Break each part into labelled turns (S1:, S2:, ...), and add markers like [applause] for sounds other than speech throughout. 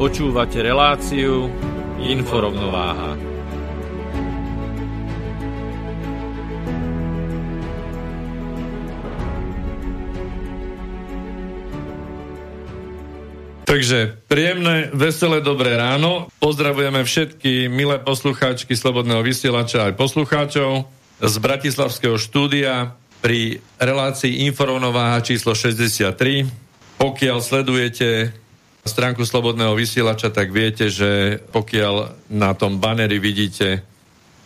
S1: Počúvate reláciu Inforovnováha. Takže príjemné, veselé, dobré ráno. Pozdravujeme všetky milé poslucháčky Slobodného vysielača aj poslucháčov z Bratislavského štúdia pri relácii Inforovnováha číslo 63. Pokiaľ sledujete stránku Slobodného vysielača, tak viete, že pokiaľ na tom baneri vidíte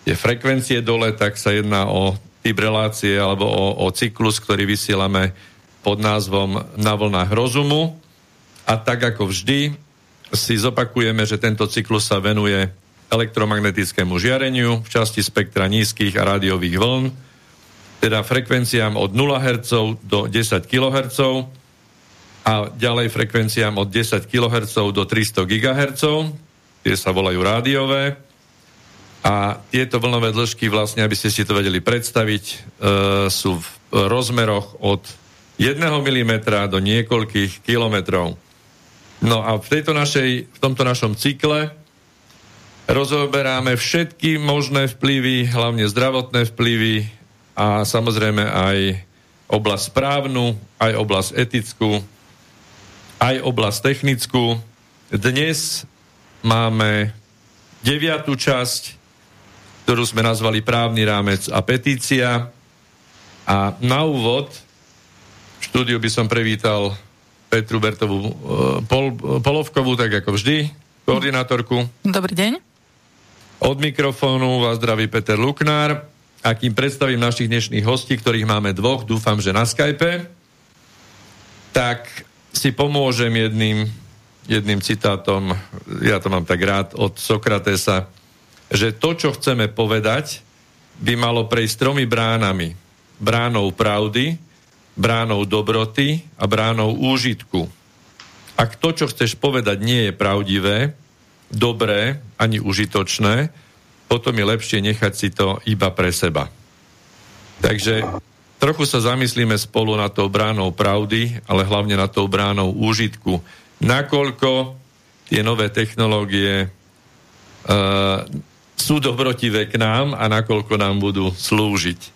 S1: tie frekvencie dole, tak sa jedná o typ relácie alebo o, o cyklus, ktorý vysielame pod názvom Na vlnách rozumu. A tak ako vždy si zopakujeme, že tento cyklus sa venuje elektromagnetickému žiareniu v časti spektra nízkych a rádiových vln, teda frekvenciám od 0 Hz do 10 kHz, a ďalej frekvenciám od 10 kHz do 300 GHz, tie sa volajú rádiové. A tieto vlnové dĺžky, vlastne, aby ste si to vedeli predstaviť, e, sú v rozmeroch od 1 mm do niekoľkých kilometrov. No a v, tejto našej, v tomto našom cykle rozoberáme všetky možné vplyvy, hlavne zdravotné vplyvy a samozrejme aj oblasť správnu, aj oblasť etickú, aj oblasť technickú. Dnes máme deviatú časť, ktorú sme nazvali právny rámec a petícia. A na úvod v štúdiu by som prevítal Petru Bertovú e, Pol, Polovkovú, tak ako vždy, koordinátorku.
S2: Dobrý deň.
S1: Od mikrofónu vás zdraví Peter Luknár. A kým predstavím našich dnešných hostí, ktorých máme dvoch, dúfam, že na Skype, tak si pomôžem jedným, jedným citátom, ja to mám tak rád, od Sokratesa, že to, čo chceme povedať, by malo prejsť tromi bránami. Bránou pravdy, bránou dobroty a bránou úžitku. Ak to, čo chceš povedať, nie je pravdivé, dobré ani užitočné, potom je lepšie nechať si to iba pre seba. Takže trochu sa zamyslíme spolu na tou bránou pravdy, ale hlavne na tou bránou úžitku. Nakoľko tie nové technológie uh, sú dobrotivé k nám a nakoľko nám budú slúžiť.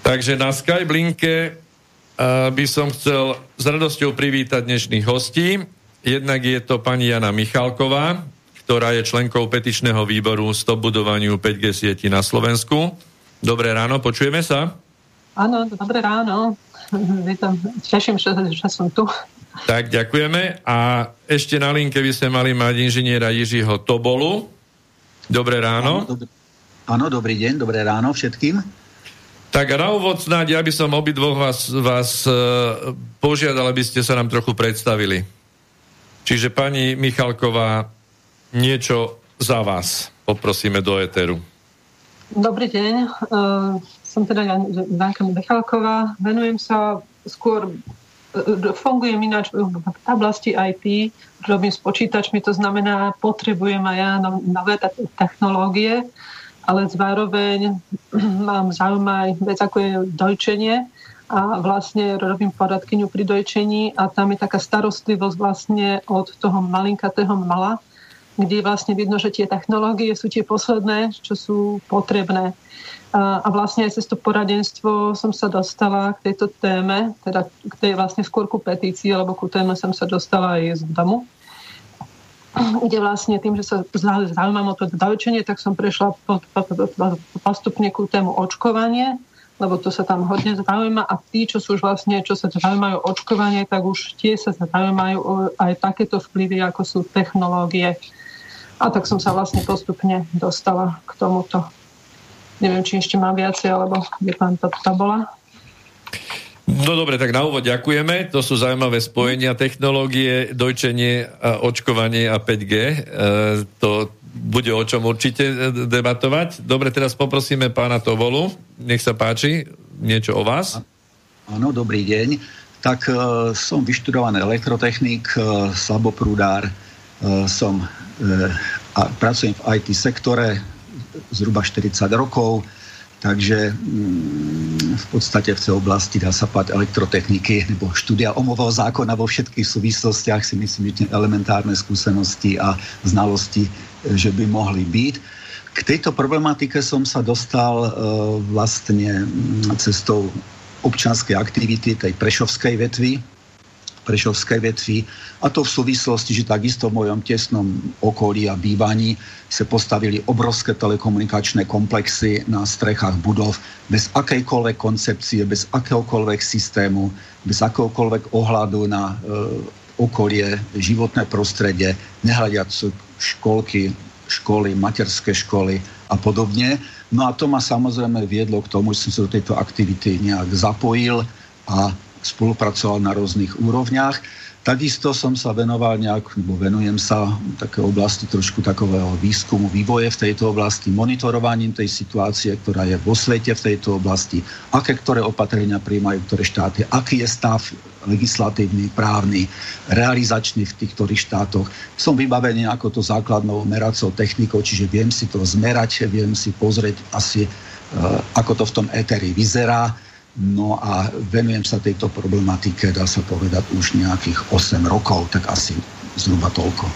S1: Takže na Skyblinke uh, by som chcel s radosťou privítať dnešných hostí. Jednak je to pani Jana Michalková, ktorá je členkou petičného výboru Stop budovaniu 5G sieti na Slovensku. Dobré ráno, počujeme sa?
S3: Áno, dobré ráno. [laughs] Vítam, teším sa, že som tu.
S1: Tak, ďakujeme. A ešte na linke by sme mali mať inžiniera Jiřího Tobolu. Dobré ráno. Áno, dobrý,
S4: áno, dobrý deň, dobré ráno všetkým.
S1: Tak a na úvod snáď, ja by som obidvoch vás, vás uh, požiadal, aby ste sa nám trochu predstavili. Čiže pani Michalková, niečo za vás poprosíme do Eteru.
S3: Dobrý deň. Uh, som teda Janka Michalková, venujem sa skôr e, fungujem ináč v oblasti IT, robím s počítačmi, to znamená, potrebujem aj ja no, nové technológie, ale zároveň [clears throat] mám zaujímavý vec, ako je dojčenie a vlastne robím poradkyňu pri dojčení a tam je taká starostlivosť vlastne od toho malinkatého mala, kde vlastne vidno, že tie technológie sú tie posledné, čo sú potrebné. A, a vlastne aj cez to poradenstvo som sa dostala k tejto téme, teda k tej vlastne skôr ku petícii, alebo ku téme som sa dostala aj z domu. kde vlastne tým, že sa zaujímam o to dojčenie, tak som prešla postupne ku tému očkovanie, lebo to sa tam hodne zaujíma a tí, čo sú už vlastne, čo sa zaujímajú očkovanie, tak už tie sa zaujímajú aj takéto vplyvy, ako sú technológie. A tak som sa vlastne postupne dostala k tomuto. Neviem, či ešte mám viacej, alebo je tam tá tabola.
S1: No dobre, tak na úvod ďakujeme. To sú zaujímavé spojenia technológie, dojčenie, a očkovanie a 5G. E, to bude o čom určite e, debatovať. Dobre, teraz poprosíme pána Tovolu. Nech sa páči, niečo o vás.
S4: Áno, dobrý deň. Tak e, som vyštudovaný elektrotechnik, e, slaboprúdár, e, som e, a pracujem v IT sektore zhruba 40 rokov. Takže mm, v podstate v tej oblasti dá sa povedať elektrotechniky nebo štúdia omového zákona vo všetkých súvislostiach si myslím, že tie elementárne skúsenosti a znalosti, e, že by mohli byť. K tejto problematike som sa dostal e, vlastne mm, cestou občanskej aktivity tej prešovskej vetvy, Prešovskej vetvi a to v súvislosti, že takisto v mojom tesnom okolí a bývaní sa postavili obrovské telekomunikačné komplexy na strechách budov bez akejkoľvek koncepcie, bez akéhokoľvek systému, bez akéhokoľvek ohľadu na e, okolie, životné prostredie, nehľadiac školky, školy, materské školy a podobne. No a to ma samozrejme viedlo k tomu, že som sa do tejto aktivity nejak zapojil a spolupracoval na rôznych úrovniach. Takisto som sa venoval nejak, nebo venujem sa také oblasti trošku takového výskumu, vývoje v tejto oblasti, monitorovaním tej situácie, ktorá je vo svete v tejto oblasti, aké ktoré opatrenia príjmajú ktoré štáty, aký je stav legislatívny, právny, realizačný v tých štátoch. Som vybavený ako to základnou meracou technikou, čiže viem si to zmerať, viem si pozrieť asi, eh, ako to v tom éteri vyzerá No a venujem sa tejto problematike, dá sa povedať, už nejakých 8 rokov, tak asi zhruba toľko.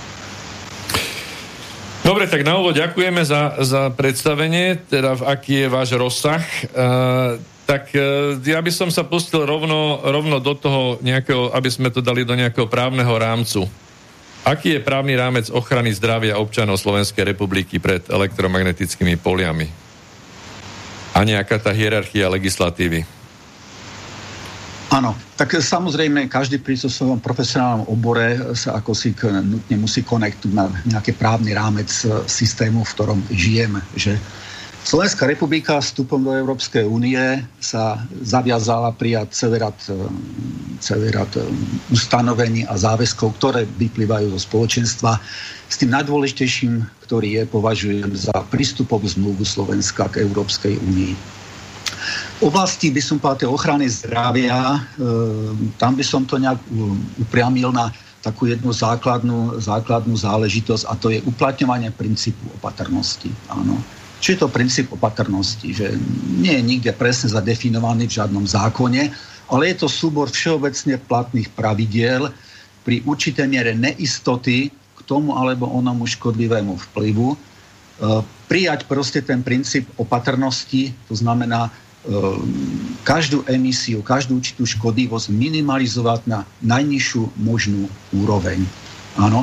S1: Dobre, tak na úvod ďakujeme za, za predstavenie, teda v aký je váš rozsah. Uh, tak uh, ja by som sa pustil rovno, rovno do toho nejakého, aby sme to dali do nejakého právneho rámcu. Aký je právny rámec ochrany zdravia občanov Slovenskej republiky pred elektromagnetickými poliami? A nejaká tá hierarchia legislatívy?
S4: Áno, tak samozrejme každý pri svojom profesionálnom obore sa ako si nutne musí konektovať na nejaký právny rámec e, systému, v ktorom žijeme. Že Slovenská republika vstupom do Európskej únie sa zaviazala prijať celý rad e, ustanovení a záväzkov, ktoré vyplývajú zo spoločenstva. S tým najdôležitejším, ktorý je, považujem za prístupovú zmluvu Slovenska k Európskej únii oblasti by som povedal ochrany zdravia, e, tam by som to nejak upriamil na takú jednu základnú, základnú záležitosť a to je uplatňovanie princípu opatrnosti. Áno. Čo je to princíp opatrnosti? Že nie je nikde presne zadefinovaný v žiadnom zákone, ale je to súbor všeobecne platných pravidiel pri určitej miere neistoty k tomu alebo onomu škodlivému vplyvu. E, prijať proste ten princíp opatrnosti, to znamená Ehm, každú emisiu, každú určitú škodlivosť minimalizovať na najnižšiu možnú úroveň. Áno.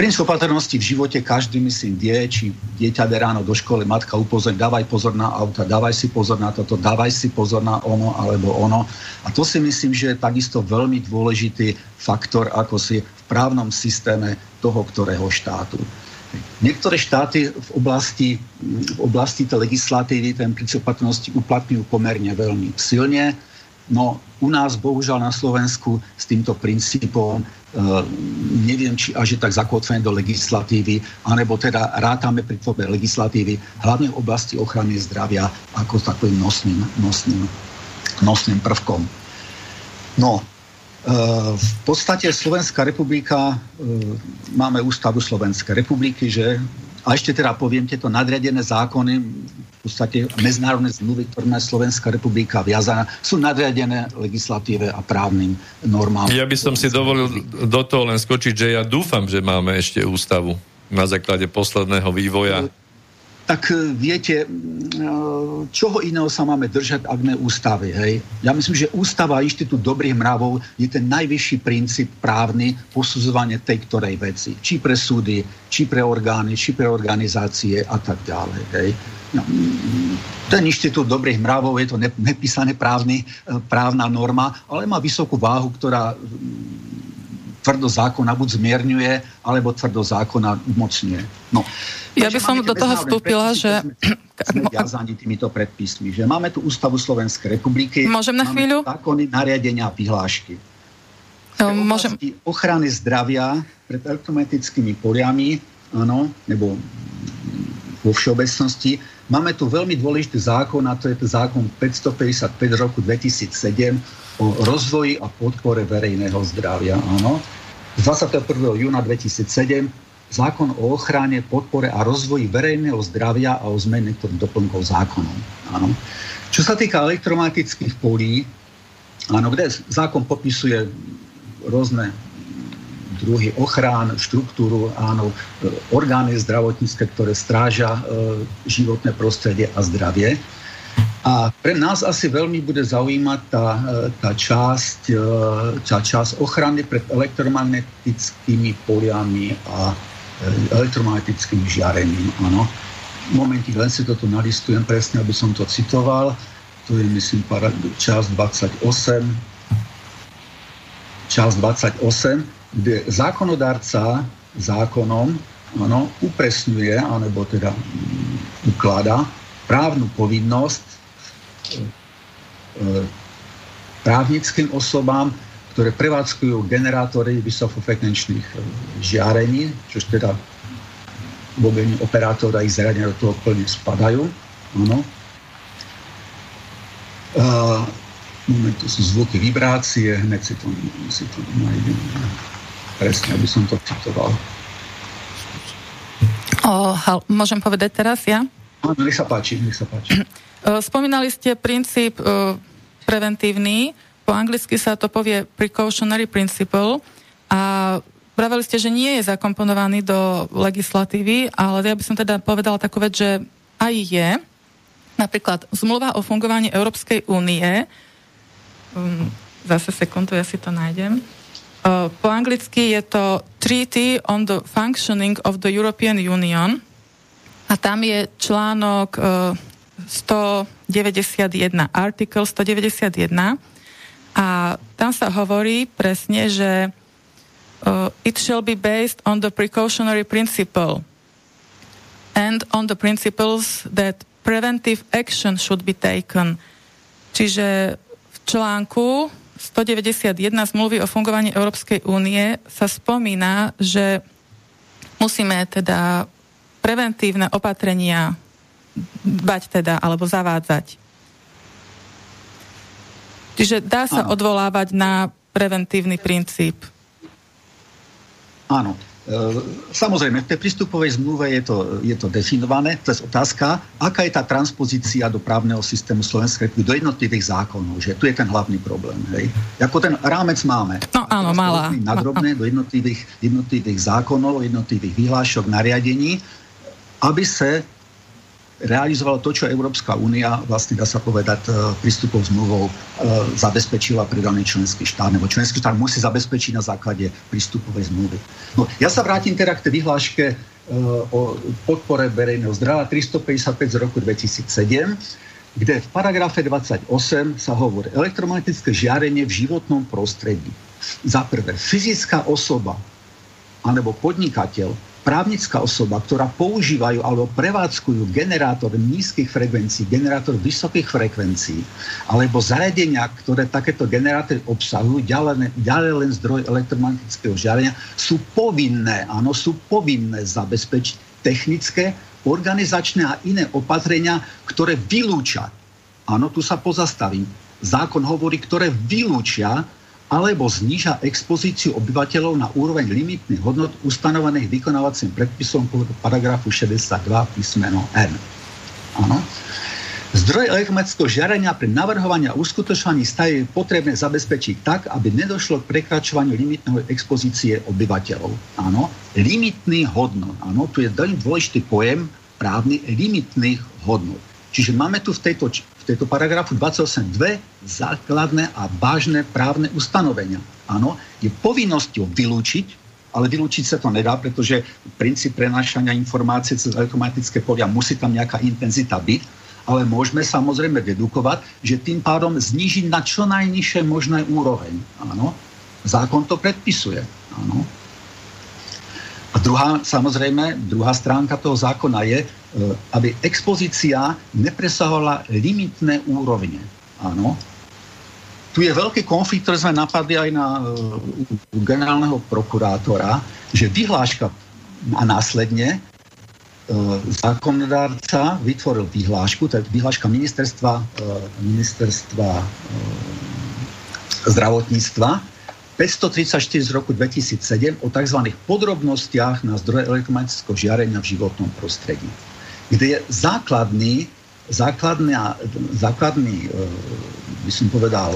S4: Princíp opatrnosti v živote každý, myslím, vie, či dieťa de ráno do školy, matka upozorní, dávaj pozor na auta, dávaj si pozor na toto, dávaj si pozor na ono alebo ono. A to si myslím, že je takisto veľmi dôležitý faktor, ako si v právnom systéme toho, ktorého štátu. Niektoré štáty v oblasti, v oblasti tej legislatívy ten princíp opatrnosti uplatňujú pomerne veľmi silne. No u nás, bohužiaľ na Slovensku, s týmto princípom e, neviem, či až je tak zakotvené do legislatívy, anebo teda rátame pri tvorbe legislatívy, hlavne v oblasti ochrany zdravia, ako s takým nosným, nosným, nosným prvkom. No, v podstate Slovenská republika, e, máme ústavu Slovenskej republiky, že a ešte teda poviem, tieto nadriadené zákony, v podstate medzinárodné zmluvy, ktoré má Slovenská republika viazaná, sú nadriadené legislatíve a právnym normám.
S1: Ja by som si dovolil do toho len skočiť, že ja dúfam, že máme ešte ústavu na základe posledného vývoja.
S4: Tak e, viete, čoho iného sa máme držať, ak ne ústavy, hej? Ja myslím, že ústava a inštitút dobrých mravov je ten najvyšší princíp právny posudzovanie tej ktorej veci. Či pre súdy, či pre orgány, či pre organizácie a tak ďalej, hej? No, ten inštitút dobrých mravov je to nepísané právny, právna norma, ale má vysokú váhu, ktorá tvrdo zákona buď zmierňuje, alebo tvrdo zákona umocňuje. No.
S2: Ja by som do toho vstúpila, že...
S4: Sme viazaní týmito predpismi, že máme tu Ústavu Slovenskej republiky,
S2: Môžem na chvíľu?
S4: zákony, nariadenia a vyhlášky. Môžem... ochrany zdravia pred elektromagnetickými poliami, áno, nebo vo všeobecnosti, máme tu veľmi dôležitý zákon, a to je zákon 555 roku 2007 o rozvoji a podpore verejného zdravia. Áno. Z 21. júna 2007 zákon o ochrane, podpore a rozvoji verejného zdravia a o zmene niektorých doplnkov zákonom. Áno. Čo sa týka elektromagnetických polí, áno, kde zákon popisuje rôzne druhy ochrán, štruktúru, áno, orgány zdravotnícke, ktoré strážia e, životné prostredie a zdravie. A pre nás asi veľmi bude zaujímať tá, e, tá, časť, e, tá časť ochrany pred elektromagnetickými poliami a e, elektromagnetickým žiarením. Áno. Momentík, len si to tu nalistujem presne, aby som to citoval. To je, myslím, čas 28. Čas 28, kde zákonodárca zákonom ano, upresňuje, alebo teda ukladá právnu povinnosť právnickým osobám, ktoré prevádzkujú generátory vysokofrekvenčných e, žiarení, čož teda vôbec operátora ich zariadenia do toho plne spadajú. Ano. Uh, moment, to sú zvuky vibrácie, hneď si to, si to nájdem. Presne, aby som to citoval.
S2: O, môžem povedať teraz ja?
S4: Nech sa páči, nech sa páči. [clears throat]
S2: Eh, spomínali ste princíp eh, preventívny, po anglicky sa to povie precautionary principle a pravili ste, že nie je zakomponovaný do legislatívy, ale ja by som teda povedala takú vec, že aj je. Napríklad zmluva o fungovaní Európskej únie, um, zase sekundu, ja si to nájdem. Uh, po anglicky je to Treaty on the Functioning of the European Union a tam je článok uh, 191, artikel 191 a tam sa hovorí presne, že uh, it shall be based on the precautionary principle and on the principles that preventive action should be taken. Čiže v článku 191 zmluvy o fungovaní Európskej únie sa spomína, že musíme teda preventívne opatrenia dbať teda, alebo zavádzať. Čiže dá sa ano. odvolávať na preventívny princíp.
S4: Áno. E, samozrejme, v tej prístupovej zmluve je to, je to definované. To je otázka, aká je tá transpozícia do právneho systému Slovenskej republiky, do jednotlivých zákonov, že tu je ten hlavný problém. Hej. Ako ten rámec máme.
S2: No áno, malá.
S4: Nadrobné do jednotlivých, jednotlivých zákonov, jednotlivých vyhlášok, nariadení, aby sa realizovalo to, čo Európska únia, vlastne dá sa povedať, e, prístupov zmluvou e, zabezpečila pre daný členský štát, nebo členský štát musí zabezpečiť na základe prístupovej zmluvy. No, ja sa vrátim teda k tej vyhláške e, o podpore verejného zdravia 355 z roku 2007, kde v paragrafe 28 sa hovorí elektromagnetické žiarenie v životnom prostredí. Za prvé, fyzická osoba alebo podnikateľ právnická osoba, ktorá používajú alebo prevádzkujú generátor nízkych frekvencií, generátor vysokých frekvencií, alebo zariadenia, ktoré takéto generátory obsahujú, ďalej, ďalej len zdroj elektromagnetického žiarenia, sú povinné, áno, sú povinné zabezpečiť technické, organizačné a iné opatrenia, ktoré vylúčia, áno, tu sa pozastavím, zákon hovorí, ktoré vylúčia alebo zniža expozíciu obyvateľov na úroveň limitných hodnot ustanovených vykonávacím predpisom paragrafu 62 písmeno N. Áno. Zdroj elektromagnetického žiarenia pri navrhovaní a uskutočovaní staje je potrebné zabezpečiť tak, aby nedošlo k prekračovaniu limitnej expozície obyvateľov. Áno, limitný hodnot. Áno, tu je veľmi dôležitý pojem, právny limitných hodnot. Čiže máme tu v tejto, v tejto paragrafu 28 dve základné a vážne právne ustanovenia. Áno, je povinnosťou vylúčiť, ale vylúčiť sa to nedá, pretože princíp prenášania informácie cez automatické polia musí tam nejaká intenzita byť, ale môžeme samozrejme dedukovať, že tým pádom znižiť na čo najnižšie možné úroveň. Áno, zákon to predpisuje. Áno. A druhá, samozrejme, druhá stránka toho zákona je, e, aby expozícia nepresahovala limitné úrovne. Áno. Tu je veľký konflikt, ktorý sme napadli aj na uh, generálneho prokurátora, že vyhláška a následne uh, zákonodárca vytvoril vyhlášku, to je vyhláška ministerstva, uh, ministerstva zdravotníctva, 534 z roku 2007 o tzv. podrobnostiach na zdroje elektromagnetického žiarenia v životnom prostredí, kde je základný, základný, základný by som povedal,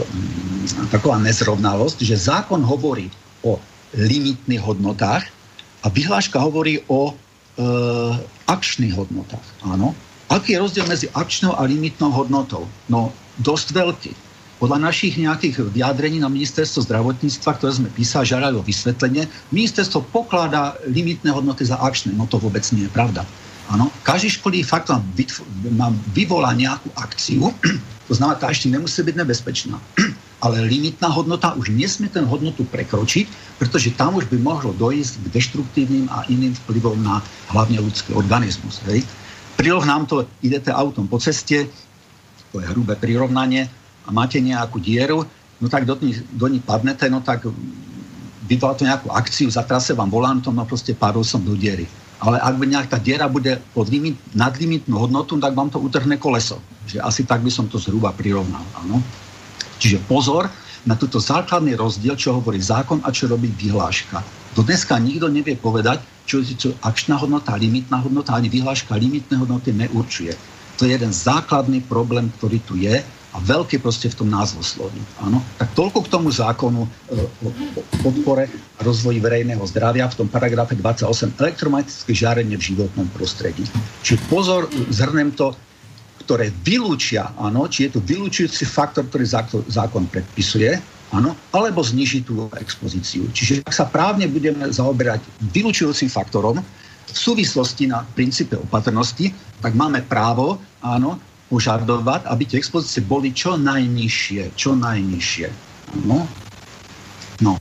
S4: taková nezrovnalosť, že zákon hovorí o limitných hodnotách a vyhláška hovorí o e, akčných hodnotách. Áno. Aký je rozdiel medzi akčnou a limitnou hodnotou? No, dosť veľký. Podľa našich nejakých vyjadrení na ministerstvo zdravotníctva, ktoré sme písali, žiadali o vysvetlenie, ministerstvo pokladá limitné hodnoty za akčné. No to vôbec nie je pravda. Áno. Každý školý fakt má vyvolá nejakú akciu, [clears throat] to znamená, tá ešte nemusí byť nebezpečná. [clears throat] Ale limitná hodnota už nesmie ten hodnotu prekročiť, pretože tam už by mohlo dojsť k deštruktívnym a iným vplyvom na hlavne ľudský organizmus. Hej. Prirovnám to, idete autom po ceste, to je hrubé prirovnanie, a máte nejakú dieru, no tak do, do ní padnete, no tak vyvolá to nejakú akciu, za trase vám volantom, no proste padol som do diery. Ale ak by nejaká diera bude pod limit, nadlimitnú hodnotu, tak vám to utrhne koleso. Že asi tak by som to zhruba prirovnal. Áno? Čiže pozor na túto základný rozdiel, čo hovorí zákon a čo robí vyhláška. Do dneska nikto nevie povedať, čo je akčná hodnota, limitná hodnota, ani vyhláška limitné hodnoty neurčuje. To je jeden základný problém, ktorý tu je a veľké proste v tom názvosloví. Áno? Tak toľko k tomu zákonu e, o, podpore a rozvoji verejného zdravia v tom paragrafe 28 elektromagnetické žiarenie v životnom prostredí. Čiže pozor, zhrnem to, ktoré vylúčia, áno, či je tu vylúčujúci faktor, ktorý zákon predpisuje, áno, alebo zniží tú expozíciu. Čiže ak sa právne budeme zaoberať vylúčujúcim faktorom v súvislosti na princípe opatrnosti, tak máme právo, áno, požadovať, aby tie expozície boli čo najnižšie. Čo najnižšie. No. No.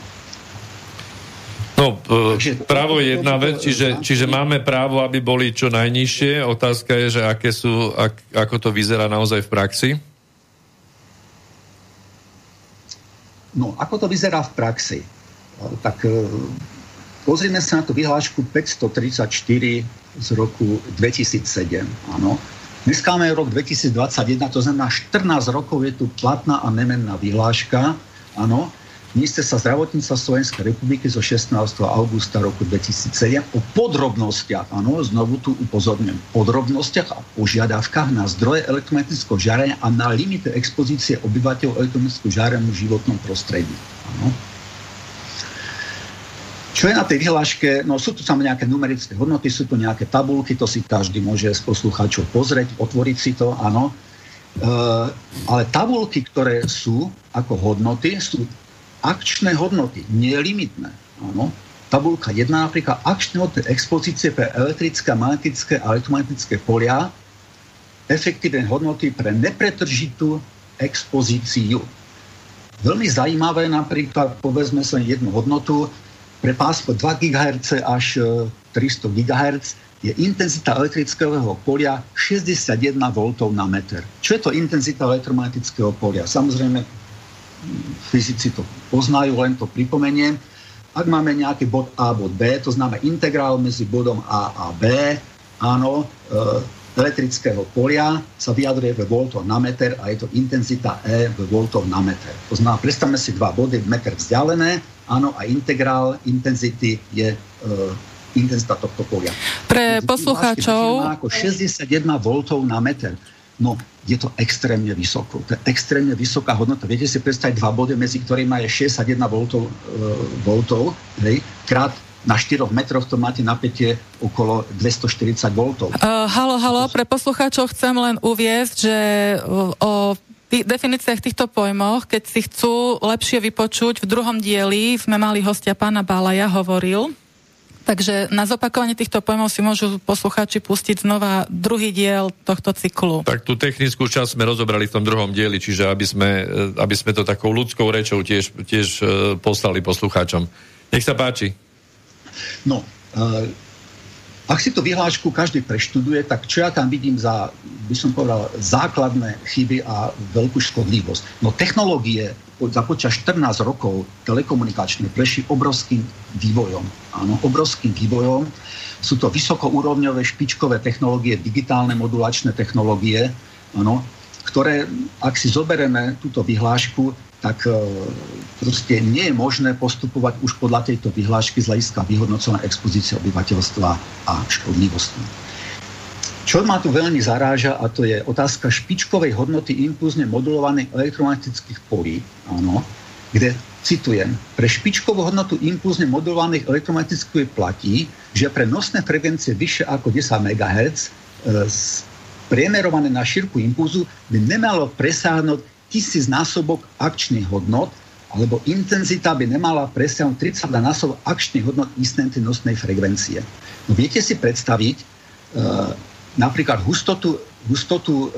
S1: No, Takže, právo je jedna vec, čiže, čiže máme právo, aby boli čo najnižšie. Otázka je, že aké sú, ak, ako to vyzerá naozaj v praxi?
S4: No, ako to vyzerá v praxi? Tak e, pozrime sa na tú vyhlášku 534 z roku 2007. Áno. Dneska máme rok 2021, to znamená 14 rokov je tu platná a nemenná vyhláška, áno, ministerstva zdravotníctva Slovenskej republiky zo 16. augusta roku 2007 o podrobnostiach, áno, znovu tu upozorňujem, podrobnostiach a požiadavkách na zdroje elektromagnetického žiarenia a na limity expozície obyvateľov elektromagnetického žiarenia v životnom prostredí. Áno. Čo je na tej vyhláške? No sú tu tam nejaké numerické hodnoty, sú tu nejaké tabulky, to si každý môže z poslucháčov pozrieť, otvoriť si to, áno. E, ale tabulky, ktoré sú ako hodnoty, sú akčné hodnoty, nie limitné. Áno. Tabulka 1 napríklad akčné hodnoty expozície pre elektrické, magnetické a elektromagnetické polia, efektívne hodnoty pre nepretržitú expozíciu. Veľmi zaujímavé napríklad, povedzme sa jednu hodnotu, pre pásmo 2 GHz až 300 e, GHz je intenzita elektrického polia 61 V na meter. Čo je to intenzita elektromagnetického polia? Samozrejme, fyzici to poznajú, len to pripomeniem. Ak máme nejaký bod A, bod B, to znamená integrál medzi bodom A a B, áno, e, elektrického polia sa vyjadruje ve voltoch na meter a je to intenzita E v voltoch na meter. To znamená, predstavme si dva body v meter vzdialené, Áno, a integrál intenzity je uh, intenzita tohto polia.
S2: Pre poslucháčov...
S4: ako 61 V na meter. No, je to extrémne vysoko. To je extrémne vysoká hodnota. Viete si predstaviť dva body, medzi ktorými je 61 V, voltov hej, krát na 4 metroch to máte napätie okolo 240 V.
S2: Uh, halo, halo, pre poslucháčov chcem len uviezť, že o tých definíciách týchto pojmoch, keď si chcú lepšie vypočuť, v druhom dieli sme mali hostia pána Balaja, hovoril, Takže na zopakovanie týchto pojmov si môžu poslucháči pustiť znova druhý diel tohto cyklu.
S1: Tak tú technickú časť sme rozobrali v tom druhom dieli, čiže aby sme, e, aby sme to takou ľudskou rečou tiež, tiež e, poslali poslucháčom. Nech sa páči.
S4: No, uh, ak si to vyhlášku každý preštuduje, tak čo ja tam vidím za, by som povedal, základné chyby a veľkú škodlivosť. No technológie za počas 14 rokov telekomunikačné prešli obrovským vývojom. Áno, obrovským vývojom. Sú to vysokourovňové špičkové technológie, digitálne modulačné technológie, áno, ktoré, ak si zoberieme túto vyhlášku, tak e, proste nie je možné postupovať už podľa tejto vyhlášky z hľadiska vyhodnocovania expozície obyvateľstva a škodlivosti. Čo ma tu veľmi zaráža, a to je otázka špičkovej hodnoty impulzne modulovaných elektromagnetických polí, áno, kde, citujem, pre špičkovú hodnotu impulzne modulovaných elektromagnetických polí platí, že pre nosné frekvencie vyššie ako 10 MHz e, priemerované na šírku impulzu by nemalo presáhnuť tisíc násobok akčných hodnot, alebo intenzita by nemala presiahnuť 30 násobok akčných hodnot nosnej frekvencie. No, viete si predstaviť e, napríklad hustotu, hustotu e,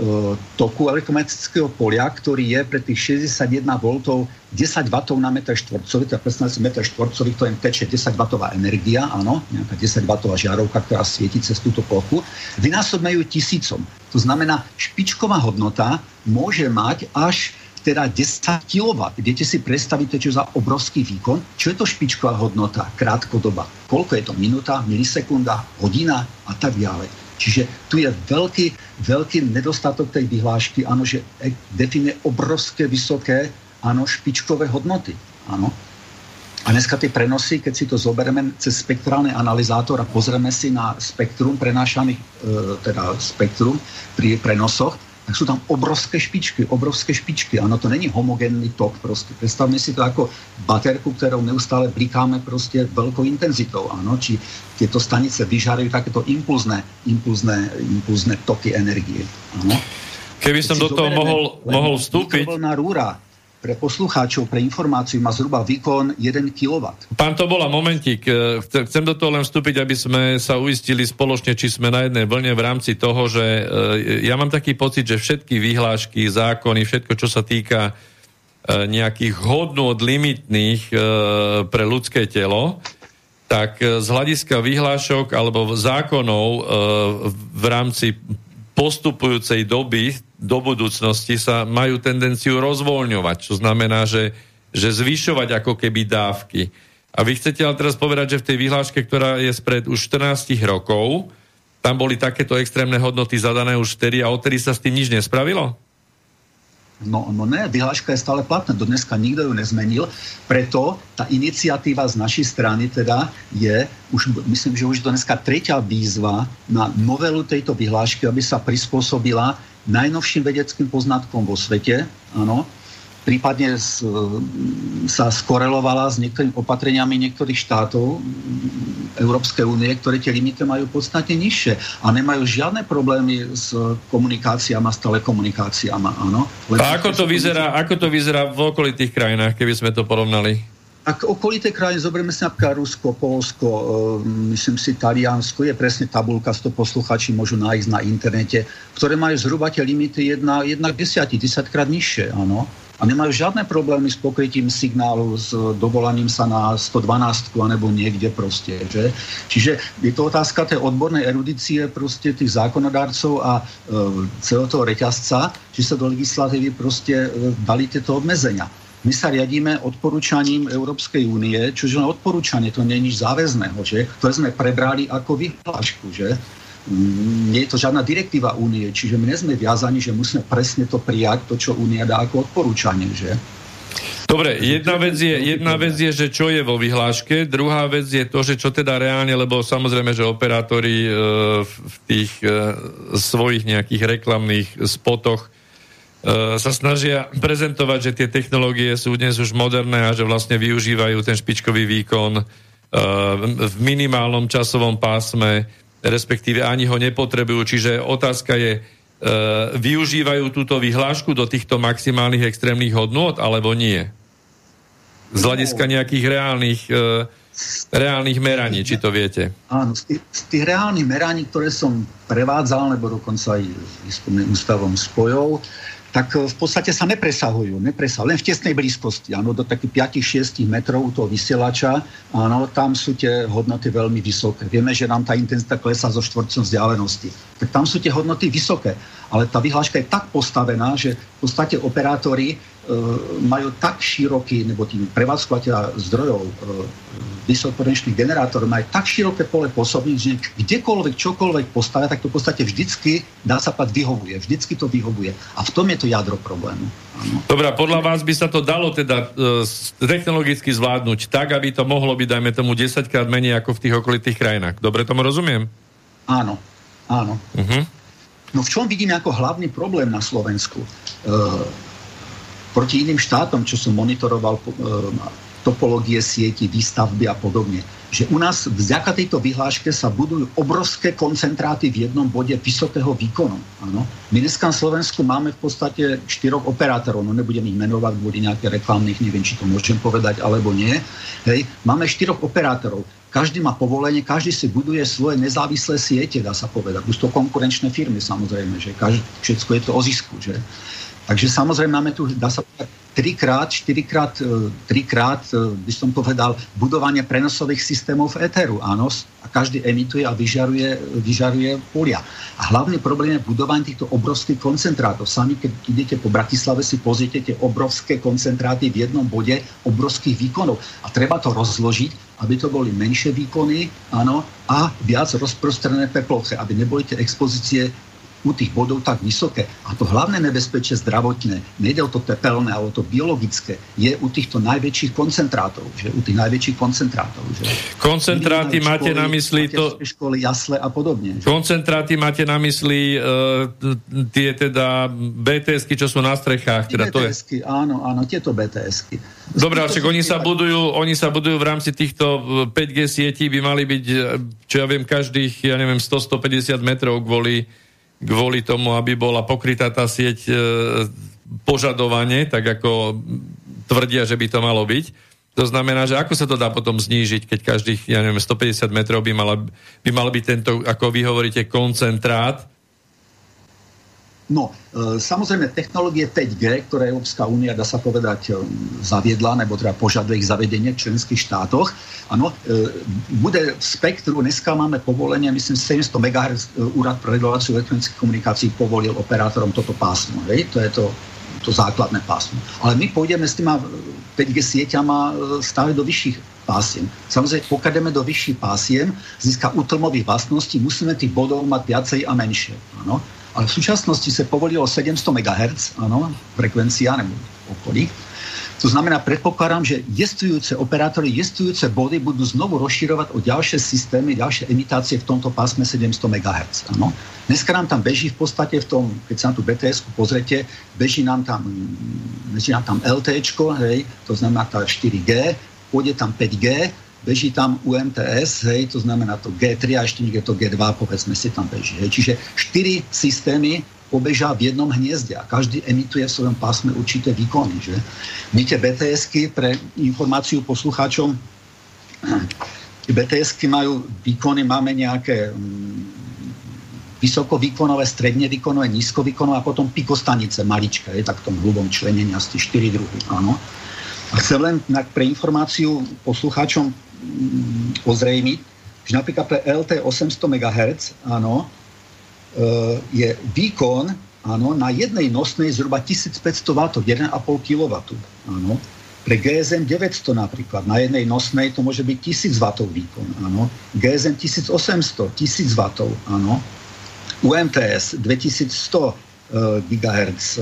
S4: toku elektromagnetického polia, ktorý je pre tých 61 V 10 W na meter štvorcový, teda predstavte si meter to je teče 10 W energia, áno, nejaká 10 W žiarovka, ktorá svieti cez túto plochu, vynásobme ju tisícom. To znamená, špičková hodnota môže mať až teda 10 kW. Viete si predstaviť, čo za obrovský výkon? Čo je to špičková hodnota, krátkodoba? Koľko je to? Minúta, milisekunda, hodina a tak ďalej. Čiže tu je veľký, veľký nedostatok tej vyhlášky, áno, že e, definuje obrovské, vysoké, áno, špičkové hodnoty. Áno. A dneska tie prenosy, keď si to zoberieme cez spektrálny analyzátor a pozrieme si na spektrum prenášaných, e, teda spektrum pri prenosoch, tak sú tam obrovské špičky, obrovské špičky. Áno, to není homogénny tok proste. Predstavme si to ako baterku, ktorou neustále blikáme proste veľkou intenzitou. Áno, či tieto stanice vyžarujú takéto impulzné, impulzné, impulzné toky energie. Áno.
S1: Keby som do toho mohol, mohol vstúpiť...
S4: rúra, pre poslucháčov, pre informáciu má zhruba výkon 1 kW.
S1: Pán to bola momentík. E, chcem do toho len vstúpiť, aby sme sa uistili spoločne, či sme na jednej vlne v rámci toho, že e, ja mám taký pocit, že všetky vyhlášky, zákony, všetko, čo sa týka e, nejakých hodnôt limitných pre ľudské telo, tak z hľadiska vyhlášok alebo zákonov v rámci postupujúcej doby do budúcnosti sa majú tendenciu rozvoľňovať, čo znamená, že, že zvyšovať ako keby dávky. A vy chcete ale teraz povedať, že v tej vyhláške, ktorá je spred už 14 rokov, tam boli takéto extrémne hodnoty zadané už vtedy a odtedy sa s tým nič nespravilo?
S4: No, no ne, vyhláška je stále platná, do dneska nikto ju nezmenil, preto tá iniciatíva z našej strany teda je, už, myslím, že už do dneska tretia výzva na novelu tejto vyhlášky, aby sa prispôsobila najnovším vedeckým poznatkom vo svete, áno, prípadne s, sa skorelovala s niektorými opatreniami niektorých štátov Európskej únie, ktoré tie limity majú podstatne nižšie a nemajú žiadne problémy s komunikáciami s telekomunikáciami. Áno.
S1: a ako to, vyzerá, ako to vyzerá v okolitých krajinách, keby sme to porovnali?
S4: Ak okolité krajiny, zoberieme si napríklad Rusko, Polsko, e, myslím si Taliansko, je presne tabulka, to posluchači môžu nájsť na internete, ktoré majú zhruba tie limity 1, 1 k 10, 10 krát nižšie, áno a nemajú žiadne problémy s pokrytím signálu, s dovolaním sa na 112 alebo niekde proste. Že? Čiže je to otázka tej odbornej erudície proste tých zákonodárcov a e, celého toho reťazca, či sa do legislatívy proste e, dali tieto obmedzenia. My sa riadíme odporúčaním Európskej únie, čože len odporúčanie, to nie je nič záväzného, že? ktoré sme prebrali ako vyhlášku. Že? nie je to žiadna direktíva únie, čiže my sme viazaní, že musíme presne to prijať, to, čo únia dá ako odporúčanie, že?
S1: Dobre, jedna vec, je, jedna vec je, že čo je vo vyhláške, druhá vec je to, že čo teda reálne, lebo samozrejme, že operátori e, v tých e, svojich nejakých reklamných spotoch sa snažia prezentovať, že tie technológie sú dnes už moderné a že vlastne využívajú ten špičkový výkon v minimálnom časovom pásme, respektíve ani ho nepotrebujú. Čiže otázka je, využívajú túto vyhlášku do týchto maximálnych extrémnych hodnôt, alebo nie? Z hľadiska nejakých reálnych reálnych meraní, či to viete?
S4: Áno, z tých, z tých reálnych meraní, ktoré som prevádzal, nebo dokonca aj s ústavom spojov, tak e, v podstate sa nepresahujú. nepresahujú len v tesnej blízkosti. Áno, do takých 5-6 metrov toho vysielača, áno, tam sú tie hodnoty veľmi vysoké. Vieme, že nám tá intenzita klesá zo štvorcom vzdialenosti. Tak tam sú tie hodnoty vysoké. Ale tá vyhláška je tak postavená, že v podstate operátori majú tak široký, nebo tým prevádzkovateľa zdrojov e, vysokopotenčných generátorov majú tak široké pole pôsobných, že kdekoľvek, čokoľvek postavia, tak to v podstate vždycky, dá sa pať, vyhovuje. Vždycky to vyhovuje. A v tom je to jadro problému.
S1: Dobre, podľa vás by sa to dalo teda e, technologicky zvládnuť tak, aby to mohlo byť, dajme tomu, 10 krát menej ako v tých okolitých krajinách. Dobre tomu rozumiem?
S4: Áno, áno. Uh-huh. No v čom vidíme ako hlavný problém na Slovensku? E, proti iným štátom, čo som monitoroval e, topológie sieti, výstavby a podobne, že u nás vďaka tejto vyhláške sa budujú obrovské koncentráty v jednom bode vysokého výkonu. Ano. My dneska na Slovensku máme v podstate štyroch operátorov, no nebudem ich menovať kvôli nejaké reklamných, neviem, či to môžem povedať alebo nie. Hej. Máme štyroch operátorov. Každý má povolenie, každý si buduje svoje nezávislé siete, dá sa povedať. Už to konkurenčné firmy samozrejme, že každý, všetko je to o zisku. Že? Takže samozrejme máme tu, dá sa povedať, trikrát, štyrikrát, e, trikrát, e, by som povedal, budovanie prenosových systémov v Eteru, áno, a každý emituje a vyžaruje, vyžaruje polia. A hlavný problém je budovanie týchto obrovských koncentrátov. Sami, keď idete po Bratislave, si pozrite tie obrovské koncentráty v jednom bode obrovských výkonov. A treba to rozložiť, aby to boli menšie výkony, áno, a viac rozprostrené peploche, aby neboli tie expozície u tých bodov tak vysoké. A to hlavné nebezpečie zdravotné, nejde o to tepelné, ale o to biologické, je u týchto najväčších koncentrátov. Že? U tých najväčších koncentrátov. Že?
S1: Koncentráty školy, máte na mysli to...
S4: Školy, jasle a podobne.
S1: Že? Koncentráty máte na mysli uh, tie teda BTSky, čo sú na strechách. Teda
S4: BTSky, to je... áno, áno, tieto BTSky.
S1: Dobre, ale však oni sa, budujú, oni sa budujú v rámci týchto 5G e, sietí, by mali byť, e, čo ja viem, každých, ja neviem, 100-150 metrov kvôli kvôli tomu, aby bola pokrytá tá sieť e, požadovanie, tak ako tvrdia, že by to malo byť. To znamená, že ako sa to dá potom znížiť, keď každých, ja neviem, 150 metrov by, mala, by mal byť tento, ako vy hovoríte, koncentrát
S4: No, e, samozrejme, technológie 5G, ktoré Európska únia, dá sa povedať, e, zaviedla, nebo teda požaduje ich zavedenie v členských štátoch, áno, e, bude v spektru, dneska máme povolenie, myslím, 700 MHz Úrad pre reguláciu elektronických komunikácií povolil operátorom toto pásmo, hej? to je to, to základné pásmo. Ale my pôjdeme s týma 5G sieťama stále do vyšších pásiem. Samozrejme, pokiaľ ideme do vyšších pásiem, získa útlmových vlastností, musíme tých bodov mať viacej a menšie. Áno? Ale v súčasnosti sa povolilo 700 MHz, áno, frekvencia nebo okolí. To znamená, predpokladám, že jestujúce operátory, jestujúce body budú znovu rozširovať o ďalšie systémy, ďalšie imitácie v tomto pásme 700 MHz. Áno. Dneska nám tam beží v podstate v tom, keď sa na tú bts pozrete, beží nám tam, beží nám tam LT, hej, to znamená tá 4G, pôjde tam 5G, beží tam UMTS, hej, to znamená to G3 a ešte niekde to G2, povedzme si tam beží. Hej. Čiže štyri systémy pobežia v jednom hniezde a každý emituje v svojom pásme určité výkony. Že? My tie BTSky pre informáciu poslucháčom [clears throat] BTSky majú výkony, máme nejaké mm, vysokovýkonové, stredne výkonové, nízkovýkonové a potom pikostanice maličké, je tak v tom hlubom členení asi 4 druhy. Áno. A chcem len pre informáciu poslucháčom ozrejmiť, že napríklad pre LT 800 MHz áno, e, je výkon áno, na jednej nosnej zhruba 1500 W, 1,5 kW. Áno. Pre GSM 900 napríklad, na jednej nosnej to môže byť 1000 W výkon. Áno. GSM 1800, 1000 W. Áno. UMTS 2100 GHz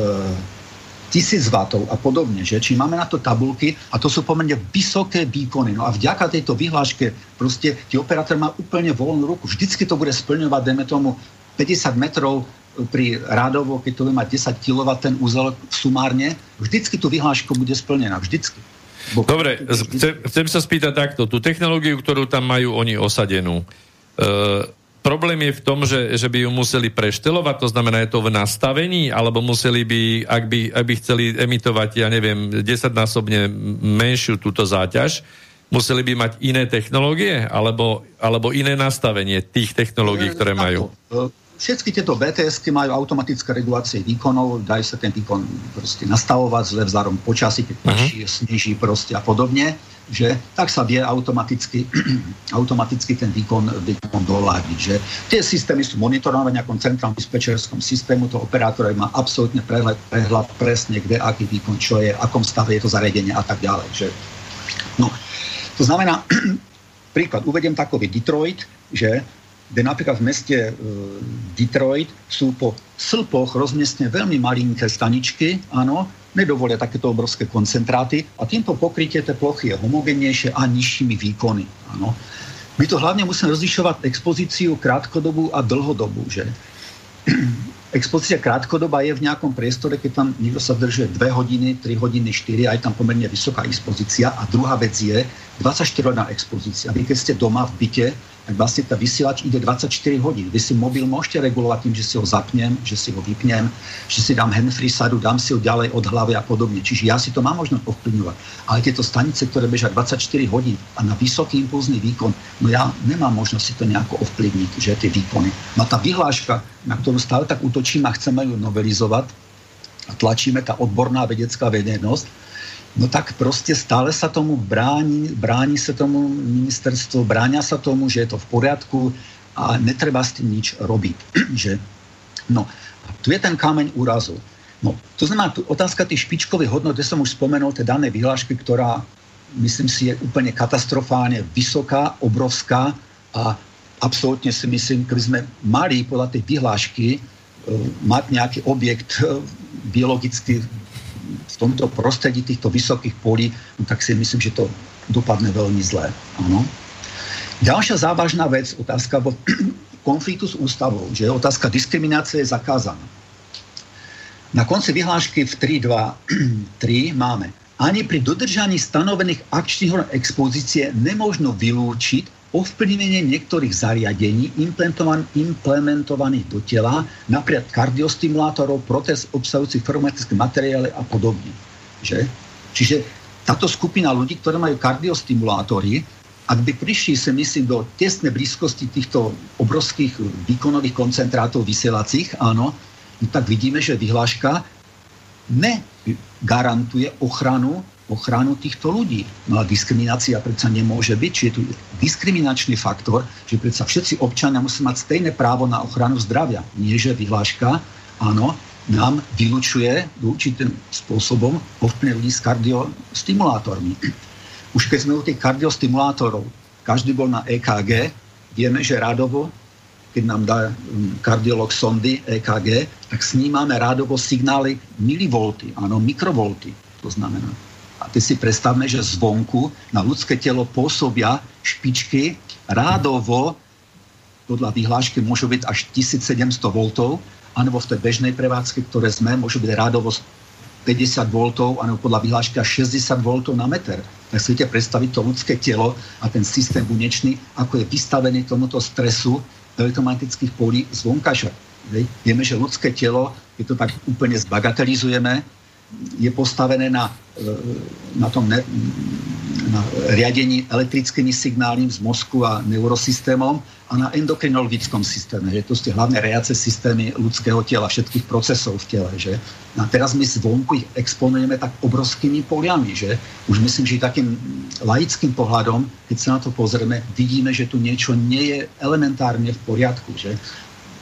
S4: tisíc W a podobne. Že? Či máme na to tabulky a to sú pomerne vysoké výkony. No a vďaka tejto vyhláške proste tí operátor má úplne voľnú ruku. Vždycky to bude splňovať, dajme tomu, 50 metrov pri rádovo, keď to bude mať 10 kW ten úzel sumárne, vždycky tú vyhlášku bude splnená. Vždycky.
S1: Dobre, chcem, chcem sa spýtať takto. Tú technológiu, ktorú tam majú oni osadenú, e, problém je v tom, že, že by ju museli preštelovať, to znamená, je to v nastavení, alebo museli by, ak by, ak by chceli emitovať, ja neviem, desaťnásobne menšiu túto záťaž, museli by mať iné technológie, alebo, alebo iné nastavenie tých technológií, ktoré majú?
S4: Všetky tieto bts majú automatické regulácie výkonov, dajú sa ten výkon proste nastavovať zle vzárom počasí, keď uh-huh. sneží proste a podobne, že tak sa vie automaticky, [clears throat] automaticky ten výkon, výkon doľadiť. Že tie systémy sú monitorované nejakom centrálnom dispečerskom systému, to operátor má absolútne prehľad, prehľad presne, kde, aký výkon, čo je, akom stave je to zariadenie a tak ďalej. Že, no, to znamená, [clears throat] príklad, uvediem takový Detroit, že kde napríklad v meste e, Detroit sú po slpoch rozmiestne veľmi malinké staničky, áno, nedovolia takéto obrovské koncentráty a týmto pokrytie tej plochy je homogennejšie a nižšími výkony. Áno. My to hlavne musíme rozlišovať expozíciu krátkodobú a dlhodobú. Že? [clears throat] Expozícia krátkodoba je v nejakom priestore, keď tam niekto sa drží 2 hodiny, 3 hodiny, 4, aj tam pomerne vysoká expozícia. A druhá vec je 24-hodná expozícia. Vy keď ste doma v byte, tak vlastne tá vysielač ide 24 hodín. Vy si mobil môžete regulovať tým, že si ho zapnem, že si ho vypnem, že si dám handfree sadu, dám si ho ďalej od hlavy a podobne. Čiže ja si to mám možno ovplyvňovať. Ale tieto stanice, ktoré bežia 24 hodín a na vysoký impulzný výkon, no ja nemám možnosť si to nejako ovplyvniť, že tie výkony. No tá vyhláška, na ktorú stále tak útočím a chceme ju novelizovať, a tlačíme tá odborná vedecká verejnosť, No tak proste stále sa tomu bráni, bráni sa tomu ministerstvo, bráňa sa tomu, že je to v poriadku a netreba s tým nič robiť. [clears throat] že? No, a tu je ten kameň úrazu. No, to znamená, tu otázka tých špičkových hodnot, kde som už spomenul tie dané vyhlášky, ktorá, myslím si, je úplne katastrofálne vysoká, obrovská a absolútne si myslím, keby sme mali podľa tej vyhlášky e, mať nejaký objekt e, biologicky v tomto prostredí týchto vysokých polí, no tak si myslím, že to dopadne veľmi zlé. Áno. Ďalšia závažná vec, otázka [clears throat] konfliktu s ústavou, že otázka diskriminácie je zakázaná. Na konci vyhlášky v 3.2.3 [clears throat] máme ani pri dodržaní stanovených akčných expozície nemožno vylúčiť ovplyvnenie niektorých zariadení implementovaných do tela, napríklad kardiostimulátorov, protes obsahujúcich formatické materiály a podobne. Že? Čiže táto skupina ľudí, ktoré majú kardiostimulátory, ak by prišli, sa myslím, do tesnej blízkosti týchto obrovských výkonových koncentrátov vysielacích, áno, no tak vidíme, že vyhláška negarantuje ochranu ochranu týchto ľudí. No a diskriminácia predsa nemôže byť, či je tu diskriminačný faktor, že predsa všetci občania musí mať stejné právo na ochranu zdravia. Nie, že vyhláška, áno, nám vylučuje určitým spôsobom ovplyvne ľudí s kardiostimulátormi. Už keď sme u tých kardiostimulátorov, každý bol na EKG, vieme, že rádovo, keď nám dá mm, kardiolog sondy EKG, tak snímame rádovo signály milivolty, áno, mikrovolty. To znamená, a teď si predstavme, že zvonku na ľudské telo pôsobia špičky rádovo, podľa vyhlášky môžu byť až 1700 V, alebo v tej bežnej prevádzke, ktoré sme, môžu byť rádovo 50 V, alebo podľa vyhlášky až 60 V na meter. Tak si viete predstaviť to ľudské telo a ten systém bunečný, ako je vystavený tomuto stresu elektromagnetických polí zvonkaša. Vieme, že ľudské telo, keď to tak úplne zbagatelizujeme, je postavené na, e, na tom ne, na riadení elektrickými signálmi z mozku a neurosystémom a na endokrinologickom systéme. Že to sú tie hlavné reace systémy ľudského tela, všetkých procesov v tele. Že? A teraz my zvonku ich exponujeme tak obrovskými poliami. Že? Už myslím, že takým laickým pohľadom, keď sa na to pozrieme, vidíme, že tu niečo nie je elementárne v poriadku. Že?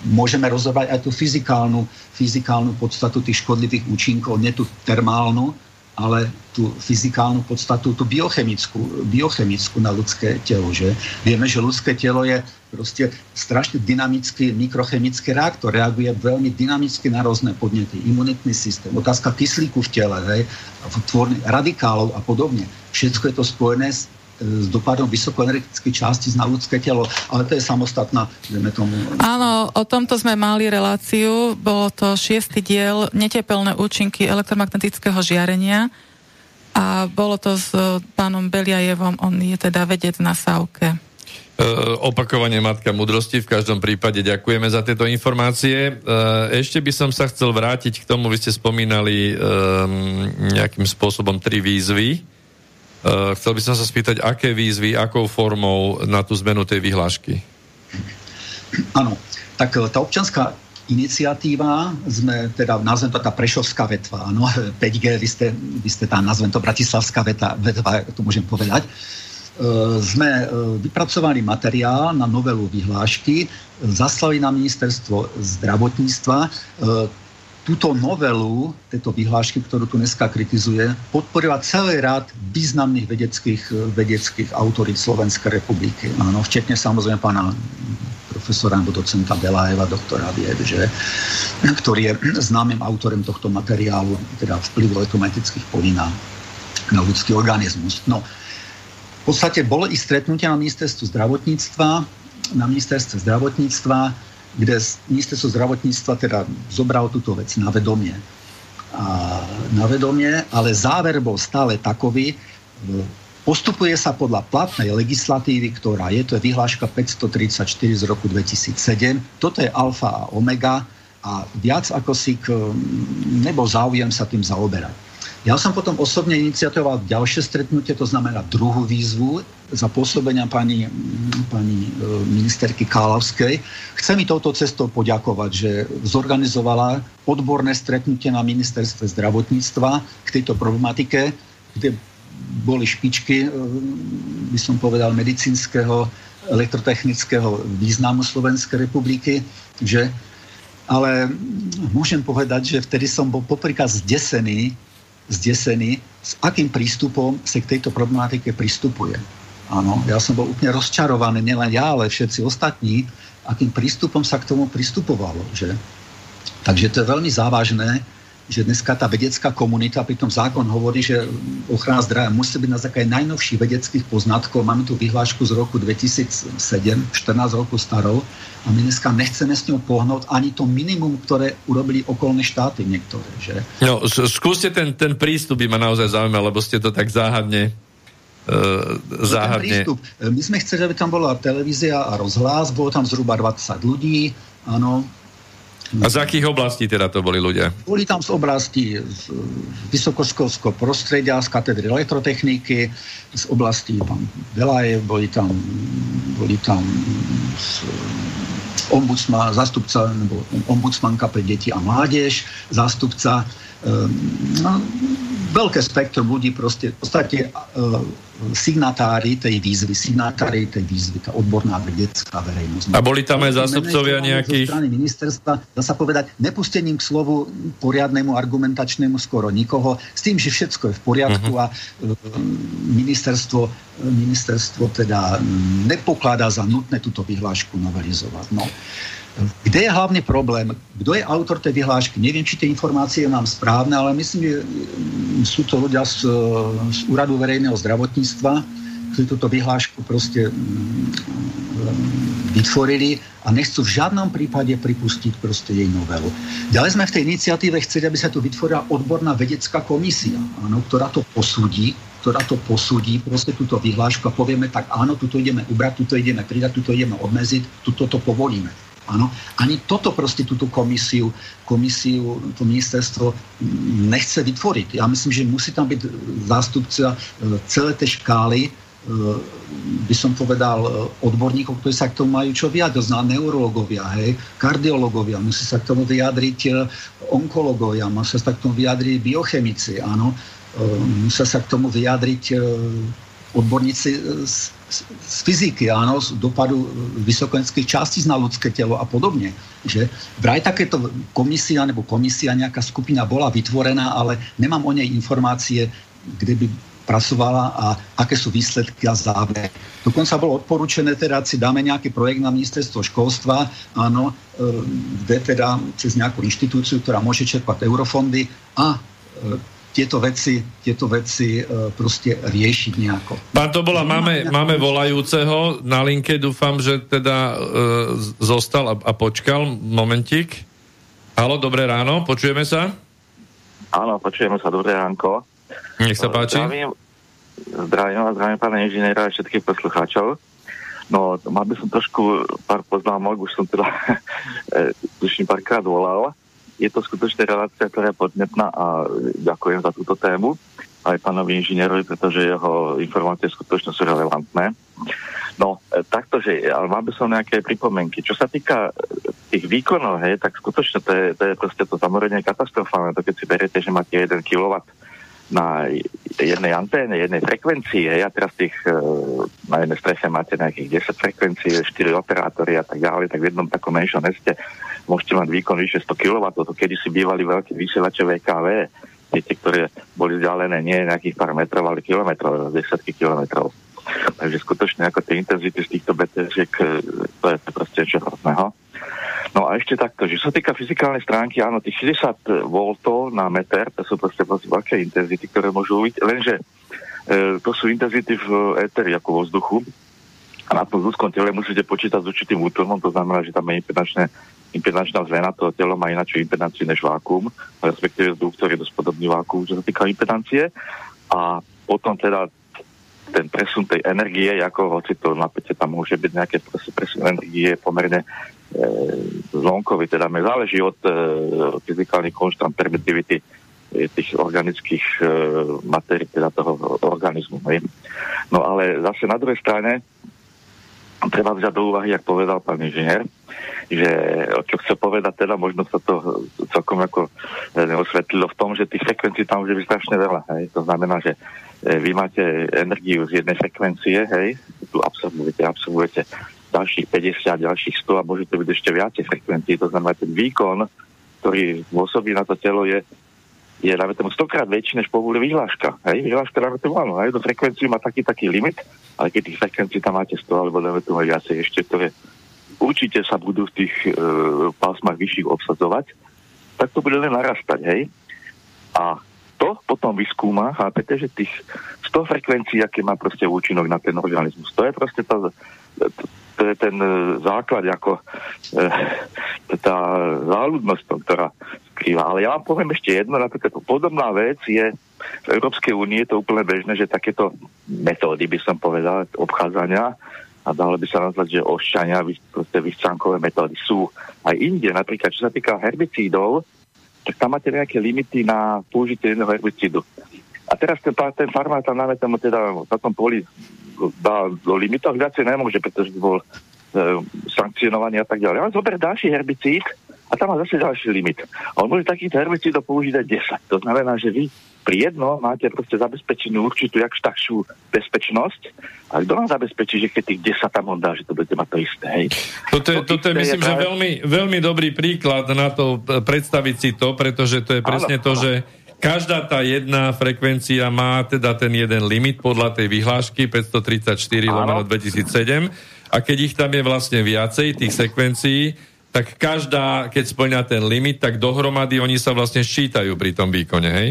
S4: Môžeme rozobrať aj tú fyzikálnu, fyzikálnu podstatu tých škodlivých účinkov, nie tú termálnu, ale tú fyzikálnu podstatu, tú biochemickú, biochemickú na ľudské telo. Že? Vieme, že ľudské telo je proste strašne dynamický mikrochemický reaktor, reaguje veľmi dynamicky na rôzne podnety, imunitný systém, otázka kyslíku v tele, hej, radikálov a podobne. Všetko je to spojené s s dopadom vysokoenergetickej časti na ľudské telo, ale to je samostatná, vieme tomu.
S2: Áno, o tomto sme mali reláciu, bolo to šiestý diel netepelné účinky elektromagnetického žiarenia. a bolo to s pánom Beliajevom, on je teda vedec na Sávke.
S1: E, opakovanie Matka Mudrosti. V každom prípade ďakujeme za tieto informácie. E, ešte by som sa chcel vrátiť k tomu, vy ste spomínali e, nejakým spôsobom tri výzvy. Chcel by som sa spýtať, aké výzvy, akou formou na tú zmenu tej vyhlášky?
S4: Áno, tak tá občanská iniciatíva, sme teda, nazvem to tá prešovská vetva, áno, [laughs] 5G, vy ste, vy ste tá, nazvem to bratislavská vetva, vetva, to môžem povedať. Uh, E, sme vypracovali materiál na novelu vyhlášky, zaslali na ministerstvo zdravotníctva. Túto novelu, tejto vyhlášky, ktorú tu dneska kritizuje, podporila celý rád významných vedeckých, vedeckých autorít Slovenskej republiky. Áno, včetne samozrejme pána profesora alebo docenta Belájeva, doktora vied, že, ktorý je známym autorem tohto materiálu, teda vplyvu elektromagnetických polí na, na ľudský organizmus. No, v podstate bolo i stretnutie na ministerstvu zdravotníctva, na ministerstve zdravotníctva, kde ministerstvo zdravotníctva teda zobralo túto vec na vedomie. A na vedomie, ale záver bol stále takový, postupuje sa podľa platnej legislatívy, ktorá je, to je vyhláška 534 z roku 2007. Toto je alfa a omega a viac ako si k, nebol záujem sa tým zaoberať. Ja som potom osobne iniciatoval ďalšie stretnutie, to znamená druhú výzvu za pôsobenia pani, pani e, ministerky Kálavskej. Chcem mi touto cestou poďakovať, že zorganizovala odborné stretnutie na ministerstve zdravotníctva k tejto problematike, kde boli špičky, e, by som povedal, medicínskeho, elektrotechnického významu Slovenskej republiky, že ale môžem povedať, že vtedy som bol popríklad zdesený, zdesený, s akým prístupom sa k tejto problematike pristupuje. Áno, ja som bol úplne rozčarovaný, nielen ja, ale všetci ostatní, akým prístupom sa k tomu pristupovalo. Že? Takže to je veľmi závažné, že dneska tá vedecká komunita, pritom zákon hovorí, že ochrana zdravia musí byť na základe najnovších vedeckých poznatkov. Máme tu vyhlášku z roku 2007, 14 rokov starou a my dneska nechceme s ňou pohnúť ani to minimum, ktoré urobili okolné štáty niektoré. Že?
S1: No, skúste ten, ten prístup, by ma naozaj zaujímal, lebo ste to tak záhadne záhadne.
S4: prístup. My sme chceli, aby tam bola televízia a rozhlas, bolo tam zhruba 20 ľudí, áno,
S1: a z akých oblastí teda to boli ľudia?
S4: Boli tam z oblasti z vysokoškolského prostredia, z katedry elektrotechniky, z oblasti pán Velajev, boli tam, boli tam z, ombudsman, zastupca, nebo ombudsmanka pre deti a mládež, zástupca Ehm, no, veľké spektrum ľudí proste, v podstate uh, signatári tej výzvy, signatári tej výzvy, tá odborná vedecká verejnosť.
S1: A boli tam aj zástupcovia nejakých...
S4: Zo strany ministerstva, dá sa povedať, nepustením k slovu poriadnemu, argumentačnému skoro nikoho, s tým, že všetko je v poriadku uh-huh. a uh, ministerstvo, ministerstvo teda nepokladá za nutné túto vyhlášku novelizovať. No. Kde je hlavný problém? Kto je autor tej vyhlášky? Neviem, či tie informácie mám správne, ale myslím, že mm, sú to ľudia z, z Úradu verejného zdravotníctva, ktorí túto vyhlášku proste mm, vytvorili a nechcú v žiadnom prípade pripustiť proste jej novelu. Ďalej sme v tej iniciatíve chceli, aby sa tu vytvorila odborná vedecká komisia, áno, ktorá to posúdi, ktorá to posúdi, proste túto vyhlášku a povieme tak, áno, tuto ideme ubrať, tuto ideme pridať, tuto ideme obmedziť, tuto to povolíme. Áno, ani toto proste túto komisiu, komisiu, to ministerstvo nechce vytvoriť. Ja myslím, že musí tam byť zástupca e, celé tej škály, e, by som povedal, e, odborníkov, ktorí sa k tomu majú čo vyjadriť, zná neurologovia, hej, kardiologovia, musí sa k tomu vyjadriť onkologovia, musí sa k tomu vyjadriť biochemici, áno, musia sa k tomu vyjadriť odborníci z, z fyziky, áno, z dopadu vysokoenských častíc na ľudské telo a podobne. Že vraj takéto komisia nebo komisia, nejaká skupina bola vytvorená, ale nemám o nej informácie, kde by pracovala a aké sú výsledky a závery. Dokonca bolo odporúčené, teda si dáme nejaký projekt na ministerstvo školstva, áno, e, kde teda cez nejakú inštitúciu, ktorá môže čerpať eurofondy a e, tieto veci, tieto veci e, proste riešiť nejako.
S1: Pán Tobola, máme, máme volajúceho na linke, dúfam, že teda e, zostal a, a počkal momentík. Halo, dobré ráno, počujeme sa?
S5: Áno, počujeme sa, dobré ránko.
S1: Nech sa páči.
S5: Zdravím, zdravím, zdravím pána inžiniera a všetkých poslucháčov. No, mal by som trošku pár poznámok, už som teda [laughs] tuším párkrát volal. Je to skutočne relácia, ktorá je podnetná a ďakujem za túto tému aj pánovi inžinierovi, pretože jeho informácie skutočne sú relevantné. No, e, takto, že, ale mám by som nejaké pripomienky. Čo sa týka e, tých výkonov, hej, tak skutočne to je, to je proste to zamorenie katastrofálne. To keď si beriete, že máte 1 kW na jednej anténe, jednej frekvencii, hej, a teraz tých, e, na jednej streche máte nejakých 10 frekvencií, 4 operátory a tak ďalej, tak v jednom takom menšom meste môžete mať výkon vyše 100 kW, to kedy si bývali veľké vysielače VKV, viete, ktoré boli vzdialené nie nejakých pár metrov, ale kilometrov, desiatky kilometrov. Takže skutočne ako tie intenzity z týchto BTS, to je proste čo hrozného. No a ešte takto, že sa týka fyzikálnej stránky, áno, tých 60 V na meter, to sú proste, proste veľké intenzity, ktoré môžu byť, lenže e, to sú intenzity v éteri, ako vo vzduchu. A na tom ľudskom tele musíte počítať s určitým útlmom, to znamená, že tam je impedančné impedančná zmena toho telo má inačiu impedanciu než vákuum, respektíve vzduch, ktorý je dosť podobný vákuum, čo sa týka impedancie. A potom teda ten presun tej energie, ako hoci to napätie tam môže byť nejaké presun energie pomerne e, zlomkový, teda mi záleží od e, fyzikálnych konštant permittivity e, tých organických e, matérií, teda toho organizmu. Hej. No ale zase na druhej strane treba vziať do úvahy, jak povedal pán inžinier, že čo chce povedať, teda možno sa to celkom ako e, osvetlilo v tom, že tých frekvencií tam môže byť strašne veľa. Hej. To znamená, že e, vy máte energiu z jednej frekvencie, hej, tu absorbujete, absorbujete ďalších 50, ďalších 100 a môže to byť ešte viacej frekvencií. To znamená, ten výkon, ktorý pôsobí na to telo, je je dáme tomu stokrát väčší, než povolí vyhláška. Hej, vyhláška dáme tomu áno, hej, do frekvenciu má taký taký limit, ale keď tých frekvencií tam máte 100 alebo dáme tomu viacej ešte, ktoré určite sa budú v tých e, pásmach vyšších obsadzovať, tak to bude len narastať, hej. A to potom vyskúma, chápete, že tých 100 frekvencií, aké má proste účinok na ten organizmus, to je proste tá, to je ten e, základ, ako e, tá záľudnosť, ktorá skrýva. Ale ja vám poviem ešte jedno, napríklad podobná vec je v Európskej únie je to úplne bežné, že takéto metódy, by som povedal, obchádzania a dalo by sa nazvať, že ošťania, proste vychcankové metódy sú aj inde. Napríklad, čo sa týka herbicídov, tak tam máte nejaké limity na použitie jedného herbicídu. A teraz ten, ten farmár tam máme tam teda na tom poli dá do limitov viacej nemôže, pretože bol e, sankcionovaný a tak ďalej. Ale zober ďalší herbicíd a tam má zase ďalší limit. A on môže takýto herbicídov použiť aj 10. To znamená, že vy pri jedno máte proste zabezpečenú určitú jakž takšiu bezpečnosť a kto vám zabezpečí, že keď tých 10 tam on dá, že to budete mať to isté, hej?
S1: Toto je, to toto je myslím, je že veľmi, veľmi dobrý príklad na to e, predstaviť si to, pretože to je presne áno, to, áno. že každá tá jedna frekvencia má teda ten jeden limit podľa tej vyhlášky 534 lomeno 2007 a keď ich tam je vlastne viacej, tých sekvencií, tak každá, keď splňa ten limit, tak dohromady oni sa vlastne ščítajú pri tom výkone, hej?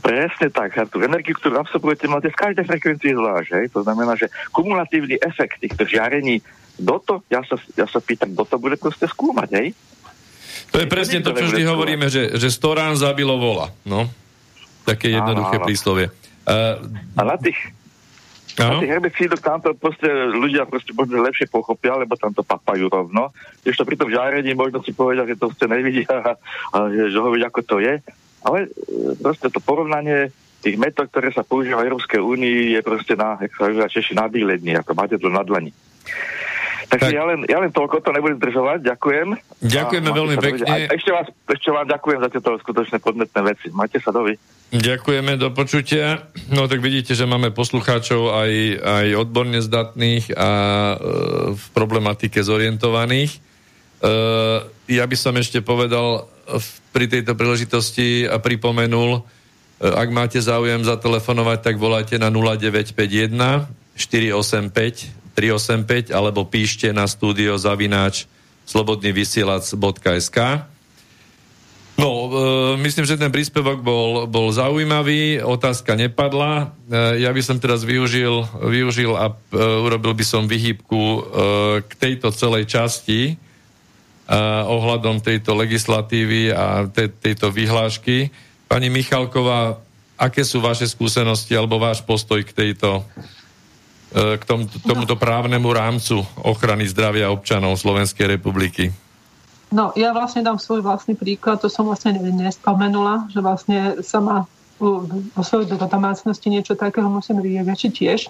S5: Presne tak. Tú energiu, ktorú absorbujete, máte v každej frekvencii zvlášť. Hej? To znamená, že kumulatívny efekt týchto žiarení, kto to, ja sa, ja sa pýtam, kto to bude proste skúmať, hej?
S1: To je presne to, čo vždy hovoríme, že, že sto rán zabilo vola. No. Také jednoduché áno, áno. príslovie. Uh,
S5: a na tých, na tých herbicídoch tam to proste ľudia proste možno lepšie pochopia, lebo tam to papajú rovno. Ešte pri tom žárení možno si povedia, že to ste nevidia a, a že ho ako to je. Ale e, proste to porovnanie tých metód, ktoré sa používajú v Európskej únii, je proste na, jak sa Češi, na ako máte to na dlani. Takže tak. ja, len, ja len toľko to nebudem držovať, ďakujem.
S1: Ďakujeme veľmi pekne.
S5: A ešte, vás, ešte vám ďakujem za tieto skutočne podnetné veci. Majte sa dovi.
S1: Ďakujeme, do počutia. No tak vidíte, že máme poslucháčov aj, aj odborne zdatných a e, v problematike zorientovaných. E, ja by som ešte povedal pri tejto príležitosti a pripomenul, e, ak máte záujem zatelefonovať, tak volajte na 0951 485 385 alebo píšte na studio zavináč slobodnyvysielac.sk No, e, myslím, že ten príspevok bol, bol zaujímavý, otázka nepadla. E, ja by som teraz využil, využil a e, urobil by som vyhýbku e, k tejto celej časti ohľadom tejto legislatívy a te, tejto vyhlášky. Pani Michalková aké sú vaše skúsenosti alebo váš postoj k tejto e, k tom, tomuto právnemu rámcu ochrany zdravia občanov Slovenskej republiky?
S3: No, ja vlastne dám svoj vlastný príklad, to som vlastne nespomenula, že vlastne sama vo svojej domácnosti niečo takého musím riešiť tiež.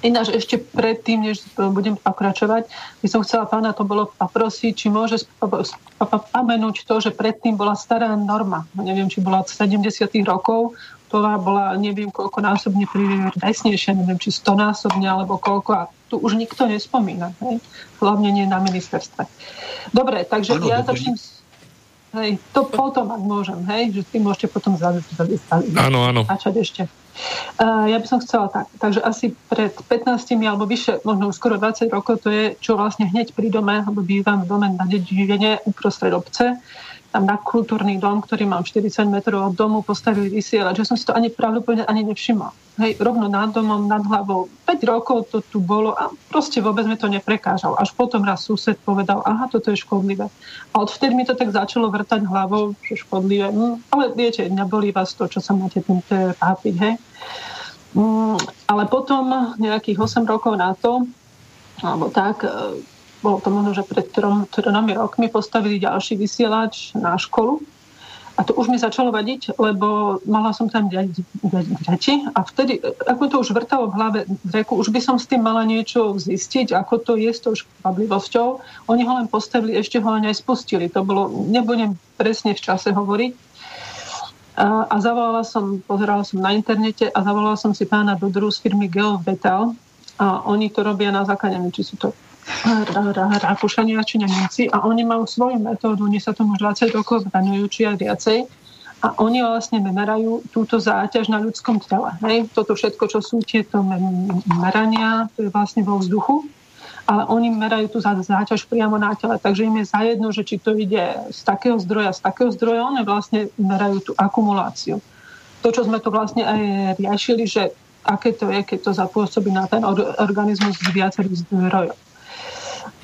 S3: Ináč ešte predtým, než budem pokračovať, by som chcela pána to bolo poprosiť, či môže spomenúť to, že predtým bola stará norma. Neviem, či bola od 70. rokov, ktorá bola neviem koľko násobne presnejšia, neviem či 100 násobne alebo koľko a tu už nikto nespomína, hej? hlavne nie na ministerstve. Dobre, takže ano, ja začnem Hej, to potom, ak môžem, hej, že ty môžete potom začať
S1: Áno, áno.
S3: ešte. Ja by som chcela tak. Takže asi pred 15 alebo vyše, možno skoro 20 rokov to je, čo vlastne hneď pri dome, alebo bývam v dome na dedine uprostred obce tam na kultúrny dom, ktorý mám 40 metrov od domu, postavili vysielať, že som si to ani pravdepodobne ani nevšimla. Hej, rovno nad domom, nad hlavou. 5 rokov to tu bolo a proste vôbec mi to neprekážalo. Až potom raz sused povedal, aha, toto je škodlivé. A odvtedy mi to tak začalo vrtať hlavou, že škodlivé. Hm, ale viete, nebolí vás to, čo sa máte tým pápiť, hej. Hm, ale potom nejakých 8 rokov na to, alebo tak, bolo to možno, že pred trom, tromi rokmi postavili ďalší vysielač na školu. A to už mi začalo vadiť, lebo mala som tam deti a vtedy, ako to už vrtalo v hlave reku, už by som s tým mala niečo zistiť, ako to je s tou škvablivosťou. Oni ho len postavili, ešte ho len aj spustili. To bolo, nebudem presne v čase hovoriť. A, a zavolala som, pozerala som na internete a zavolala som si pána Dodru z firmy Geovetal a oni to robia na základe, či sú to Rakúšania či Nemci a oni majú svoju metódu, oni sa tomu už 20 rokov venujú, či aj viacej a oni vlastne merajú túto záťaž na ľudskom tele. Hej? Toto všetko, čo sú tieto merania, to je vlastne vo vzduchu, ale oni merajú tú záťaž priamo na tele, takže im je zajedno, že či to ide z takého zdroja, z takého zdroja, oni vlastne merajú tú akumuláciu. To, čo sme tu vlastne aj riešili, že aké to je, keď to zapôsobí na ten organizmus z viacerých zdrojov.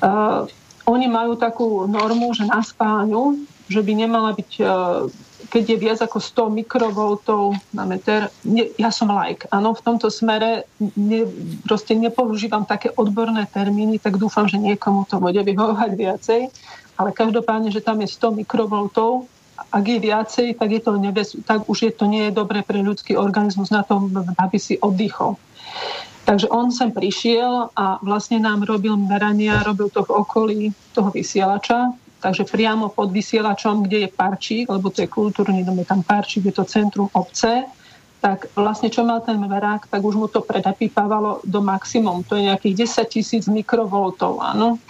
S3: Uh, oni majú takú normu, že na spáňu, že by nemala byť, uh, keď je viac ako 100 mikrovoltov na meter, ne, ja som like, áno, v tomto smere ne, proste nepoužívam také odborné termíny, tak dúfam, že niekomu to bude vyhovovať viacej, ale každopádne, že tam je 100 mikrovoltov, ak je viacej, tak, je to nebez, tak už je to nie je dobre pre ľudský organizmus na tom, aby si oddychol. Takže on sem prišiel a vlastne nám robil merania, robil to v okolí toho vysielača, takže priamo pod vysielačom, kde je parčík, lebo to je kultúrny dom, je tam parčík, je to centrum obce, tak vlastne čo mal ten merák, tak už mu to predapípavalo do maximum. To je nejakých 10 tisíc mikrovoltov, áno.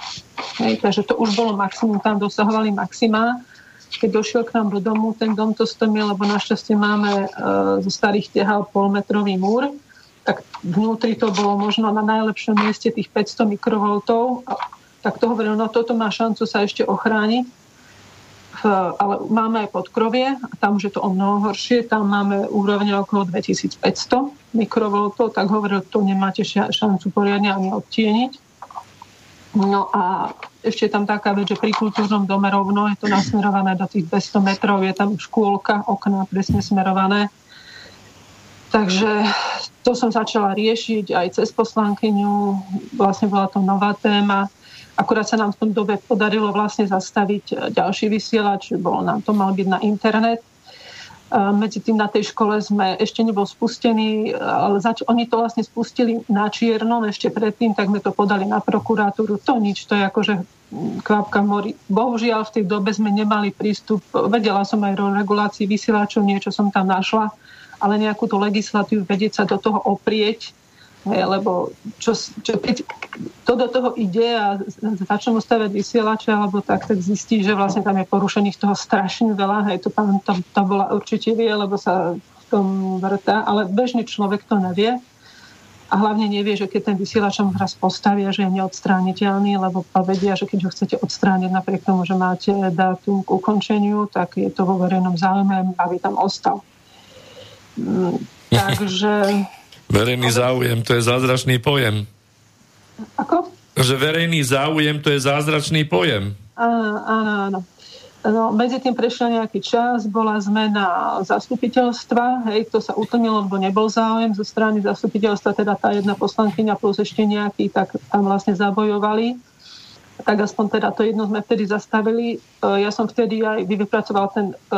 S3: Hej, takže to už bolo maximum, tam dosahovali maxima. Keď došiel k nám do domu, ten dom to stomil, lebo našťastie máme e, zo starých tehal polmetrový múr, tak vnútri to bolo možno na najlepšom mieste tých 500 mikrovoltov. Tak to hovoril, no toto má šancu sa ešte ochrániť. Ale máme aj podkrovie a tam už je to o mnoho horšie. Tam máme úrovne okolo 2500 mikrovoltov, tak hovoril, to nemáte šancu poriadne ani odtieniť. No a ešte tam taká vec, že pri kultúrnom dome rovno je to nasmerované do tých 200 metrov, je tam škôlka, okná presne smerované. Takže to som začala riešiť aj cez poslankyňu, vlastne bola to nová téma. Akurát sa nám v tom dobe podarilo vlastne zastaviť ďalší vysielač, bolo nám to mal byť na internet. Medzi tým na tej škole sme ešte nebol spustený, ale zač- oni to vlastne spustili na čiernom ešte predtým, tak sme to podali na prokuratúru. To nič, to je akože kvapka mori. Bohužiaľ v tej dobe sme nemali prístup, vedela som aj o regulácii vysielačov, niečo som tam našla, ale nejakú tú legislatívu vedieť sa do toho oprieť, lebo čo, čo, keď to do toho ide a začnú stavať vysielače alebo tak, tak zistí, že vlastne tam je porušených toho strašne veľa. Hej, to tam, tam, tam bola určite vie, lebo sa v tom vrta, ale bežný človek to nevie a hlavne nevie, že keď ten vysielač raz postavia, že je neodstrániteľný, lebo vedia, že keď ho chcete odstrániť napriek tomu, že máte dátum k ukončeniu, tak je to vo verejnom záujme, aby tam ostal. Takže... [laughs]
S1: Verejný záujem, to je zázračný pojem.
S3: Ako?
S1: Že verejný záujem, to je zázračný pojem.
S3: Áno, áno. No, medzi tým prešiel nejaký čas, bola zmena zastupiteľstva, hej, to sa utlmilo, lebo nebol záujem zo strany zastupiteľstva, teda tá jedna poslankyňa plus ešte nejaký, tak tam vlastne zabojovali. Tak aspoň teda to jedno sme vtedy zastavili. E, ja som vtedy aj vypracoval ten, e,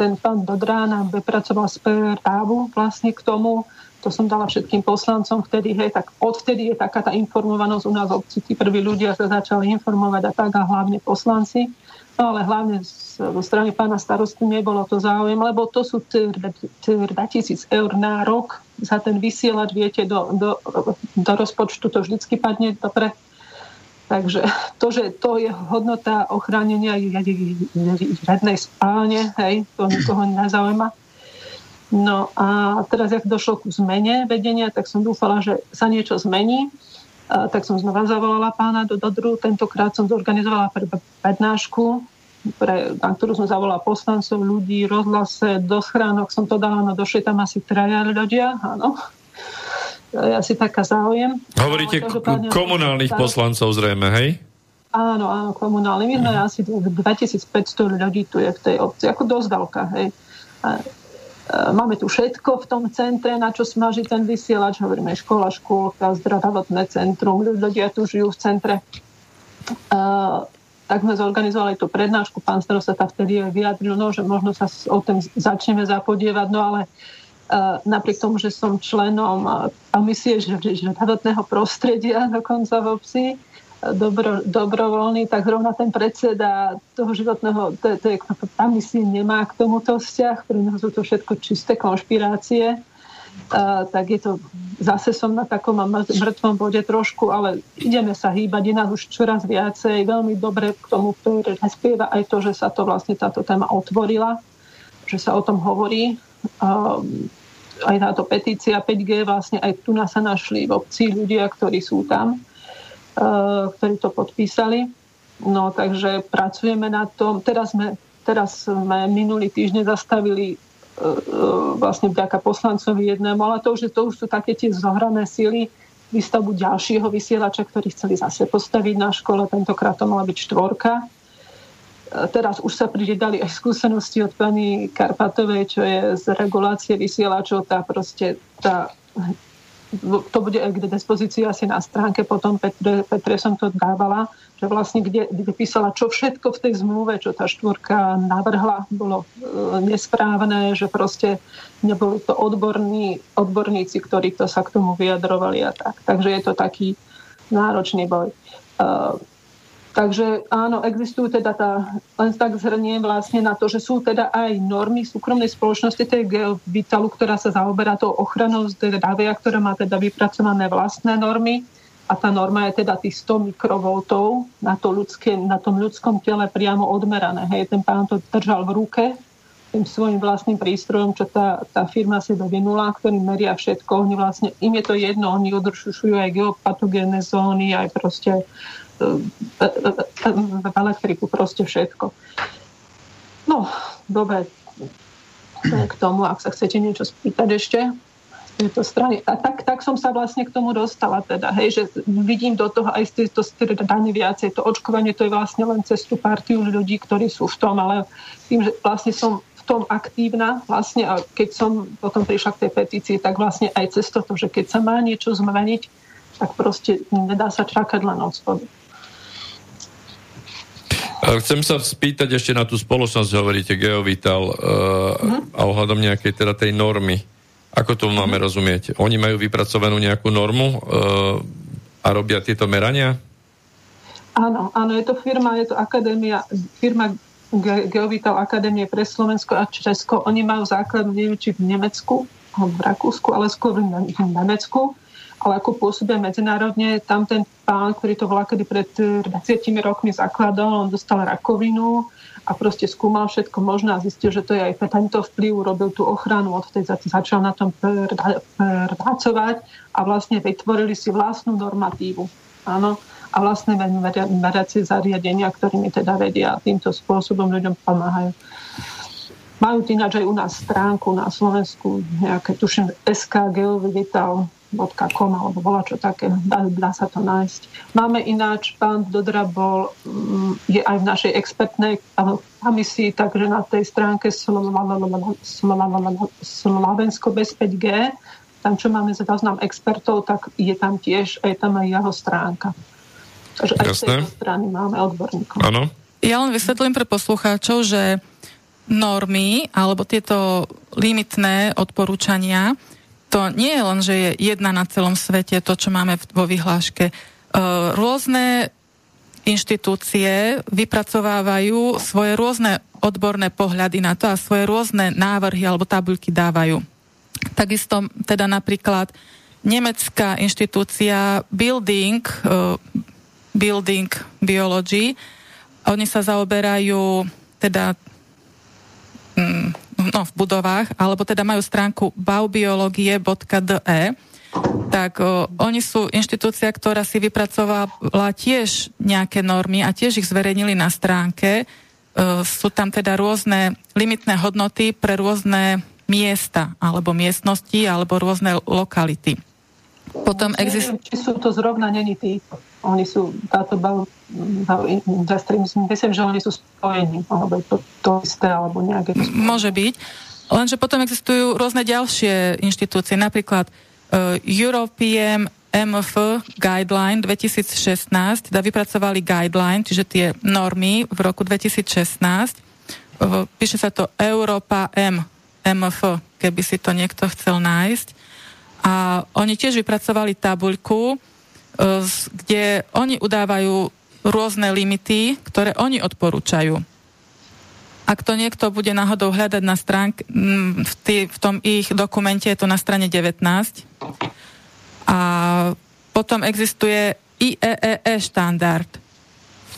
S3: ten pán Dodrán vypracoval správu vlastne k tomu, to som dala všetkým poslancom vtedy, hej, tak odvtedy je taká tá informovanosť u nás v obci, tí prví ľudia sa začali informovať a tak a hlavne poslanci. No ale hlavne zo strany pána starostu nebolo to záujem, lebo to sú 2000 eur na rok za ten vysielač, viete, do, do, do rozpočtu to vždycky padne dobre. Takže to, že to je hodnota ochránenia jednej spálne, hej, to nikoho nezaujíma. No a teraz, ak došlo ku zmene vedenia, tak som dúfala, že sa niečo zmení. A tak som znova zavolala pána do Dodru. Tentokrát som zorganizovala prednášku, pre, na ktorú som zavolala poslancov, ľudí, rozhlase, do schránok som to dala, no došli tam asi traja ľudia, áno. Asi taká záujem.
S1: Hovoríte k- komunálnych tak, poslancov zrejme, hej?
S3: Áno, áno, komunálnych. My sme mm. asi 2500 ľudí tu je v tej obci, ako dosť veľká, hej. A, E, máme tu všetko v tom centre, na čo smaží ten vysielač. Hovoríme škola, škôlka, zdravotné centrum. Ľudia tu žijú v centre. Uh, tak sme zorganizovali tú prednášku. Pán starosta vtedy vyjadril, no, že možno sa o tom začneme zapodievať, no ale uh, napriek tomu, že som členom komisie zdravotného prostredia dokonca v obci, dobro, dobrovoľný, tak zrovna ten predseda toho životného, to, to je, tam si nemá k tomuto vzťah, pre neho sú to všetko čisté konšpirácie, uh, tak je to, zase som na takom mŕtvom bode trošku, ale ideme sa hýbať, je nás už čoraz viacej, veľmi dobre k tomu spieva aj to, že sa to vlastne táto téma otvorila, že sa o tom hovorí. Um, aj táto petícia 5G, vlastne aj tu nás sa našli v obci ľudia, ktorí sú tam Eh, ktorí to podpísali. No takže pracujeme na tom. Teraz sme, teraz sme minulý týždeň zastavili eh, eh, vlastne vďaka poslancovi jednému, ale to už, to už sú také tie zohrané síly výstavbu ďalšieho vysielača, ktorý chceli zase postaviť na škole. Tentokrát to mala byť štvorka. Teraz už sa pridali aj skúsenosti od pani Karpatovej, čo je z regulácie vysielačov. Tá proste tá to bude aj k dispozícii asi na stránke, potom Petre, Petre som to dávala, že vlastne kde, kde čo všetko v tej zmluve, čo tá štvorka navrhla, bolo e, nesprávne, že proste neboli to odborní, odborníci, ktorí to sa k tomu vyjadrovali a tak. Takže je to taký náročný boj. E, Takže áno, existujú teda tá, len tak zhrnie vlastne na to, že sú teda aj normy súkromnej spoločnosti tej Geovitalu, ktorá sa zaoberá tou ochranou zdravia, ktorá má teda vypracované vlastné normy a tá norma je teda tých 100 mikrovoltov na, to ľudské, na tom ľudskom tele priamo odmerané. Hej, ten pán to držal v ruke tým svojim vlastným prístrojom, čo tá, tá firma si dovinula, ktorý meria všetko. Oni vlastne, im je to jedno, oni odršušujú aj geopatogénne zóny, aj proste v elektriku, proste všetko. No, dobre, k tomu, ak sa chcete niečo spýtať ešte z tejto strany. A tak, tak som sa vlastne k tomu dostala teda, hej, že vidím do toho aj z tejto strany viacej. To očkovanie to je vlastne len cez tú partiu ľudí, ktorí sú v tom, ale tým, že vlastne som v tom aktívna vlastne a keď som potom prišla k tej petícii, tak vlastne aj cez toto, že keď sa má niečo zmeniť, tak proste nedá sa čakať len od spodu.
S1: Chcem sa spýtať ešte na tú spoločnosť, hovoríte Geovital uh, uh-huh. a ohľadom nejakej teda tej normy. Ako to máme uh-huh. rozumieť? Oni majú vypracovanú nejakú normu uh, a robia tieto merania?
S3: Áno, áno, je to firma, je to akadémia, firma Ge- Geovital Akadémie pre Slovensko a Česko. Oni majú základ, neviem, či v Nemecku, v Rakúsku, ale skôr v Nemecku ale ako pôsobia medzinárodne, tam ten pán, ktorý to volá kedy pred 20 rokmi zakladal, on dostal rakovinu a proste skúmal všetko možné a zistil, že to je aj tento vplyv, robil tú ochranu, odtedy začal na tom pracovať a vlastne vytvorili si vlastnú normatívu. Áno, a vlastné meracie zariadenia, ktorými teda vedia týmto spôsobom ľuďom pomáhajú. Majú ináč aj u nás stránku na Slovensku, nejaké, tuším, SK Geovital, .com alebo bola čo také, dá, dá sa to nájsť. Máme ináč, pán Dodra bol, mm, je aj v našej expertnej komisii, takže na tej stránke Slovensko bez 5G, tam čo máme zoznam expertov, tak je tam tiež, aj tam aj jeho stránka. Takže aj z tejto strany máme odborníkov.
S1: Áno.
S2: Ja len vysvetlím pre poslucháčov, že normy alebo tieto limitné odporúčania to nie je len, že je jedna na celom svete, to, čo máme vo vyhláške. E, rôzne inštitúcie vypracovávajú svoje rôzne odborné pohľady na to a svoje rôzne návrhy alebo tabuľky dávajú. Takisto teda napríklad nemecká inštitúcia Building, uh, Building Biology, oni sa zaoberajú teda mm, no, v budovách, alebo teda majú stránku baubiologie.de, tak o, oni sú inštitúcia, ktorá si vypracovala tiež nejaké normy a tiež ich zverejnili na stránke. E, sú tam teda rôzne limitné hodnoty pre rôzne miesta, alebo miestnosti, alebo rôzne lokality.
S3: Potom exist... Či sú to zrovna není tí, oni sú, táto bal, myslím, že oni sú spojení, alebo to, to isté, alebo nejaké...
S2: Môže byť. Lenže potom existujú rôzne ďalšie inštitúcie, napríklad uh, European MF Guideline 2016, teda vypracovali guideline, čiže tie normy v roku 2016. Uh, píše sa to Europa M, MF, keby si to niekto chcel nájsť. A oni tiež vypracovali tabuľku, uh, kde oni udávajú rôzne limity, ktoré oni odporúčajú. Ak to niekto bude náhodou hľadať na stránke, v, tý, v tom ich dokumente je to na strane 19. A potom existuje IEEE e štandard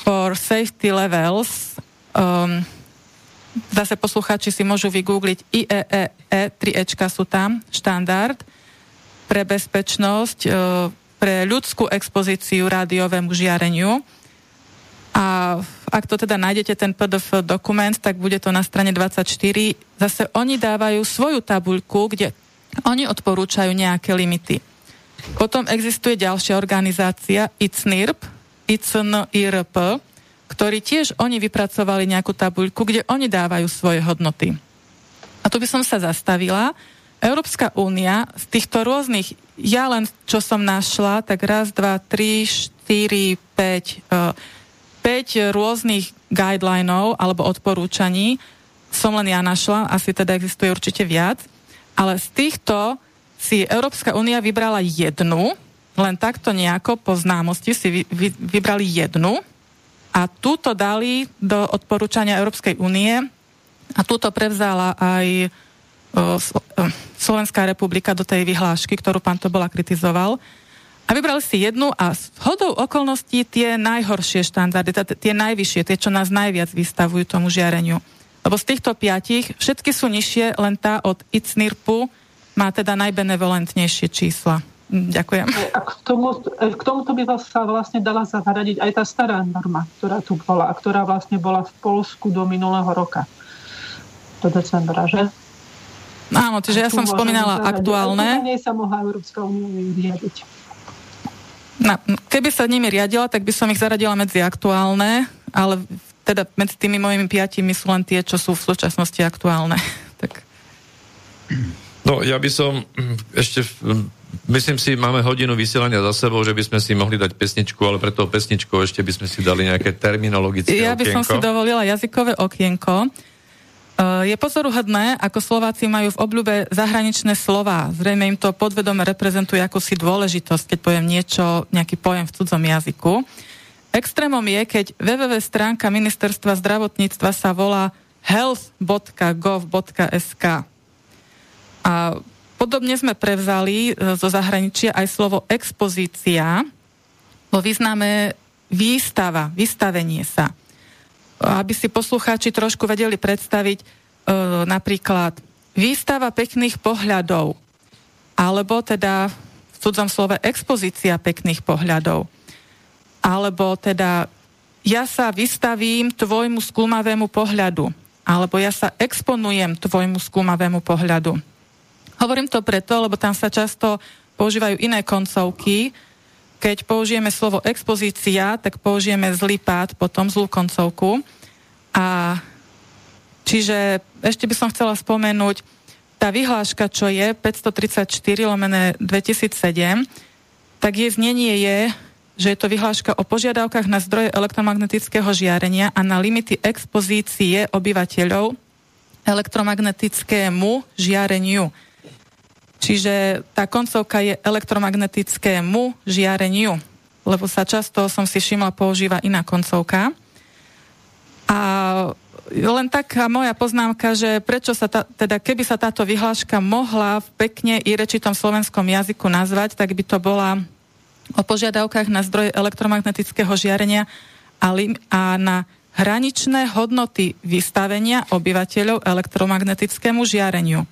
S2: for safety levels. Um, zase poslucháči si môžu vygoogliť IEEE, 3 e Ečka sú tam, štandard pre bezpečnosť, uh, pre ľudskú expozíciu rádiovému žiareniu. A ak to teda nájdete, ten PDF dokument, tak bude to na strane 24. Zase oni dávajú svoju tabuľku, kde oni odporúčajú nejaké limity. Potom existuje ďalšia organizácia ICNIRP, ICNIRP, ktorí tiež oni vypracovali nejakú tabuľku, kde oni dávajú svoje hodnoty. A tu by som sa zastavila. Európska únia z týchto rôznych, ja len čo som našla, tak raz, dva, tri, štyri, päť, uh, 5 rôznych guidelinov alebo odporúčaní som len ja našla, asi teda existuje určite viac, ale z týchto si Európska únia vybrala jednu, len takto nejako po známosti si vy, vy, vybrali jednu a túto dali do odporúčania Európskej únie a túto prevzala aj Slovenská republika do tej vyhlášky, ktorú pán to bola kritizoval. A vybrali si jednu a s hodou okolností tie najhoršie štandardy, tie najvyššie, tie, čo nás najviac vystavujú tomu žiareniu. Lebo z týchto piatich všetky sú nižšie, len tá od ICNIRPu má teda najbenevolentnejšie čísla. Hm, ďakujem.
S3: A k, tomu, k tomuto by sa vlastne dala zahradiť aj tá stará norma, ktorá tu bola a ktorá vlastne bola v Polsku do minulého roka. Do decembra, že?
S2: Áno, čiže ja som spomínala aktuálne.
S3: A sa mohla Európska únia vyriadiť.
S2: No, keby sa nimi riadila, tak by som ich zaradila medzi aktuálne, ale teda medzi tými mojimi piatimi sú len tie, čo sú v súčasnosti aktuálne. [laughs] tak.
S1: No, ja by som ešte, myslím si, máme hodinu vysielania za sebou, že by sme si mohli dať pesničku, ale pre toho pesničku ešte by sme si dali nejaké terminologické
S2: Ja by okienko. som si dovolila jazykové okienko. Je pozoruhodné, ako Slováci majú v obľúbe zahraničné slova. Zrejme im to podvedome reprezentuje akúsi dôležitosť, keď poviem niečo, nejaký pojem v cudzom jazyku. Extrémom je, keď www stránka ministerstva zdravotníctva sa volá health.gov.sk. A podobne sme prevzali e, zo zahraničia aj slovo expozícia vo význame výstava, vystavenie sa aby si poslucháči trošku vedeli predstaviť e, napríklad výstava pekných pohľadov, alebo teda v cudzom slove expozícia pekných pohľadov, alebo teda ja sa vystavím tvojmu skúmavému pohľadu, alebo ja sa exponujem tvojmu skúmavému pohľadu. Hovorím to preto, lebo tam sa často používajú iné koncovky. Keď použijeme slovo expozícia, tak použijeme zlý pád, potom zlú koncovku. A čiže ešte by som chcela spomenúť, tá vyhláška, čo je 534 lomené 2007, tak jej znenie je, že je to vyhláška o požiadavkách na zdroje elektromagnetického žiarenia a na limity expozície obyvateľov elektromagnetickému žiareniu. Čiže tá koncovka je elektromagnetickému žiareniu, lebo sa často, som si všimla, používa iná koncovka. A len taká moja poznámka, že prečo sa ta, teda keby sa táto vyhláška mohla v pekne i rečitom slovenskom jazyku nazvať, tak by to bola o požiadavkách na zdroje elektromagnetického žiarenia a, lim- a na hraničné hodnoty vystavenia obyvateľov elektromagnetickému žiareniu.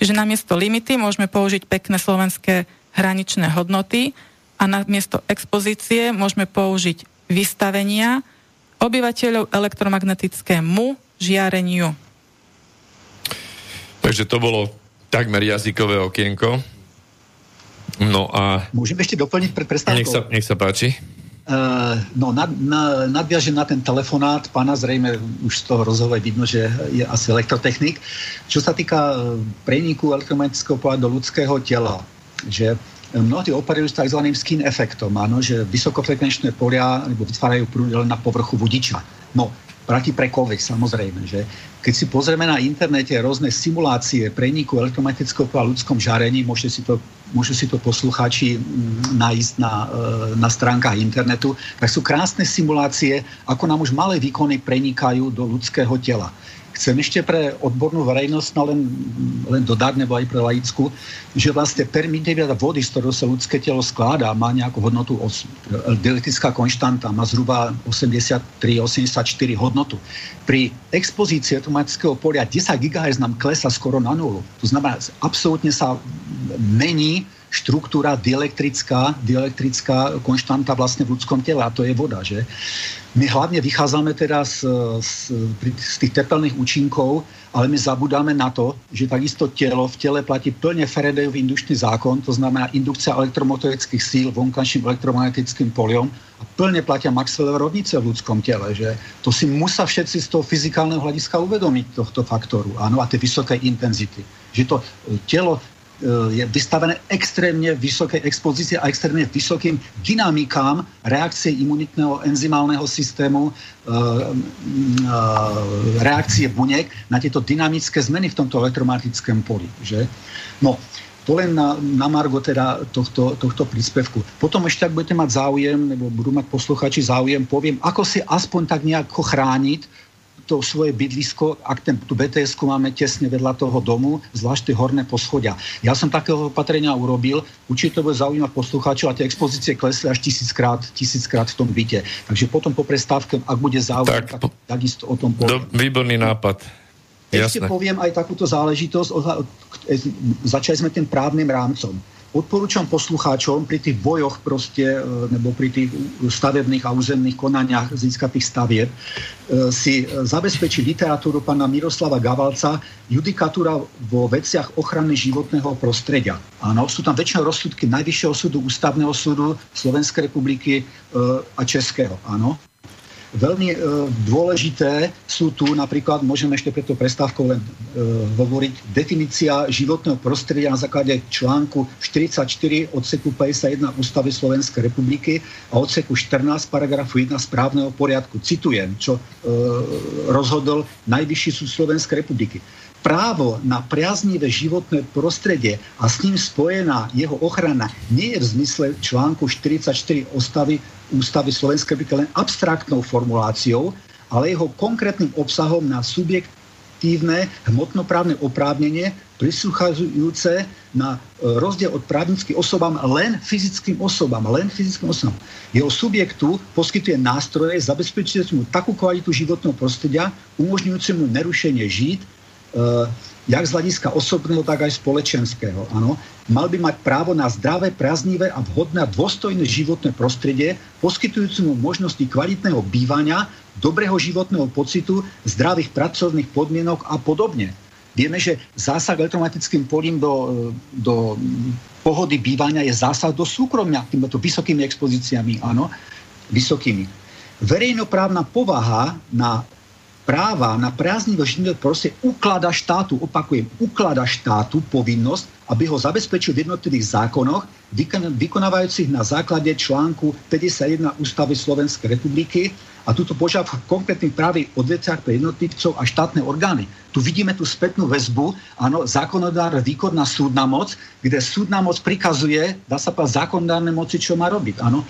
S2: Čiže namiesto limity môžeme použiť pekné slovenské hraničné hodnoty a namiesto expozície môžeme použiť vystavenia obyvateľov elektromagnetickému žiareniu.
S1: Takže to bolo takmer jazykové okienko. No a...
S4: Môžem ešte doplniť pred prestávkou?
S1: Nech sa, nech sa páči.
S4: Uh, no, nad, na, nadviažem na ten telefonát, pána zrejme už z toho rozhovoru vidno, že je asi elektrotechnik. Čo sa týka e, preniku elektromagnetického pola do ľudského tela, že mnohí operujú s tzv. skin efektom, áno, že vysokofrekvenčné polia nebo vytvárajú prúd len na povrchu vodiča. No, platí pre COVID samozrejme, že keď si pozrieme na internete rôzne simulácie preniku elektromagnetického pola ľudskom žarení, môžete si to, môžu si to poslucháči nájsť na, e, na stránkach internetu, tak sú krásne simulácie, ako nám už malé výkony prenikajú do ľudského tela. Chcem ešte pre odbornú verejnosť no len, len dodať, nebo aj pre laickú, že vlastne permittivita vody, z ktorého sa ľudské telo skladá, má nejakú hodnotu, dielektrická konštanta má zhruba 83-84 hodnotu. Pri expozícii automatického polia 10 GHz nám klesa skoro na nulu. To znamená, absolútne sa mení štruktúra dielektrická, dielektrická konštanta vlastne v ľudskom tele a to je voda, že? My hlavne vychádzame teraz z, z, z tých tepelných účinkov, ale my zabudáme na to, že takisto telo, v tele platí plne Faradayov indukčný zákon, to znamená indukcia elektromotorických síl vonkajším elektromagnetickým poliom a plne platia Maxwellové rovnice v ľudskom tele. Že to si musia všetci z toho fyzikálneho hľadiska uvedomiť tohto faktoru áno, a tej vysokej intenzity. Že to telo Eh, je vystavené extrémne vysokej expozície a extrémne vysokým dynamikám reakcie imunitného enzymálneho systému, eh, mm, eh, reakcie buniek na tieto dynamické zmeny v tomto elektromagnetickom poli. Že? No, to len na, na margo teda tohto, tohto príspevku. Potom ešte, ak budete mať záujem, nebo budú mať posluchači záujem, poviem, ako si aspoň tak nejako chrániť to svoje bydlisko, ak ten, tú bts máme tesne vedľa toho domu, zvlášť tie horné poschodia. Ja som takého opatrenia urobil, určite to bude zaujímať poslucháčov a tie expozície klesli až tisíckrát, tisíckrát v tom byte. Takže potom po prestávke, ak bude záujem, tak, tak takisto o tom poviem.
S1: Do, výborný nápad.
S4: Ešte
S1: Jasné.
S4: poviem aj takúto záležitosť. Začali sme tým právnym rámcom odporúčam poslucháčom pri tých bojoch proste, e, nebo pri tých stavebných a územných konaniach získatých stavieb e, si zabezpečiť literatúru pána Miroslava Gavalca judikatúra vo veciach ochrany životného prostredia. Áno, sú tam väčšinou rozsudky Najvyššieho súdu, Ústavného súdu Slovenskej republiky e, a Českého. Áno. Veľmi e, dôležité sú tu napríklad, môžeme ešte preto prestávkou len e, hovoriť, definícia životného prostredia na základe článku 44 odseku 51 Ústavy Slovenskej republiky a odseku 14 paragrafu 1 správneho poriadku. Citujem, čo e, rozhodol Najvyšší súd Slovenskej republiky právo na priaznivé životné prostredie a s ním spojená jeho ochrana nie je v zmysle článku 44 Ústavy, Ústavy Slovenskej republiky len abstraktnou formuláciou, ale jeho konkrétnym obsahom na subjektívne hmotnoprávne oprávnenie prisúchajúce na e, rozdiel od právnických osobám len fyzickým osobám, len fyzickým osobám. Jeho subjektu poskytuje nástroje zabezpečujúce mu takú kvalitu životného prostredia, umožňujúce mu nerušenie Eh, jak z hľadiska osobného, tak aj spoločenského. Ano. Mal by mať právo na zdravé, praznivé a vhodné a dôstojné životné prostredie, poskytujúce mu možnosti kvalitného bývania, dobrého životného pocitu, zdravých pracovných podmienok a podobne. Vieme, že zásah elektromatickým polím do, do pohody bývania je zásah do súkromia týmto vysokými expozíciami, áno, vysokými. Verejnoprávna povaha na práva na prázdnivé životné prostredie uklada štátu, opakujem, uklada štátu povinnosť, aby ho zabezpečil v jednotlivých zákonoch, vykonávajúcich na základe článku 51 Ústavy Slovenskej republiky a túto požiadavku konkrétnych právy odveciach pre jednotlivcov a štátne orgány. Tu vidíme tú spätnú väzbu, áno, zákonodár, výkonná súdna moc, kde súdna moc prikazuje, dá sa povedať, zákonodárne moci, čo má robiť, áno.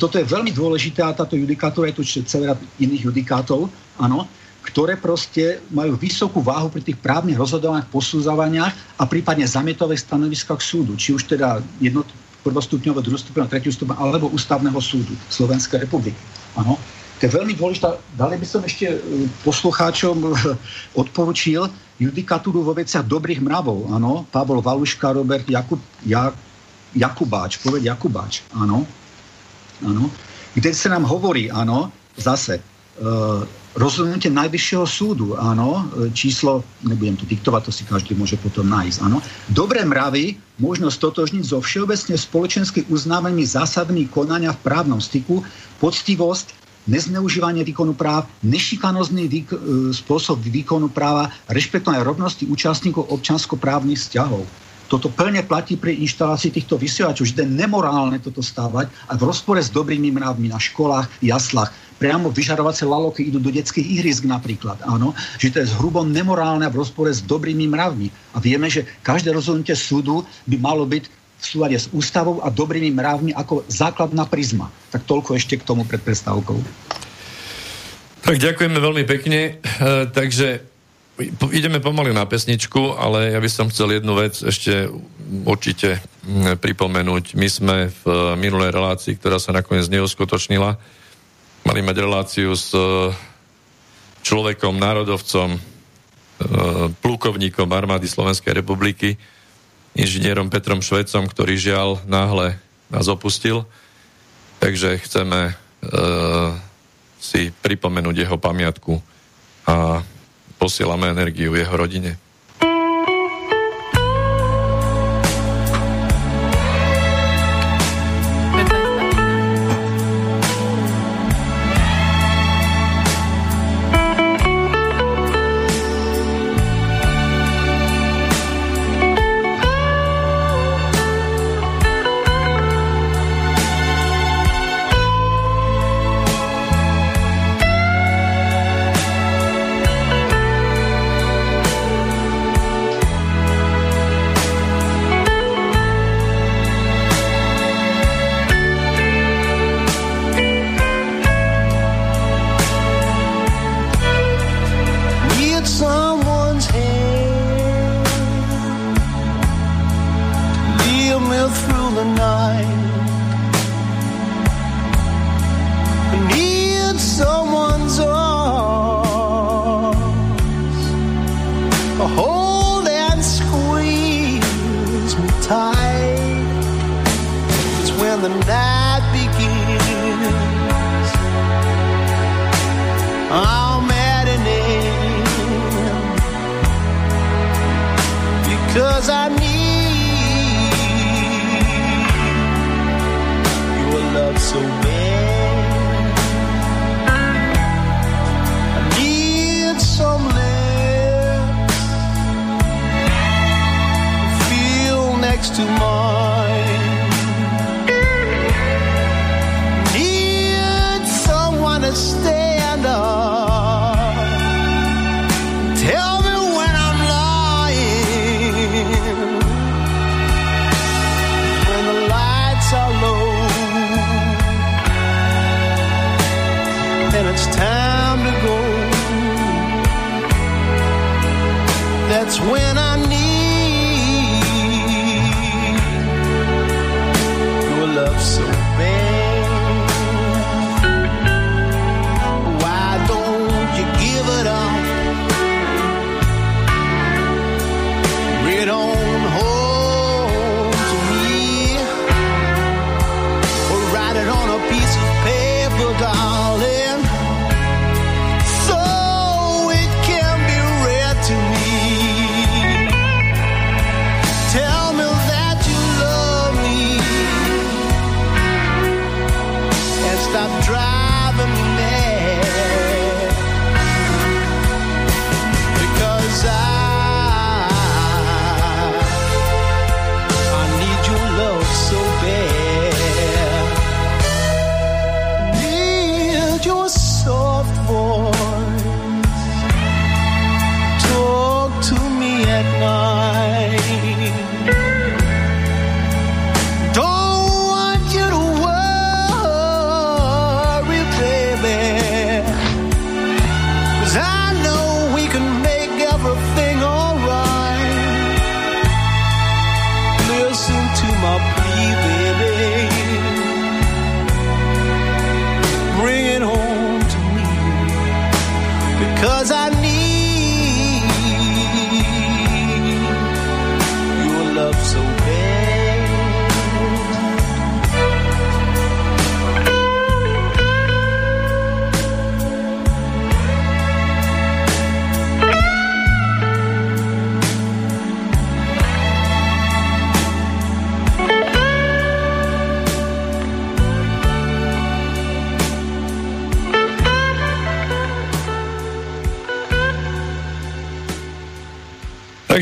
S4: Toto je veľmi dôležité a táto judikatúra je tu celá iných judikátov, áno ktoré proste majú vysokú váhu pri tých právnych rozhodovaniach, posudzovaniach a prípadne zamietových stanoviskách súdu, či už teda jednot, prvostupňového, druhostupňového, tretiu stupňa alebo ústavného súdu Slovenskej republiky. Áno. To je veľmi dôležité. Dali by som ešte e, poslucháčom e, odporučil judikatúru vo veciach dobrých mravov. Áno, Pavol Valuška, Robert Jakub, Jak, Jakubáč, poved Jakubáč, áno, áno, kde sa nám hovorí, áno, zase, e, rozhodnutie Najvyššieho súdu, áno, e, číslo, nebudem to diktovať, to si každý môže potom nájsť, áno. Dobré mravy možno stotožniť so všeobecne spoločensky uznávanými zásadmi konania v právnom styku, poctivosť, nezneužívanie výkonu práv, nešikanozný výk- e, spôsob výkonu práva, rešpektovanie rovnosti účastníkov občanskoprávnych vzťahov. Toto plne platí pri inštalácii týchto vysielačov, že je nemorálne toto stávať a v rozpore s dobrými mravmi na školách, jaslách priamo vyžarovacie laloky idú do detských ihrisk napríklad. Áno, že to je zhrubo nemorálne v rozpore s dobrými mravmi. A vieme, že každé rozhodnutie súdu by malo byť v súlade s ústavou a dobrými mravmi ako základná prizma. Tak toľko ešte k tomu pred prestávkou.
S6: Tak ďakujeme veľmi pekne. E, takže ideme pomaly na pesničku, ale ja by som chcel jednu vec ešte určite pripomenúť. My sme v minulej relácii, ktorá sa nakoniec neuskutočnila, mali mať reláciu s e, človekom, národovcom, e, plukovníkom armády Slovenskej republiky, inžinierom Petrom Švecom, ktorý žiaľ náhle nás opustil. Takže chceme e, si pripomenúť jeho pamiatku a posielame energiu jeho rodine. Stop driving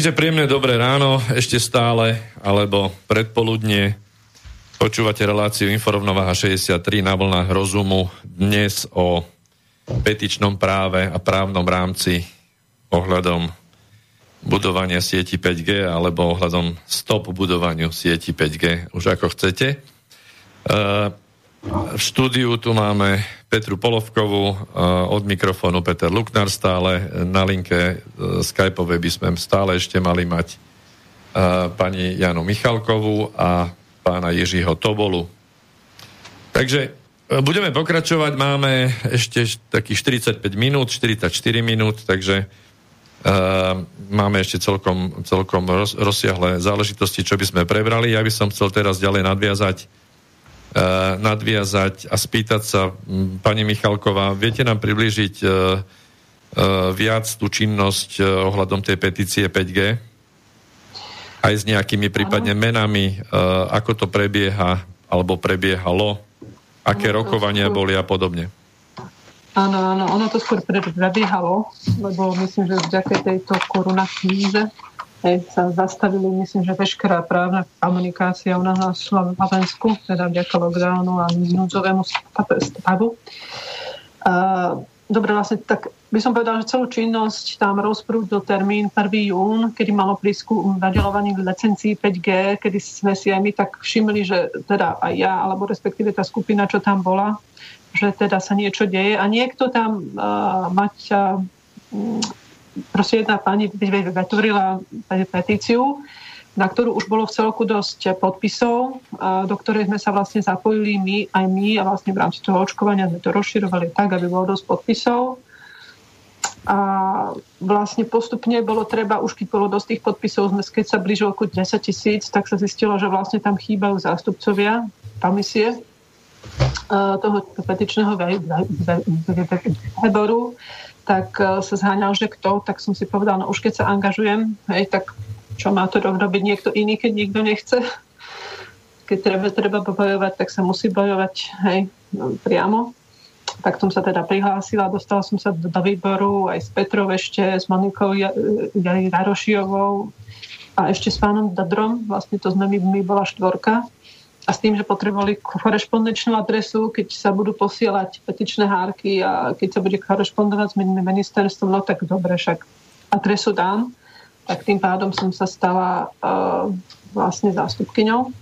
S1: Takže príjemné dobré ráno, ešte stále, alebo predpoludne. Počúvate reláciu Inforovnováha 63 na vlnách rozumu. Dnes o petičnom práve a právnom rámci ohľadom budovania sieti 5G alebo ohľadom stop budovaniu sieti 5G, už ako chcete. Uh, v štúdiu tu máme Petru Polovkovú, od mikrofónu Peter Luknar stále, na linke Skypeovej by sme stále ešte mali mať pani Janu Michalkovú a pána Jiřího Tobolu. Takže budeme pokračovať, máme ešte takých 45 minút, 44 minút, takže uh, máme ešte celkom, celkom roz, rozsiahle záležitosti, čo by sme prebrali. Ja by som chcel teraz ďalej nadviazať nadviazať a spýtať sa, pani Michalková, viete nám priblížiť uh, uh, viac tú činnosť ohľadom tej petície 5G? Aj s nejakými prípadne menami, ako to prebieha, alebo prebiehalo, aké rokovania boli a podobne.
S3: Áno, áno, ono to skôr pre- prebiehalo, lebo myslím, že vďaka tejto korona kríze hej, sa zastavili, myslím, že veškerá právna komunikácia u nás na Slovensku, teda vďaka lockdownu a núdzovému stavu. A, dobre, vlastne tak by som povedala, že celú činnosť tam rozprúdil termín 1. jún, kedy malo prísku nadelovanie licencií 5G, kedy sme si aj my tak všimli, že teda aj ja, alebo respektíve tá skupina, čo tam bola, že teda sa niečo deje a niekto tam uh, mať uh, proste jedna pani vytvorila petíciu, na ktorú už bolo v celku dosť podpisov, do ktorej sme sa vlastne zapojili my, aj my a vlastne v rámci toho očkovania sme to rozširovali tak, aby bolo dosť podpisov. A vlastne postupne bolo treba, už keď bolo dosť tých podpisov, sme, keď sa blížilo ku 10 tisíc, tak sa zistilo, že vlastne tam chýbajú zástupcovia komisie eh, toho petičného výboru, tak eh, sa zháňal, že kto, tak som si povedal, no už keď sa angažujem, hej, tak čo má to robiť niekto iný, keď nikto nechce. Keď treba, treba bojovať, tak sa musí bojovať hej, priamo. Tak som sa teda prihlásila, dostala som sa do, do výboru aj s Petrou ešte, s Monikou Jari Rarošiovou a ešte s pánom Dadrom, vlastne to sme my, my bola štvorka a s tým, že potrebovali korešpondenčnú adresu, keď sa budú posielať petičné hárky a keď sa bude korešpondovať s ministerstvom, no tak dobre, však adresu dám. Tak tým pádom som sa stala uh, vlastne zástupkyňou.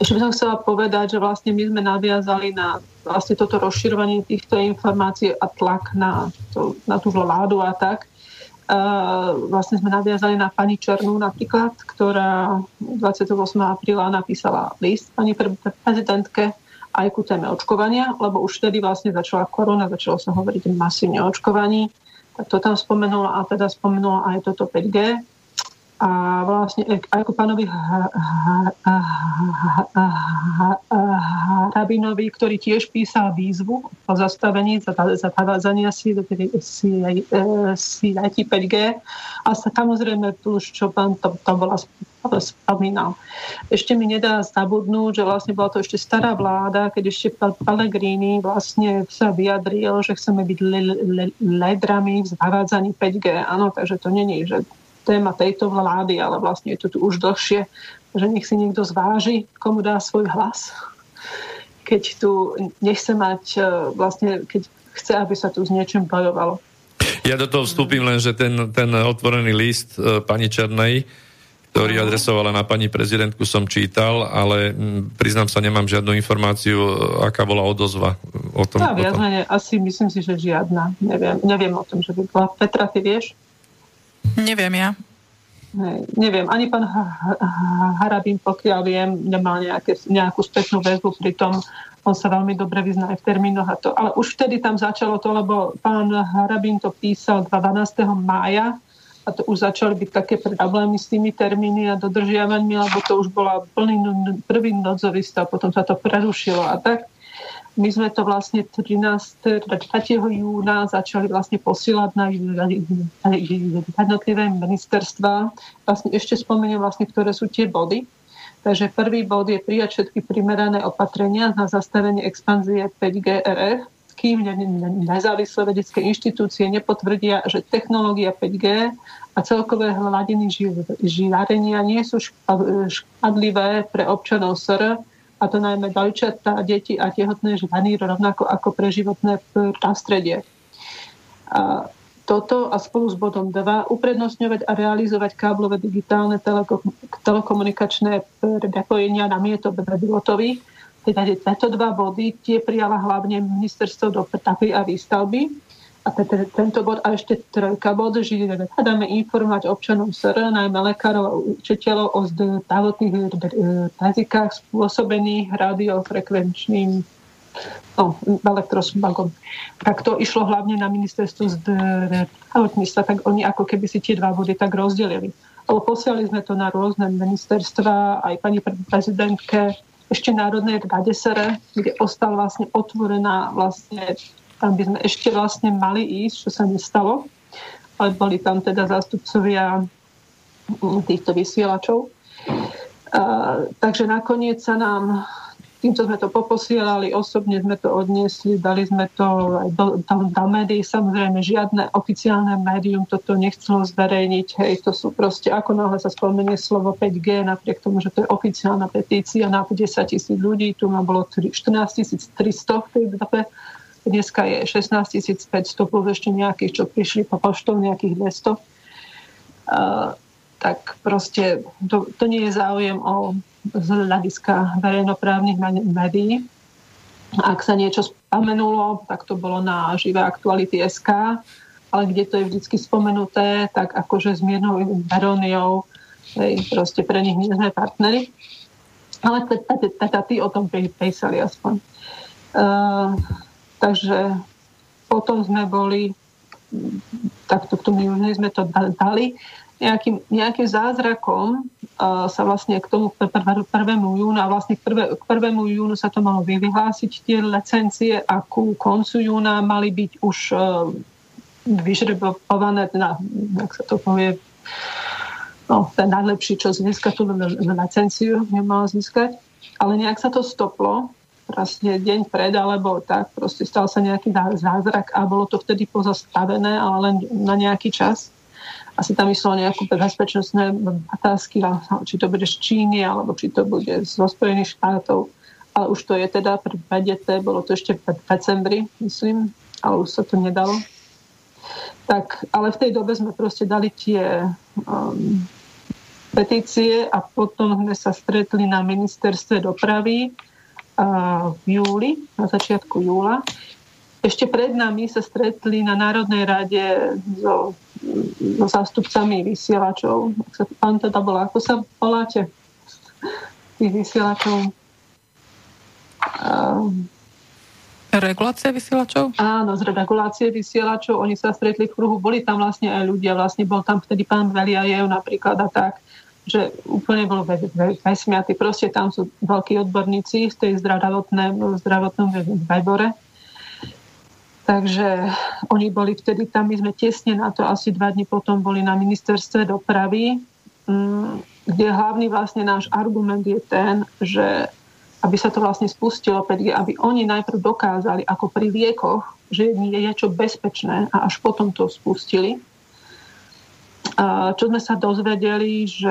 S3: Ešte by som chcela povedať, že vlastne my sme naviazali na vlastne toto rozširovanie týchto informácií a tlak na, to, na tú vládu a tak. Uh, vlastne sme naviazali na pani Černú napríklad, ktorá 28. apríla napísala list pani prezidentke aj ku téme očkovania, lebo už vtedy vlastne začala korona, začalo sa hovoriť masívne o očkovaní. Tak to tam spomenula a teda spomenula aj toto 5G. A vlastne ako pánovi Rabinovi, ktorý tiež písal výzvu o zastavení zavádzania si, si, si 5G a sa samozrejme už čo pán to, to bola spomínal. Ešte mi nedá zabudnúť, že vlastne bola to ešte stará vláda, keď ešte Pellegrini vlastne sa vyjadril, že chceme byť ledrami v zavádzaní 5G. Áno, takže to není, že téma tejto vlády, ale vlastne je to tu už dlhšie, že nech si niekto zváži, komu dá svoj hlas, keď tu nechce mať, e, vlastne, keď chce, aby sa tu s niečím bojovalo.
S1: Ja do toho vstúpim len, že ten, ten otvorený list e, pani Černej, ktorý adresovala na pani prezidentku, som čítal, ale priznám sa, nemám žiadnu informáciu, aká bola odozva o tom.
S3: Ja, viac menej, asi myslím si, že žiadna. Neviem, neviem o tom, že by bola. Petra, ty vieš?
S2: Neviem ja.
S3: Ne, neviem, ani pán Harabín, pokiaľ viem, nemal nejaké, nejakú spätnú väzbu, pritom on sa veľmi dobre vyzná aj v termínoch a to. Ale už vtedy tam začalo to, lebo pán Harabín to písal 12. mája a to už začali byť také problémy s tými termíny a dodržiavaním, lebo to už bola plný prvý nodzový stav, potom sa to prerušilo a tak my sme to vlastne 13. 3. júna začali vlastne posielať na jednotlivé ministerstva. Vlastne ešte spomeniem vlastne, ktoré sú tie body. Takže prvý bod je prijať všetky primerané opatrenia na zastavenie expanzie 5G RF, kým nezávislé vedecké inštitúcie nepotvrdia, že technológia 5G a celkové hladiny žiarenia nie sú škadlivé pre občanov SR, a to najmä dojčatá, deti a tehotné ženy, rovnako ako pre životné prostredie. A toto a spolu s bodom 2 uprednostňovať a realizovať káblové digitálne telekom- telekomunikačné prepojenia na mieto bebilotových. Teda tieto dva body tie prijala hlavne ministerstvo dopravy a výstavby a tento bod a ešte trojka bod, že hľadáme informovať občanov SR, najmä lekárov a učiteľov o zdravotných rizikách spôsobených radiofrekvenčným no, elektrosmogom. Tak to išlo hlavne na ministerstvo zdravotníctva, tak oni ako keby si tie dva body tak rozdelili. Lebo posiali sme to na rôzne ministerstva, aj pani prezidentke, ešte Národnej rade SR, kde ostal vlastne otvorená vlastne tam by sme ešte vlastne mali ísť, čo sa nestalo, ale boli tam teda zástupcovia týchto vysielačov. A, takže nakoniec sa nám, týmto sme to poposielali, osobne sme to odniesli, dali sme to aj do, do, do médií, samozrejme žiadne oficiálne médium toto nechcelo zverejniť, hej, to sú proste, ako náhle sa spomenie slovo 5G, napriek tomu, že to je oficiálna petícia na 10 tisíc ľudí, tu ma bolo 14 300 v tej dobe, Dneska je 16 500 plus ešte nejakých, čo prišli po poštou, nejakých 200. Uh, tak proste to, to nie je záujem o z hľadiska verejnoprávnych médií. Ak sa niečo spomenulo, tak to bolo na živé aktuality SK, ale kde to je vždy spomenuté, tak akože s miernou veróniou, proste pre nich nie sme partnery. Ale teda tí o tom písali aspoň. Uh, Takže potom sme boli, takto k tomu sme to dali, nejakým, nejakým zázrakom uh, sa vlastne k tomu 1. júnu a vlastne k, prvé, k 1. júnu sa to malo vyhlásiť tie licencie a ku koncu júna mali byť už uh, vyžrebované, teda, jak sa to povie, no, ten najlepší, čo získa tú licenciu, nemal získať. Ale nejak sa to stoplo vlastne deň pred alebo tak, proste stal sa nejaký zázrak a bolo to vtedy pozastavené, ale len na nejaký čas. Asi tam išlo nejakú bezpečnostné otázky, či to bude z Číny, alebo či to bude zo Spojených štátov. Ale už to je teda predete, bolo to ešte v decembri, myslím, ale už sa to nedalo. Tak, ale v tej dobe sme proste dali tie um, petície a potom sme sa stretli na ministerstve dopravy v júli, na začiatku júla. Ešte pred nami sa stretli na Národnej rade so, so zástupcami vysielačov. Pán teda bola, ako sa voláte? Tých vysielačov.
S2: Regulácia vysielačov?
S3: Áno, z regulácie vysielačov. Oni sa stretli v kruhu, boli tam vlastne aj ľudia. Vlastne bol tam vtedy pán Veliajev napríklad a tak že úplne bol vesmiatý. Proste tam sú veľkí odborníci v tej zdravotnom, zdravotnom výbore. Takže oni boli vtedy tam, my sme tesne na to, asi dva dní potom boli na ministerstve dopravy, mm, kde hlavný vlastne náš argument je ten, že aby sa to vlastne spustilo 5G, aby oni najprv dokázali ako pri liekoch, že je čo bezpečné a až potom to spustili. Čo sme sa dozvedeli, že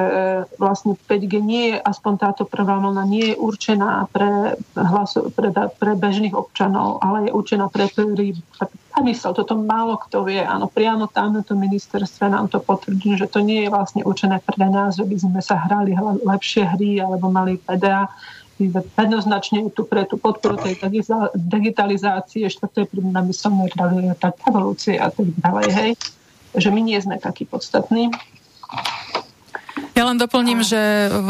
S3: vlastne 5G nie je, aspoň táto prvá vlna nie je určená pre, hlaso, pre, pre bežných občanov, ale je určená pre, pre, pre mysel. Toto málo kto vie. Áno, priamo tam na tom ministerstve nám to potvrdí, že to nie je vlastne určené pre nás, že by sme sa hrali lepšie hry alebo mali PDA jednoznačne tu pre tú podporu tej digitalizácie, štvrtej priemyselnej revolúcie a tak ďalej, hej, že my nie sme takí podstatní.
S2: Ja len doplním, že v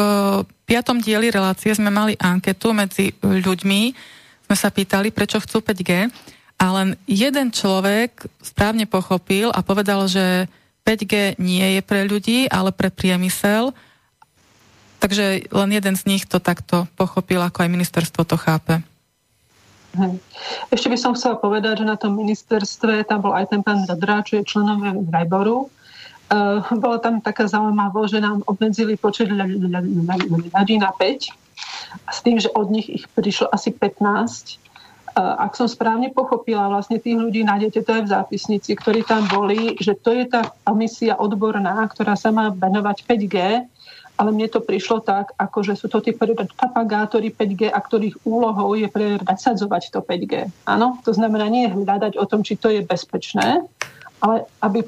S2: piatom dieli relácie sme mali anketu medzi ľuďmi, sme sa pýtali, prečo chcú 5G a len jeden človek správne pochopil a povedal, že 5G nie je pre ľudí, ale pre priemysel Takže len jeden z nich to takto pochopil, ako aj ministerstvo to chápe.
S3: Hm. Ešte by som chcela povedať, že na tom ministerstve tam bol aj ten pán Zadra, čo je členom výboru. Uh, tam taká zaujímavosť, že nám obmedzili počet ľudí na 5 a s tým, že od nich ich prišlo asi 15. Uh, ak som správne pochopila, vlastne tých ľudí nájdete to aj v zápisnici, ktorí tam boli, že to je tá komisia odborná, ktorá sa má venovať 5G ale mne to prišlo tak, ako že sú to tí propagátori 5G, a ktorých úlohou je presadzovať to 5G. Áno, to znamená nie hľadať o tom, či to je bezpečné, ale aby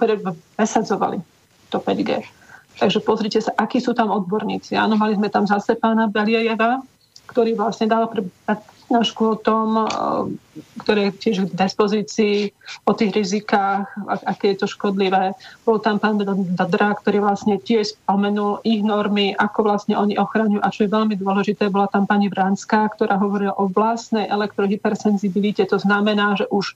S3: presadzovali to 5G. Takže pozrite sa, akí sú tam odborníci. Áno, mali sme tam zase pána Beliejeva, ktorý vlastne dal prednášku o tom, eh, ktoré je tiež k dispozícii, o tých rizikách, aké je to škodlivé. Bol tam pán Dadra, ktorý vlastne tiež spomenul ich normy, ako vlastne oni ochraňujú. A čo je veľmi dôležité, bola tam pani Vránska, ktorá hovorila o vlastnej elektrohypersenzibilite. To znamená, že už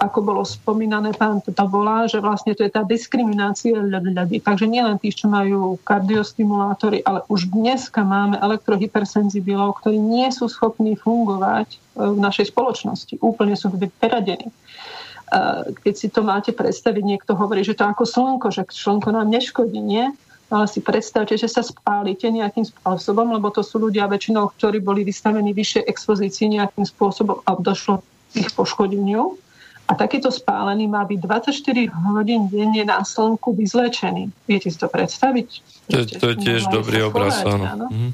S3: ako bolo spomínané, pán to volá, že vlastne to je tá diskriminácia ľudí. Takže nielen tých, čo majú kardiostimulátory, ale už dneska máme elektrohypersenzibilov, ktorí nie sú schopní fungovať eh, v našej spoločnosti. Úplne sú vyradení. Eh, keď si to máte predstaviť, niekto hovorí, že to ako slnko, že slnko nám neškodí, nie? ale si predstavte, že sa spálite nejakým spôsobom, lebo to sú ľudia väčšinou, ktorí boli vystavení vyššej expozícii nejakým spôsobom a došlo ich poškodeniu a takýto spálený má byť 24 hodín denne na slnku vyzlečený. Viete si to predstaviť?
S1: To, to je tiež dobrý obraz, áno. Mhm.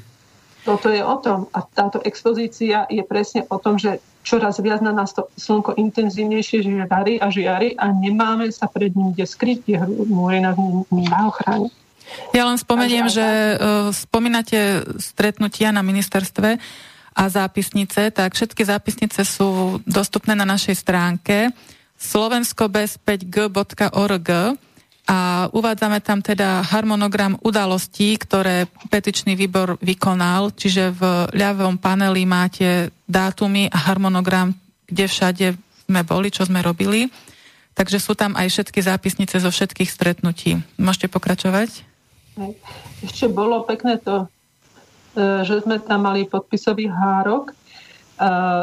S3: Toto je o tom. A táto expozícia je presne o tom, že čoraz viac na nás to slnko intenzívnejšie žiari a žiari a nemáme sa pred ním kde skryť, tie múry nás na ochrane.
S2: Ja len spomeniem, že uh, spomínate stretnutia na ministerstve a zápisnice, tak všetky zápisnice sú dostupné na našej stránke slovenskobez5g.org a uvádzame tam teda harmonogram udalostí, ktoré petičný výbor vykonal, čiže v ľavom paneli máte dátumy a harmonogram, kde všade sme boli, čo sme robili. Takže sú tam aj všetky zápisnice zo všetkých stretnutí. Môžete pokračovať?
S3: Ešte bolo pekné to že sme tam mali podpisový hárok, e,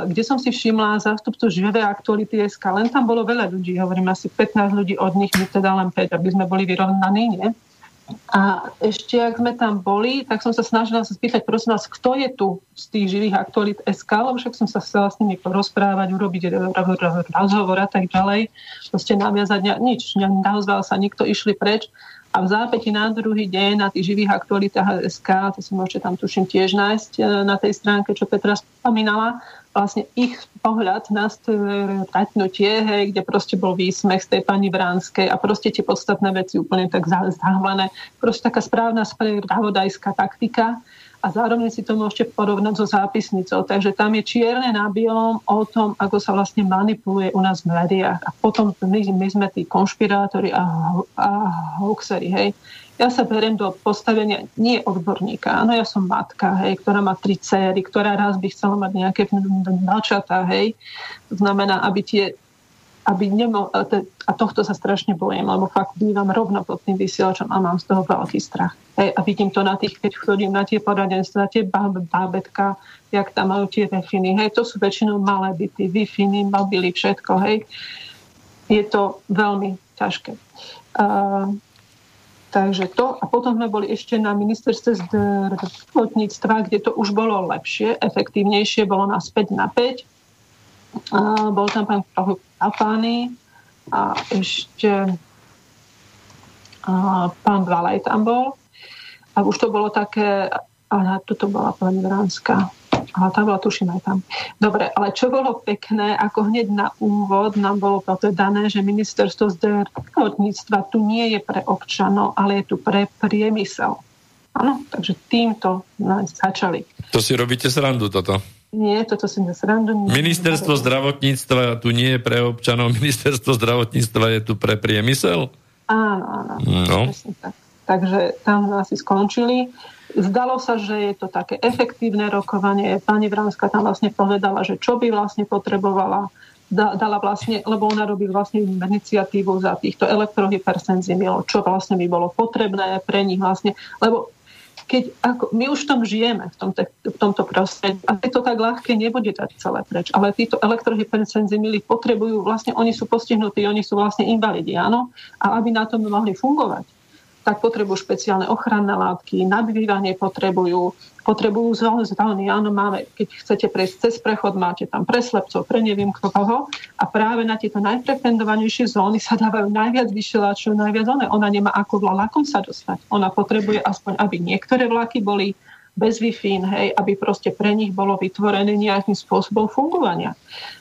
S3: kde som si všimla zástupcu živé aktuality SK. Len tam bolo veľa ľudí, hovorím asi 15 ľudí od nich, my teda len 5, aby sme boli vyrovnaní, nie? A ešte, ak sme tam boli, tak som sa snažila sa spýtať, prosím vás, kto je tu z tých živých aktualít SK, lebo však som sa chcela s nimi rozprávať, urobiť rozhovor a tak ďalej, proste naviazať nič, neozval sa, nikto išli preč a v zápäti na druhý deň na tých živých aktualitách SK, to si môžete tam tuším tiež nájsť e, na tej stránke, čo Petra spomínala, vlastne ich pohľad na stretnutie, hej, kde proste bol výsmech z tej pani Bránskej a proste tie podstatné veci úplne tak zahvlené. Proste taká správna spravodajská taktika a zároveň si to môžete porovnať so zápisnicou. Takže tam je čierne na bielom o tom, ako sa vlastne manipuluje u nás v médiách. A potom my, my sme tí konšpirátori a, a hoaxery. Hej. Ja sa berem do postavenia nie odborníka. Áno, ja som matka, hej, ktorá má tri céry, ktorá raz by chcela mať nejaké vnúčatá, hej. To znamená, aby tie aby nemo, a tohto sa strašne bojím, lebo fakt bývam rovno pod tým vysielačom a mám z toho veľký strach. Hej, a vidím to na tých, keď chodím na tie poradenstva, tie bábetka, jak tam majú tie refiny. Hej, to sú väčšinou malé byty, Wi-Fi, mobily, všetko. Hej. Je to veľmi ťažké. Uh, Takže to. A potom sme boli ešte na ministerstve zdravotníctva, kde to už bolo lepšie, efektívnejšie, bolo nás 5 na 5. A bol tam pán Alfány a ešte a pán Valaj tam bol. A už to bolo také, a toto bola pani Vránska ale tá bola, tuším, aj tam. Dobre, ale čo bolo pekné, ako hneď na úvod nám bolo dané, že ministerstvo zdravotníctva tu nie je pre občanov, ale je tu pre priemysel. Áno, takže týmto začali.
S1: To si robíte srandu toto?
S3: Nie, toto si nesrandu.
S1: Ministerstvo zdravotníctva tu nie je pre občanov, [laughs] ministerstvo zdravotníctva je tu pre priemysel?
S3: Áno, áno. No. Tak. Takže tam asi skončili. Zdalo sa, že je to také efektívne rokovanie. Pani Vránska tam vlastne povedala, že čo by vlastne potrebovala dala vlastne, lebo ona robí vlastne iniciatívu za týchto elektrohypersenzimilov, čo vlastne by bolo potrebné pre nich vlastne, lebo keď ako, my už v tom žijeme, v, tom, v tomto prostredí, a to tak ľahké nebude dať celé preč, ale títo elektrohypersenzimily potrebujú, vlastne oni sú postihnutí, oni sú vlastne invalidi, áno, a aby na tom mohli fungovať, tak potrebujú špeciálne ochranné látky, nadbývanie potrebujú, potrebujú zóny. Áno, máme, keď chcete prejsť cez prechod, máte tam pre slepcov, pre neviem koho. A práve na tieto najfrekventovanejšie zóny sa dávajú najviac vysielačov, najviac one. Ona nemá ako vlakom sa dostať. Ona potrebuje aspoň, aby niektoré vlaky boli bez Wi-Fi, hej, aby proste pre nich bolo vytvorené nejakým spôsobom fungovania.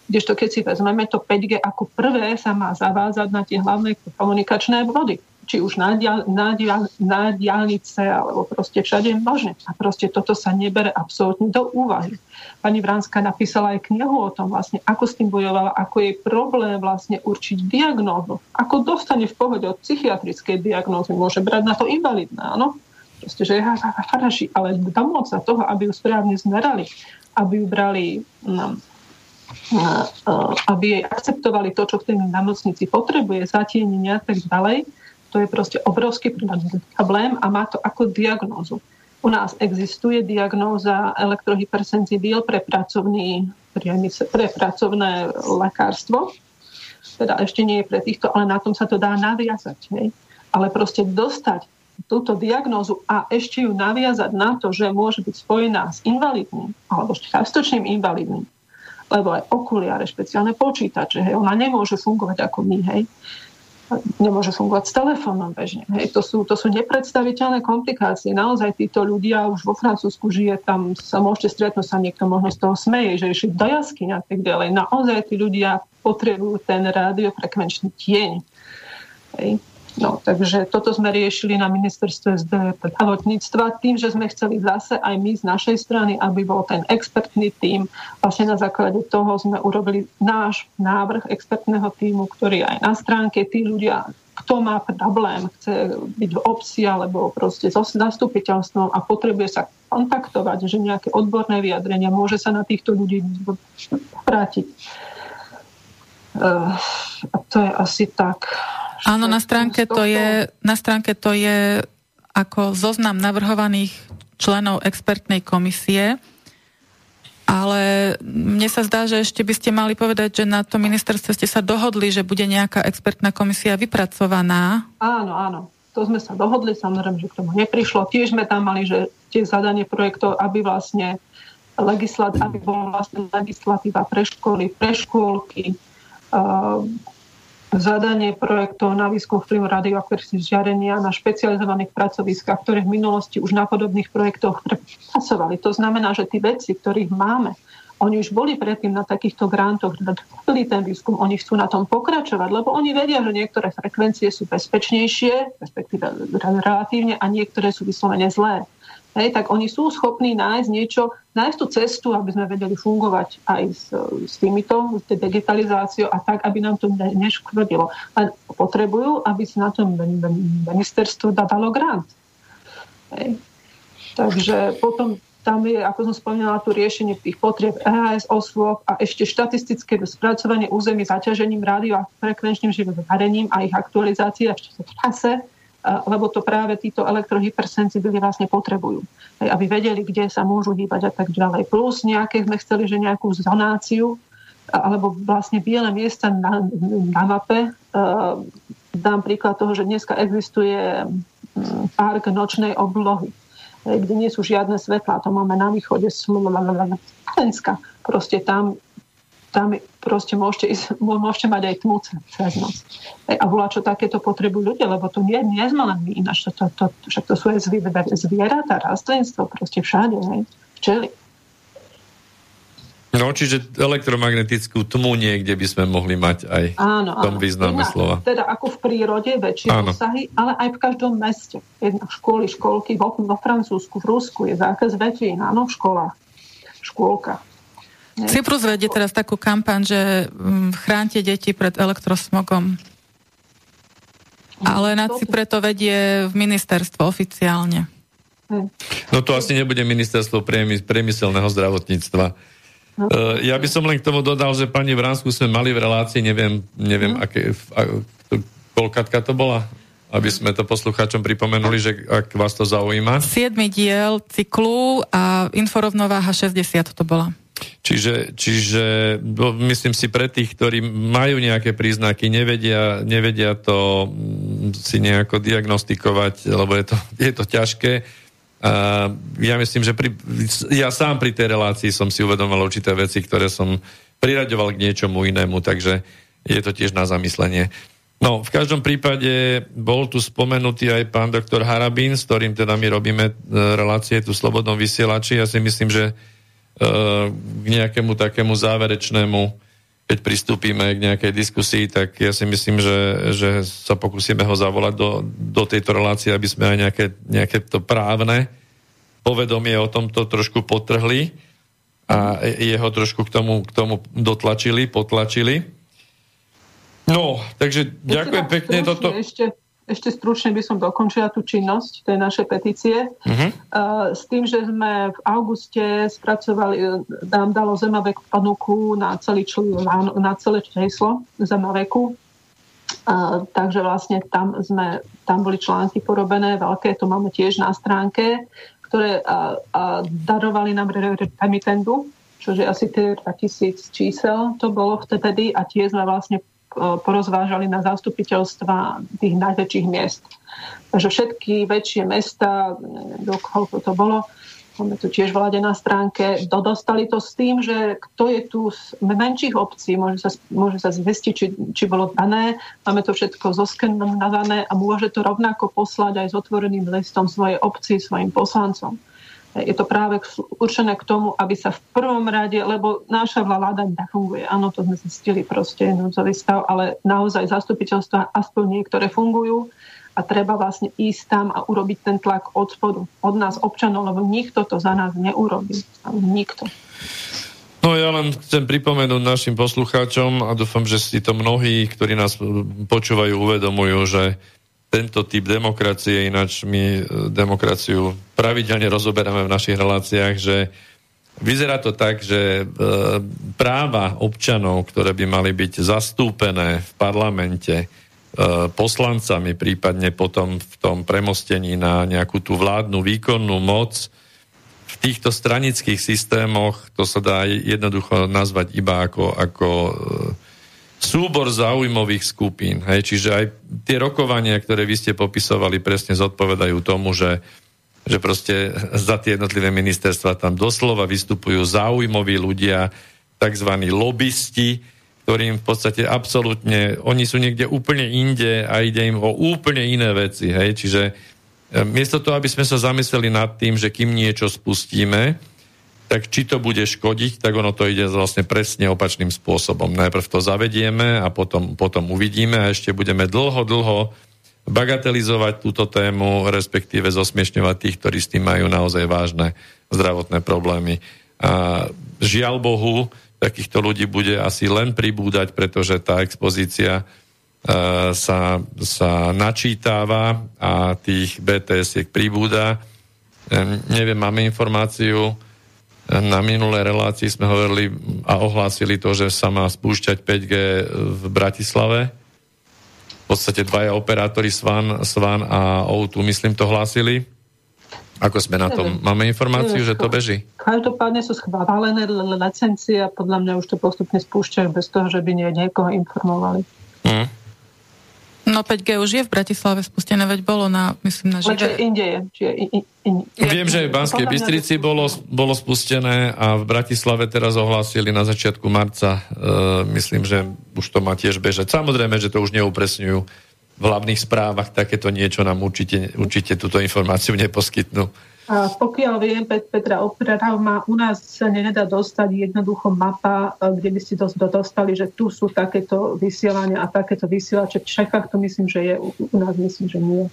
S3: Kdežto keď si vezmeme to 5G ako prvé sa má zavádzať na tie hlavné komunikačné body či už na, dial, na, dial, na diálnice alebo proste všade možné. A proste toto sa nebere absolútne do úvahy. Pani Vránska napísala aj knihu o tom vlastne, ako s tým bojovala, ako jej problém vlastne určiť diagnózu. Ako dostane v pohode od psychiatrickej diagnózy, môže brať na to invalidná, áno? Proste, že je haraši, ale domôcť sa toho, aby ju správne zmerali, aby ju brali no, aby jej akceptovali to, čo v tej nemocnici potrebuje, zatienenia a tak ďalej, to je proste obrovský problém a má to ako diagnózu. U nás existuje diagnóza elektrohypersenzibil pre pracovný pre pracovné lekárstvo. Teda ešte nie je pre týchto, ale na tom sa to dá naviazať. Hej? Ale proste dostať túto diagnózu a ešte ju naviazať na to, že môže byť spojená s invalidným alebo čiastočným invalidným, lebo aj okuliare, špeciálne počítače, hej, ona nemôže fungovať ako my, hej nemôže fungovať s telefónom bežne. Hej, to, sú, to sú nepredstaviteľné komplikácie. Naozaj títo ľudia už vo Francúzsku žije, tam sa môžete stretnúť sa niekto možno z toho smeje, že išli do jaskyň a tak ďalej. Naozaj tí ľudia potrebujú ten radiofrekvenčný tieň. Hej. No, takže toto sme riešili na ministerstve zdravotníctva tým, že sme chceli zase aj my z našej strany, aby bol ten expertný tím. Vlastne na základe toho sme urobili náš návrh expertného týmu, ktorý aj na stránke tí ľudia, kto má problém, chce byť v obci alebo proste so zastupiteľstvom a potrebuje sa kontaktovať, že nejaké odborné vyjadrenia, môže sa na týchto ľudí vrátiť. Uh, a to je asi tak.
S2: Áno, na stránke, to je, na stránke to je ako zoznam navrhovaných členov expertnej komisie, ale mne sa zdá, že ešte by ste mali povedať, že na to ministerstve ste sa dohodli, že bude nejaká expertná komisia vypracovaná.
S3: Áno, áno. To sme sa dohodli, samozrejme, že k tomu neprišlo. Tiež sme tam mali, že tie zadanie projektov, aby vlastne legislat, aby bola vlastne legislatíva pre školy, pre škôlky, zadanie projektov na výskum vplyvu radioaktívnych žiarenia na špecializovaných pracoviskách, ktoré v minulosti už na podobných projektoch pracovali. To znamená, že tí veci, ktorých máme, oni už boli predtým na takýchto grantoch, robili ten výskum, oni chcú na tom pokračovať, lebo oni vedia, že niektoré frekvencie sú bezpečnejšie, respektíve relatívne, a niektoré sú vyslovene zlé hej, tak oni sú schopní nájsť niečo, nájsť tú cestu, aby sme vedeli fungovať aj s, s týmito, s digitalizáciou a tak, aby nám to neškodilo. A potrebujú, aby si na tom ministerstvo dávalo grant. Hej. Takže potom tam je, ako som spomínala, tu riešenie tých potrieb EHS osôb a ešte štatistické spracovanie území zaťažením rádio a frekvenčným živým varením a ich aktualizácia ešte v čase, lebo to práve títo elektrohypersenzibili vlastne potrebujú. Aby vedeli, kde sa môžu hýbať a tak ďalej. Plus nejaké sme chceli, že nejakú zonáciu alebo vlastne biele miesta na, na mape. Dám príklad toho, že dneska existuje park nočnej oblohy, kde nie sú žiadne svetlá. To máme na východe Slovenska. Proste tam, tam proste môžete, ísť, [laughs] môžete mať aj tmu cez noc. A volá, čo takéto potrebujú ľudia, lebo to nie, nie sme len my ináč. To, to, to, však to sú aj zvieratá, rastlinstvo, proste všade. Hej. Včeli.
S1: No, čiže elektromagnetickú tmu niekde by sme mohli mať aj áno, v tom význame Inak, slova.
S3: Teda ako v prírode, väčšie áno. osahy, ale aj v každom meste. Jednak školy, školky, vo, vo Francúzsku, v Rusku je zákaz vetín, áno, v školách, škôlka.
S2: Cyprus vedie teraz takú kampaň, že mm, chránte deti pred elektrosmogom. Ale na Cypre to vedie v ministerstvo oficiálne.
S1: No to asi nebude ministerstvo priemyselného zdravotníctva. No. Eh, ja by som len k tomu dodal, že pani Vránsku sme mali v relácii, neviem, neviem no. aké, koľkatka to bola? Aby sme to poslucháčom pripomenuli, že ak vás to zaujíma.
S2: Siedmy diel cyklu a inforovnováha 60 to bola.
S1: Čiže, čiže myslím si pre tých, ktorí majú nejaké príznaky, nevedia, nevedia to mm, si nejako diagnostikovať, lebo je to, [laughs] je to ťažké, a ja myslím, že pri, ja sám pri tej relácii som si uvedomil určité veci, ktoré som priraďoval k niečomu inému, takže je to tiež na zamyslenie. No, v každom prípade bol tu spomenutý aj pán doktor Harabín, s ktorým teda my robíme e, relácie tu v Slobodnom vysielači. Ja si myslím, že k nejakému takému záverečnému, keď pristúpime k nejakej diskusii, tak ja si myslím, že, že sa pokúsime ho zavolať do, do tejto relácie, aby sme aj nejaké, nejaké to právne povedomie o tomto trošku potrhli a jeho trošku k tomu, k tomu dotlačili, potlačili. No, takže ďakujem pekne. Toto...
S3: Ešte, ešte stručne by som dokončila tú činnosť tej našej petície. Uh-huh. Uh, s tým, že sme v auguste spracovali, nám dalo Zemavek ponuku na, celý čl- na celé číslo Zemaveku. Uh, takže vlastne tam, sme, tam boli články porobené, veľké, to máme tiež na stránke ktoré a, a darovali nám remitendu, čo je asi 3000 čísel to bolo vtedy a tie sme vlastne porozvážali na zastupiteľstva tých najväčších miest. Takže všetky väčšie mesta, do koľko to bolo, máme tu tiež vláde na stránke, dodostali to s tým, že kto je tu z menších obcí, môže sa, môže sa zistiť, či, či bolo dané, máme to všetko zoskenované a môže to rovnako poslať aj s otvoreným listom svojej obci, svojim poslancom. Je to práve určené k tomu, aby sa v prvom rade, lebo naša vláda nefunguje. Áno, to sme zistili proste núdzový stav, ale naozaj zastupiteľstva aspoň niektoré fungujú a treba vlastne ísť tam a urobiť ten tlak od spodu, od nás občanov, lebo nikto to za nás neurobí. Nikto.
S1: No ja len chcem pripomenúť našim poslucháčom a dúfam, že si to mnohí, ktorí nás počúvajú, uvedomujú, že tento typ demokracie, ináč my e, demokraciu pravidelne rozoberáme v našich reláciách, že vyzerá to tak, že e, práva občanov, ktoré by mali byť zastúpené v parlamente, E, poslancami, prípadne potom v tom premostení na nejakú tú vládnu výkonnú moc. V týchto stranických systémoch to sa dá jednoducho nazvať iba ako, ako súbor záujmových skupín. Hej? Čiže aj tie rokovania, ktoré vy ste popisovali, presne zodpovedajú tomu, že, že proste za tie jednotlivé ministerstva tam doslova vystupujú záujmoví ľudia, tzv. lobbysti, ktorým v podstate absolútne, oni sú niekde úplne inde a ide im o úplne iné veci, hej, čiže e, miesto toho, aby sme sa zamysleli nad tým, že kým niečo spustíme, tak či to bude škodiť, tak ono to ide vlastne presne opačným spôsobom. Najprv to zavedieme a potom, potom uvidíme a ešte budeme dlho, dlho bagatelizovať túto tému, respektíve zosmiešňovať tých, ktorí s tým majú naozaj vážne zdravotné problémy. A žiaľ Bohu, takýchto ľudí bude asi len pribúdať, pretože tá expozícia sa, sa načítava a tých BTS-iek pribúda. Neviem, máme informáciu, na minulé relácii sme hovorili a ohlásili to, že sa má spúšťať 5G v Bratislave. V podstate dvaja operátori Svan, Svan a O2, myslím, to hlásili. Ako sme na tom? Máme informáciu, že to beží?
S3: Každopádne sú schválené licencie a podľa mňa už to postupne spúšťajú bez toho, že by niekoho informovali. Mm.
S2: No 5G už je v Bratislave spustené, veď bolo na, myslím, na
S3: živé. inde je. Čiže in, in, in,
S1: Viem, že v Banskej Bystrici bolo, bolo spustené a v Bratislave teraz ohlásili na začiatku marca. E, myslím, že už to má tiež bežať. Samozrejme, že to už neupresňujú v hlavných správach, takéto niečo nám určite, určite túto informáciu neposkytnú.
S3: A pokiaľ viem, Petra Operáv má u nás sa nedá dostať jednoducho mapa, e, kde by ste to dostali, že tu sú takéto vysielania a takéto vysielače. V Čechách to myslím, že je, u nás myslím, že nie.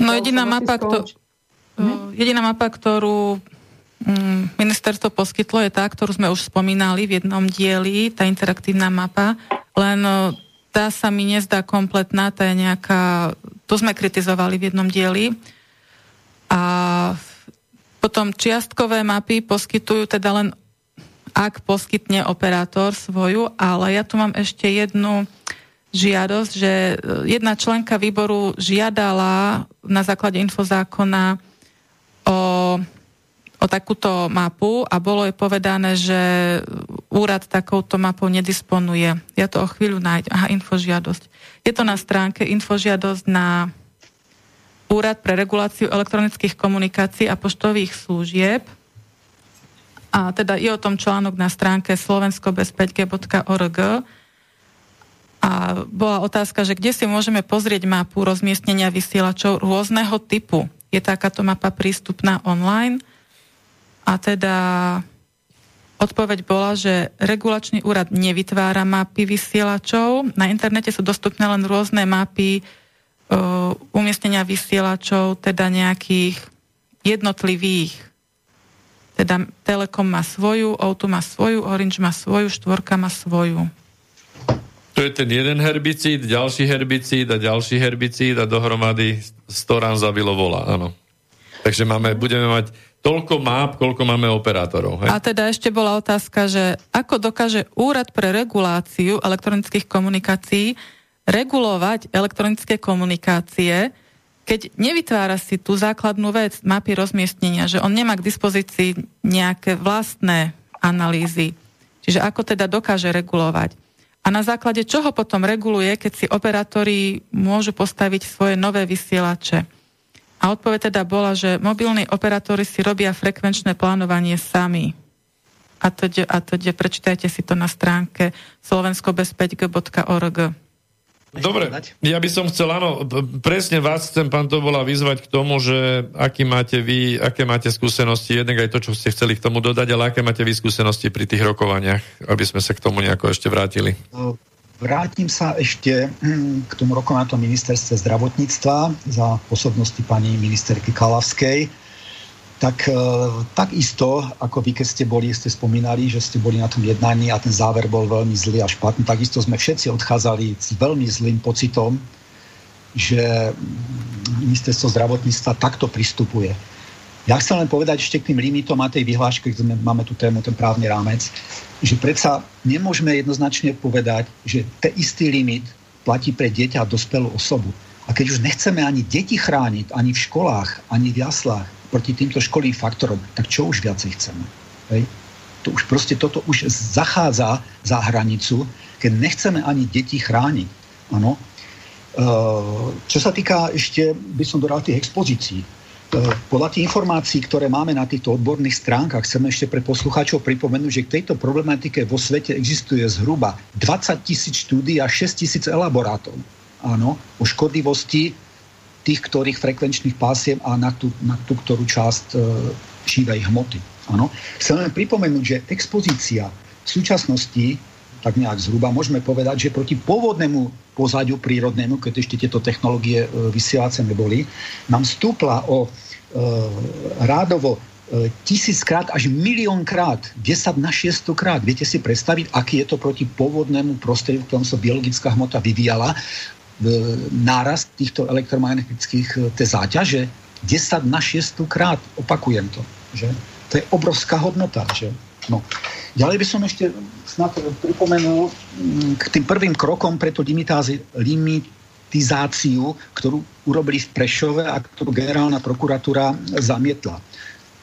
S2: No jediná mapa, kto, hm? jediná mapa, ktorú mm, ministerstvo poskytlo, je tá, ktorú sme už spomínali v jednom dieli, tá interaktívna mapa, len tá sa mi nezdá kompletná, tá je nejaká, to sme kritizovali v jednom dieli, a potom čiastkové mapy poskytujú teda len ak poskytne operátor svoju, ale ja tu mám ešte jednu žiadosť, že jedna členka výboru žiadala na základe infozákona o takúto mapu a bolo jej povedané, že úrad takouto mapou nedisponuje. Ja to o chvíľu nájdem. Aha, infožiadosť. Je to na stránke infožiadosť na Úrad pre reguláciu elektronických komunikácií a poštových služieb. A teda je o tom článok na stránke slovenskobez5g.org. A bola otázka, že kde si môžeme pozrieť mapu rozmiestnenia vysielačov rôzneho typu. Je takáto mapa prístupná online? A teda odpoveď bola, že regulačný úrad nevytvára mapy vysielačov. Na internete sú dostupné len rôzne mapy uh, umiestnenia vysielačov, teda nejakých jednotlivých. Teda Telekom má svoju, Outu má svoju, Orange má svoju, Štvorka má svoju.
S1: To je ten jeden herbicíd, ďalší herbicíd a ďalší herbicíd a dohromady 100 rán zabilo vola, áno. Takže máme, budeme mať toľko map, koľko máme operátorov. Hej?
S2: A teda ešte bola otázka, že ako dokáže Úrad pre reguláciu elektronických komunikácií regulovať elektronické komunikácie, keď nevytvára si tú základnú vec mapy rozmiestnenia, že on nemá k dispozícii nejaké vlastné analýzy. Čiže ako teda dokáže regulovať. A na základe čoho potom reguluje, keď si operátori môžu postaviť svoje nové vysielače. A odpoveď teda bola, že mobilní operátori si robia frekvenčné plánovanie sami. A to, a to prečítajte si to na stránke slovenskobez5g.org.
S1: Dobre, ja by som chcel, áno, presne vás chcem, pán Tobola, vyzvať k tomu, že aký máte vy, aké máte skúsenosti, jednak aj to, čo ste chceli k tomu dodať, ale aké máte vy skúsenosti pri tých rokovaniach, aby sme sa k tomu nejako ešte vrátili.
S4: No, vrátim sa ešte hm, k tomu rokovaniu ministerstve zdravotníctva za osobnosti pani ministerky Kalavskej tak e, takisto, ako vy keď ste boli, ste spomínali, že ste boli na tom jednaní a ten záver bol veľmi zlý a špatný, takisto sme všetci odchádzali s veľmi zlým pocitom, že ministerstvo zdravotníctva takto pristupuje. Ja chcem len povedať ešte k tým limitom a tej vyhláške, keď máme tú tému, ten právny rámec, že predsa nemôžeme jednoznačne povedať, že ten istý limit platí pre dieťa a dospelú osobu. A keď už nechceme ani deti chrániť, ani v školách, ani v jaslách, proti týmto školým faktorom, tak čo už viacej chceme? Hej? To už proste toto už zachádza za hranicu, keď nechceme ani deti chrániť. Ano. E, čo sa týka ešte, by som dodal tých expozícií. E, podľa tých informácií, ktoré máme na týchto odborných stránkach, chceme ešte pre poslucháčov pripomenúť, že k tejto problematike vo svete existuje zhruba 20 tisíc štúdí a 6 tisíc elaborátov. Áno, o škodlivosti tých ktorých frekvenčných pásiem a na tú, na tú ktorú časť e, živej hmoty. Ano. Chcem len pripomenúť, že expozícia v súčasnosti, tak nejak zhruba, môžeme povedať, že proti pôvodnému pozadiu prírodnému, keď ešte tieto technológie e, vysielace neboli, nám stúpla o e, rádovo tisíckrát až miliónkrát, 10 na 600 krát. Viete si predstaviť, aký je to proti pôvodnému prostrediu, v ktorom sa biologická hmota vyvíjala, nárast týchto elektromagnetických te záťaže 10 na 600 krát, opakujem to. Že? To je obrovská hodnota. Že? No. Ďalej by som ešte snad pripomenul mm, k tým prvým krokom pre tú limitizáciu, ktorú urobili v Prešove a ktorú generálna prokuratúra zamietla.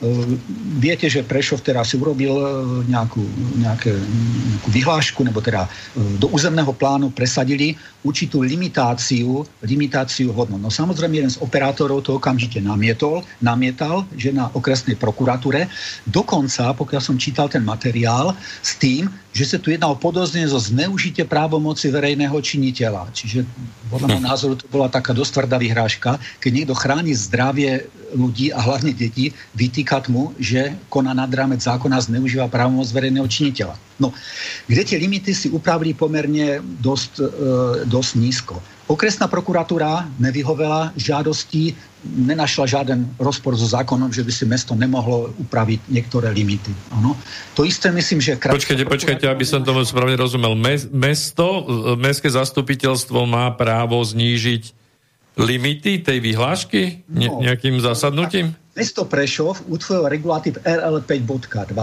S4: Ehm, viete, že Prešov teraz si urobil e, nejakú, nejaké, nejakú vyhlášku, nebo teda e, do územného plánu presadili určitú limitáciu, limitáciu hodnot. No samozrejme, jeden z operátorov to okamžite namietol, namietal, že na okresnej prokuratúre. Dokonca, pokiaľ som čítal ten materiál, s tým, že sa tu jedná o podozrenie zo zneužite právomoci verejného činiteľa. Čiže podľa môjho názoru to bola taká dosť tvrdá vyhrážka, keď niekto chráni zdravie ľudí a hlavne detí, vytýkať mu, že koná nad rámec zákona zneužíva právomoc verejného činiteľa. No, kde tie limity si upravili pomerne dosť, e, dosť nízko. Okresná prokuratúra nevyhovela žiadosti, nenašla žiaden rozpor so zákonom, že by si mesto nemohlo upraviť niektoré limity. Ano. To isté myslím, že...
S1: Počkajte, počkajte, aby som tomu správne rozumel. Mesto, mestské zastupiteľstvo má právo znížiť limity tej vyhlášky ne, no, nejakým zasadnutím?
S4: Mesto Prešov utvoril regulatív RL 5.2,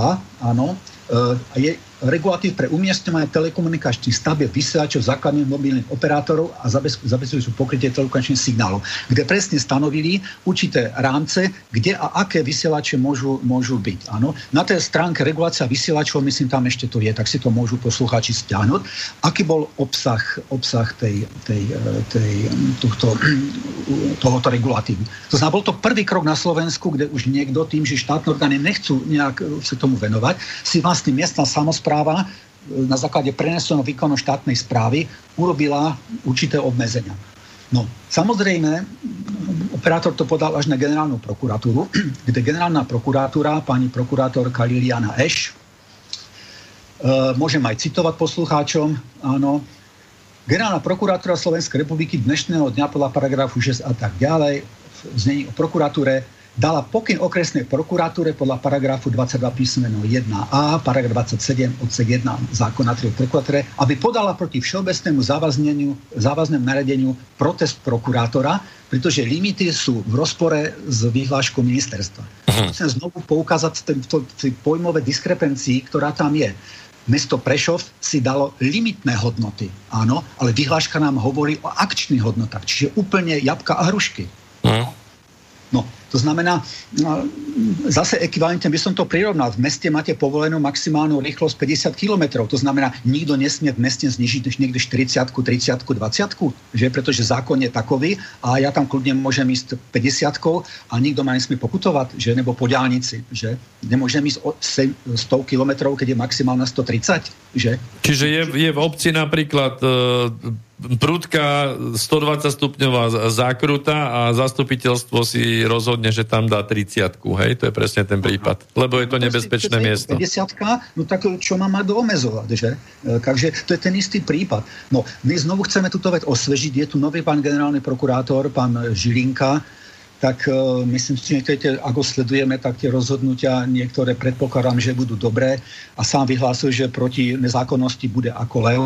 S4: áno, e, je regulatív pre umiestňovanie telekomunikačných stavieb vysielačov základných mobilných operátorov a zabezpečujú pokrytie telekomunikačných signálov, kde presne stanovili určité rámce, kde a aké vysielače môžu, môžu byť. Áno. Na tej stránke regulácia vysielačov, myslím, tam ešte to je, tak si to môžu poslucháči stiahnuť. Aký bol obsah, obsah tej, tej, tej, tohto, [clears throat] tohoto regulatívu? To znamená, bol to prvý krok na Slovensku, kde už niekto tým, že štátne orgány nechcú nejak sa tomu venovať, si vlastne miestna samozpráva správa e, na základe preneseného výkonu štátnej správy urobila určité obmedzenia. No, samozrejme, operátor to podal až na generálnu prokuratúru, [clears throat] kde generálna prokuratúra, pani prokurátorka Liliana Eš, e, môžem aj citovať poslucháčom, áno, generálna prokuratúra Slovenskej republiky dnešného dňa podľa paragrafu 6 a tak ďalej, v znení o prokuratúre dala pokyn okresnej prokuratúre podľa paragrafu 22 písmeno 1a, paragraf 27 odsek 1 zákona 3 prokuratúre, aby podala proti všeobecnému závazneniu, závaznému naredeniu protest prokurátora, pretože limity sú v rozpore s vyhláškou ministerstva. Uh-huh. Chcem znovu poukázať tej pojmové diskrepencii, ktorá tam je. Mesto Prešov si dalo limitné hodnoty, áno, ale vyhláška nám hovorí o akčných hodnotách, čiže úplne jabka a hrušky. Uh-huh. No, to znamená, no, zase ekvivalentne by som to prirovnal. V meste máte povolenú maximálnu rýchlosť 50 km. To znamená, nikto nesmie v meste znižiť niekde 40, 30, 20, že? pretože zákon je takový a ja tam kľudne môžem ísť 50 a nikto ma nesmie pokutovať, že? nebo po diálnici. Že? Nemôžem ísť 100 km, keď je maximálna 130. Že?
S1: Čiže je, je v obci napríklad e, prúdka 120 stupňová zákruta a zastupiteľstvo si rozhodne, že tam dá 30 hej? To je presne ten prípad. Lebo je to nebezpečné miesto.
S4: 50 no tak čo má mať doomezovať, že? E, takže to je ten istý prípad. No, my znovu chceme túto vec osvežiť. Je tu nový pán generálny prokurátor, pán Žilinka, tak uh, myslím si, že ako sledujeme, tak tie rozhodnutia niektoré predpokladám, že budú dobré a sám vyhlásil, že proti nezákonnosti bude ako lev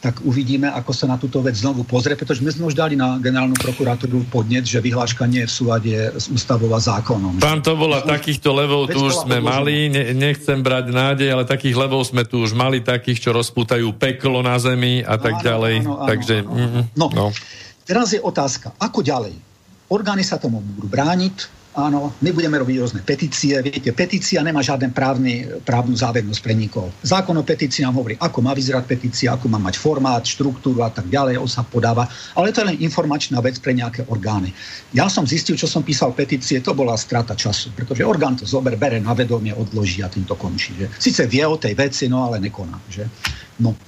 S4: tak uvidíme, ako sa na túto vec znovu pozrie, pretože my sme už dali na generálnu prokuratúru podnet, že vyhláška nie je v súlade s ústavou a zákonom.
S1: Pán to bola takýchto levov tu už sme mali, ne, nechcem brať nádej, ale takých levov sme tu už mali, takých, čo rozputajú peklo na zemi a tak áno, ďalej. Áno, áno, Takže, áno. Mm,
S4: no, no. Teraz je otázka, ako ďalej? Orgány sa tomu budú brániť, Áno, my budeme robiť rôzne petície. Viete, petícia nemá žiaden právny, právnu závernosť pre nikoho. Zákon o petícii nám hovorí, ako má vyzerať petícia, ako má mať formát, štruktúru a tak ďalej, on sa podáva. Ale to je len informačná vec pre nejaké orgány. Ja som zistil, čo som písal petície, to bola strata času, pretože orgán to zober, bere na vedomie, odloží a tým to končí. Že? Sice vie o tej veci, no ale nekoná. Že? No.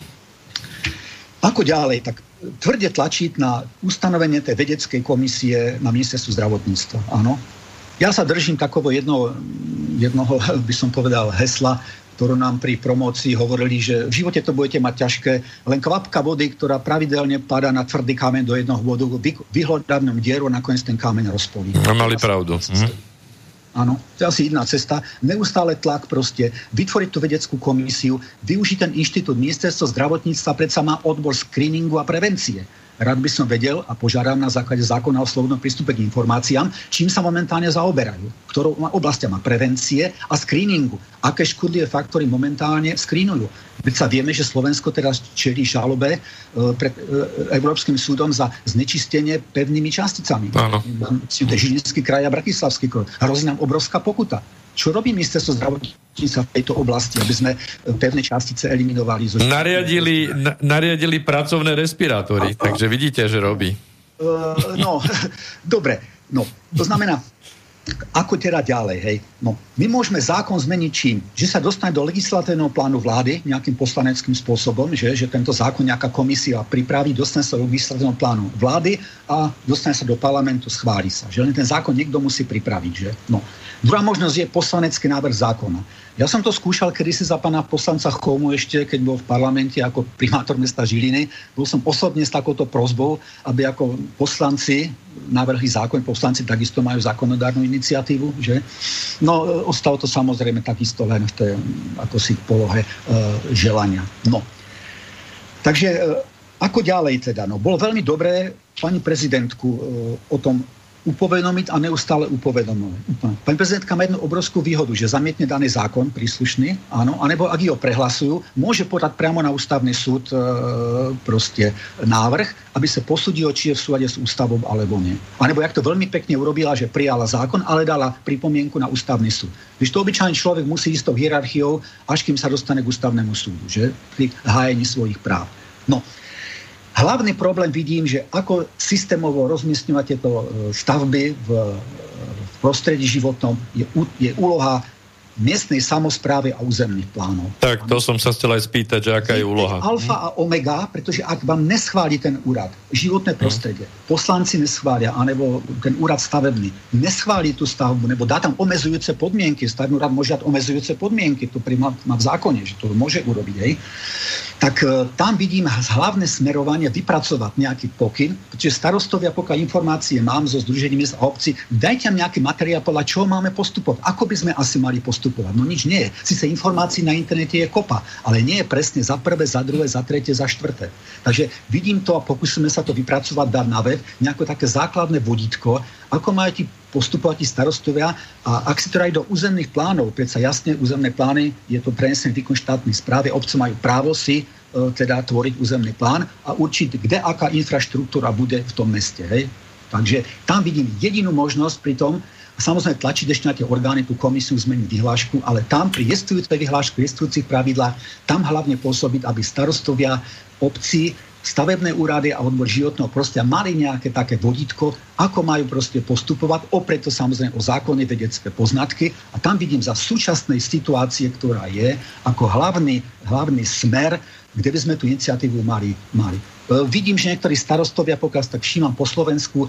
S4: Ako ďalej? Tak tvrde tlačiť na ustanovenie tej vedeckej komisie na ministerstvu zdravotníctva. Áno, ja sa držím takového jedno, jednoho, [laughs] by som povedal, hesla, ktorú nám pri promócii hovorili, že v živote to budete mať ťažké, len kvapka vody, ktorá pravidelne padá na tvrdý kameň do jednoho vodu, vyhľadám dieru a nakoniec ten kameň rozpolí.
S1: No, mali pravdu. Mhm.
S4: Áno, to je asi jedna cesta. Neustále tlak proste, vytvoriť tú vedeckú komisiu, využiť ten inštitút ministerstvo zdravotníctva, predsa má odbor screeningu a prevencie rád by som vedel a požiadam na základe zákona o slobodnom prístupe k informáciám, čím sa momentálne zaoberajú, ktorou oblastiama prevencie a screeningu. Aké škodlivé faktory momentálne screenujú. Veď sa vieme, že Slovensko teraz čelí žalobe e, pred e, Európskym súdom za znečistenie pevnými časticami.
S1: Áno.
S4: Žilinský kraj a Bratislavský kraj. Hrozí nám obrovská pokuta. Čo robí ministerstvo zdravotníctva v tejto oblasti, aby sme e, pevné častice eliminovali? Zo
S1: nariadili, na, nariadili pracovné respirátory, takže vidíte, že robí.
S4: Uh, no, [laughs] dobre. No, to znamená, ako teda ďalej, hej? No, my môžeme zákon zmeniť čím? Že sa dostane do legislatívneho plánu vlády nejakým poslaneckým spôsobom, že, že tento zákon nejaká komisia pripraví, dostane sa do legislatívneho plánu vlády a dostane sa do parlamentu, schváli sa. Že len ten zákon niekto musí pripraviť, že? No. Druhá možnosť je poslanecký návrh zákona. Ja som to skúšal kedysi za pána poslanca Chomu ešte, keď bol v parlamente ako primátor mesta Žiliny. Bol som osobne s takouto prozbou, aby ako poslanci návrhy zákon, poslanci takisto majú zákonodárnu iniciatívu, že? No, e, ostalo to samozrejme takisto len v tej, ako si polohe e, želania. No. Takže e, ako ďalej teda? No, bolo veľmi dobré pani prezidentku e, o tom upovedomiť a neustále upovedomovať. Pani prezidentka má jednu obrovskú výhodu, že zamietne daný zákon príslušný, áno, anebo ak ho prehlasujú, môže podať priamo na ústavný súd e, proste návrh, aby sa posudilo, či je v súlade s ústavou alebo nie. A nebo jak to veľmi pekne urobila, že prijala zákon, ale dala pripomienku na ústavný súd. Když to obyčajný človek musí ísť tou hierarchiou, až kým sa dostane k ústavnému súdu, že? Pri hájení svojich práv. No, Hlavný problém vidím, že ako systémovo rozmiestňovať tieto e, stavby v, v prostredí životnom je, je úloha miestnej samozprávy a územných plánov.
S1: Tak, to som sa chcel aj spýtať, že aká je úloha.
S4: Alfa a omega, pretože ak vám neschváli ten úrad, životné prostredie, poslanci neschvália, anebo ten úrad stavebný, neschváli tú stavbu, nebo dá tam omezujúce podmienky, stavebný úrad môže dať omezujúce podmienky, to má, má v zákone, že to môže urobiť, hej tak e, tam vidím hlavné smerovanie vypracovať nejaký pokyn, pretože starostovia, pokiaľ informácie mám zo Združení miest a obci, dajte nám nejaký materiál, podľa čoho máme postupovať. Ako by sme asi mali postupovať? No nič nie je. Sice informácií na internete je kopa, ale nie je presne za prvé, za druhé, za tretie, za štvrté. Takže vidím to a pokúsime sa to vypracovať, dať na web, nejako také základné vodítko, ako majú ti postupovať tí starostovia a ak si to dajú do územných plánov, predsa jasne územné plány, je to prenesený výkon štátnej správy, obce majú právo si e, teda tvoriť územný plán a určiť, kde aká infraštruktúra bude v tom meste. Hej? Takže tam vidím jedinú možnosť pri tom, samozrejme tlačiť ešte na tie orgány, tú komisiu zmeniť vyhlášku, ale tam pri jestvujúcej vyhlášku, jestvujúcich pravidlách, tam hlavne pôsobiť, aby starostovia obcí stavebné úrady a odbor životného prostia mali nejaké také vodítko, ako majú proste postupovať, opreto samozrejme o zákony vedecké poznatky a tam vidím za súčasnej situácie, ktorá je, ako hlavný, hlavný smer, kde by sme tú iniciatívu mali. mali. E, vidím, že niektorí starostovia, pokiaľ tak všímam po Slovensku,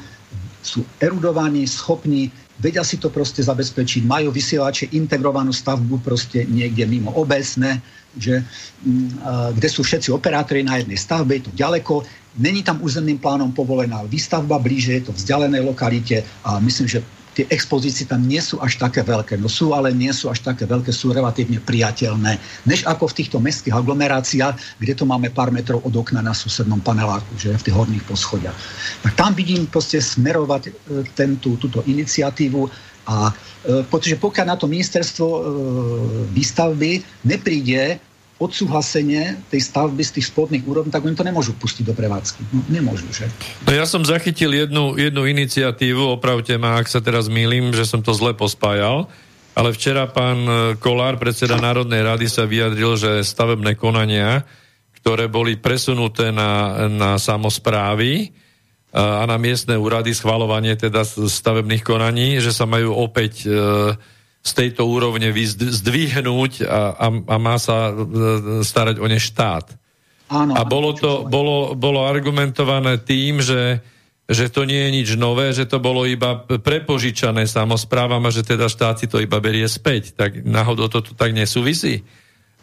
S4: sú erudovaní, schopní, vedia si to proste zabezpečiť, majú vysielače, integrovanú stavbu proste niekde mimo obecné, že, mm, kde sú všetci operátori na jednej stavbe, je to ďaleko, není tam územným plánom povolená výstavba blíže, je to vzdialenej lokalite a myslím, že tie expozície tam nie sú až také veľké. No sú, ale nie sú až také veľké, sú relatívne priateľné, než ako v týchto mestských aglomeráciách, kde to máme pár metrov od okna na susednom paneláku, že v tých horných poschodiach. Tak tam vidím proste smerovať e, tento, túto iniciatívu a e, pretože pokiaľ na to ministerstvo e, výstavby nepríde odsúhlasenie tej stavby z tých spodných úrovní, tak oni to nemôžu pustiť do prevádzky. No, nemôžu, že?
S1: No ja som zachytil jednu, jednu iniciatívu, opravte ma, ak sa teraz mýlim, že som to zle pospájal, ale včera pán e, Kolár, predseda Národnej rady, sa vyjadril, že stavebné konania, ktoré boli presunuté na, na samozprávy, a na miestne úrady schvalovanie teda stavebných konaní, že sa majú opäť e, z tejto úrovne zdvihnúť a, a, a má sa e, starať o ne štát. Áno, a bolo to bolo, bolo argumentované tým, že, že to nie je nič nové, že to bolo iba prepožičané samozprávam a že teda štát si to iba berie späť. Tak náhodou to tu tak nesúvisí?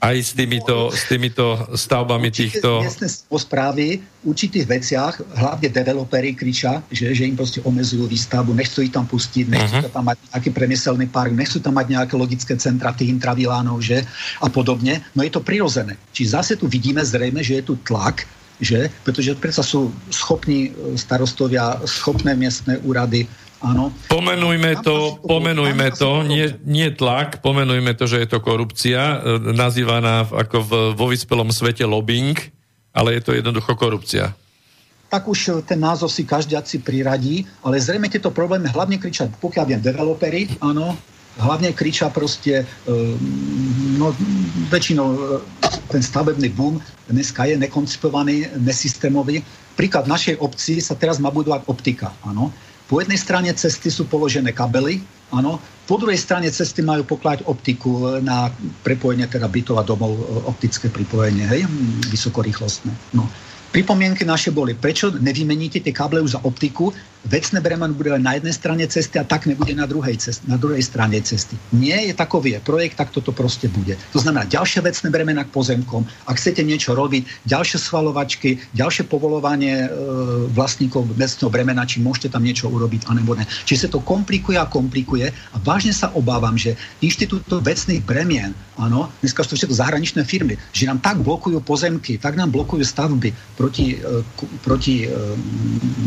S1: Aj s týmito, s týmito stavbami
S4: Určite
S1: týchto...
S4: miestne správy v určitých veciach, hlavne developeri kričia, že, že im proste omezujú výstavbu, nechcú ich tam pustiť, nechcú uh-huh. tam mať nejaký premyselný park, nechcú tam mať nejaké logické centra tých intravilánov, že a podobne. No je to prirodzené. Čiže zase tu vidíme zrejme, že je tu tlak, že? Pretože predsa sú schopní e, starostovia, schopné miestne úrady Áno.
S1: Pomenujme to, pomenujme to, nie, nie tlak, pomenujme to, že je to korupcia, e, nazývaná ako v, vo vyspelom svete lobbying, ale je to jednoducho korupcia.
S4: Tak už e, ten názov si každý priradí, ale zrejme tieto problémy hlavne kričia, pokiaľ viem, developeri, áno, hlavne kričia proste, e, no väčšinou ten stavebný boom dneska je nekoncipovaný, nesystémový. Príklad v našej obci sa teraz má budovať optika, áno po jednej strane cesty sú položené kabely, áno, po druhej strane cesty majú poklať optiku na prepojenie teda bytov a domov, e, optické pripojenie, hej, vysokorýchlostné. No. Pripomienky naše boli, prečo nevymeníte tie káble už za optiku, vecné bremeno bude len na jednej strane cesty a tak nebude na druhej, cest, na druhej strane cesty. Nie je takový je projekt, tak toto proste bude. To znamená ďalšie vecné bremena k pozemkom. Ak chcete niečo robiť, ďalšie svalovačky, ďalšie povolovanie e, vlastníkov vecného bremena, či môžete tam niečo urobiť, anebo ne. Či sa to komplikuje a komplikuje a vážne sa obávam, že inštitút vecných bremien, áno, dneska sú všetko zahraničné firmy, že nám tak blokujú pozemky, tak nám blokujú stavby proti, e, proti e,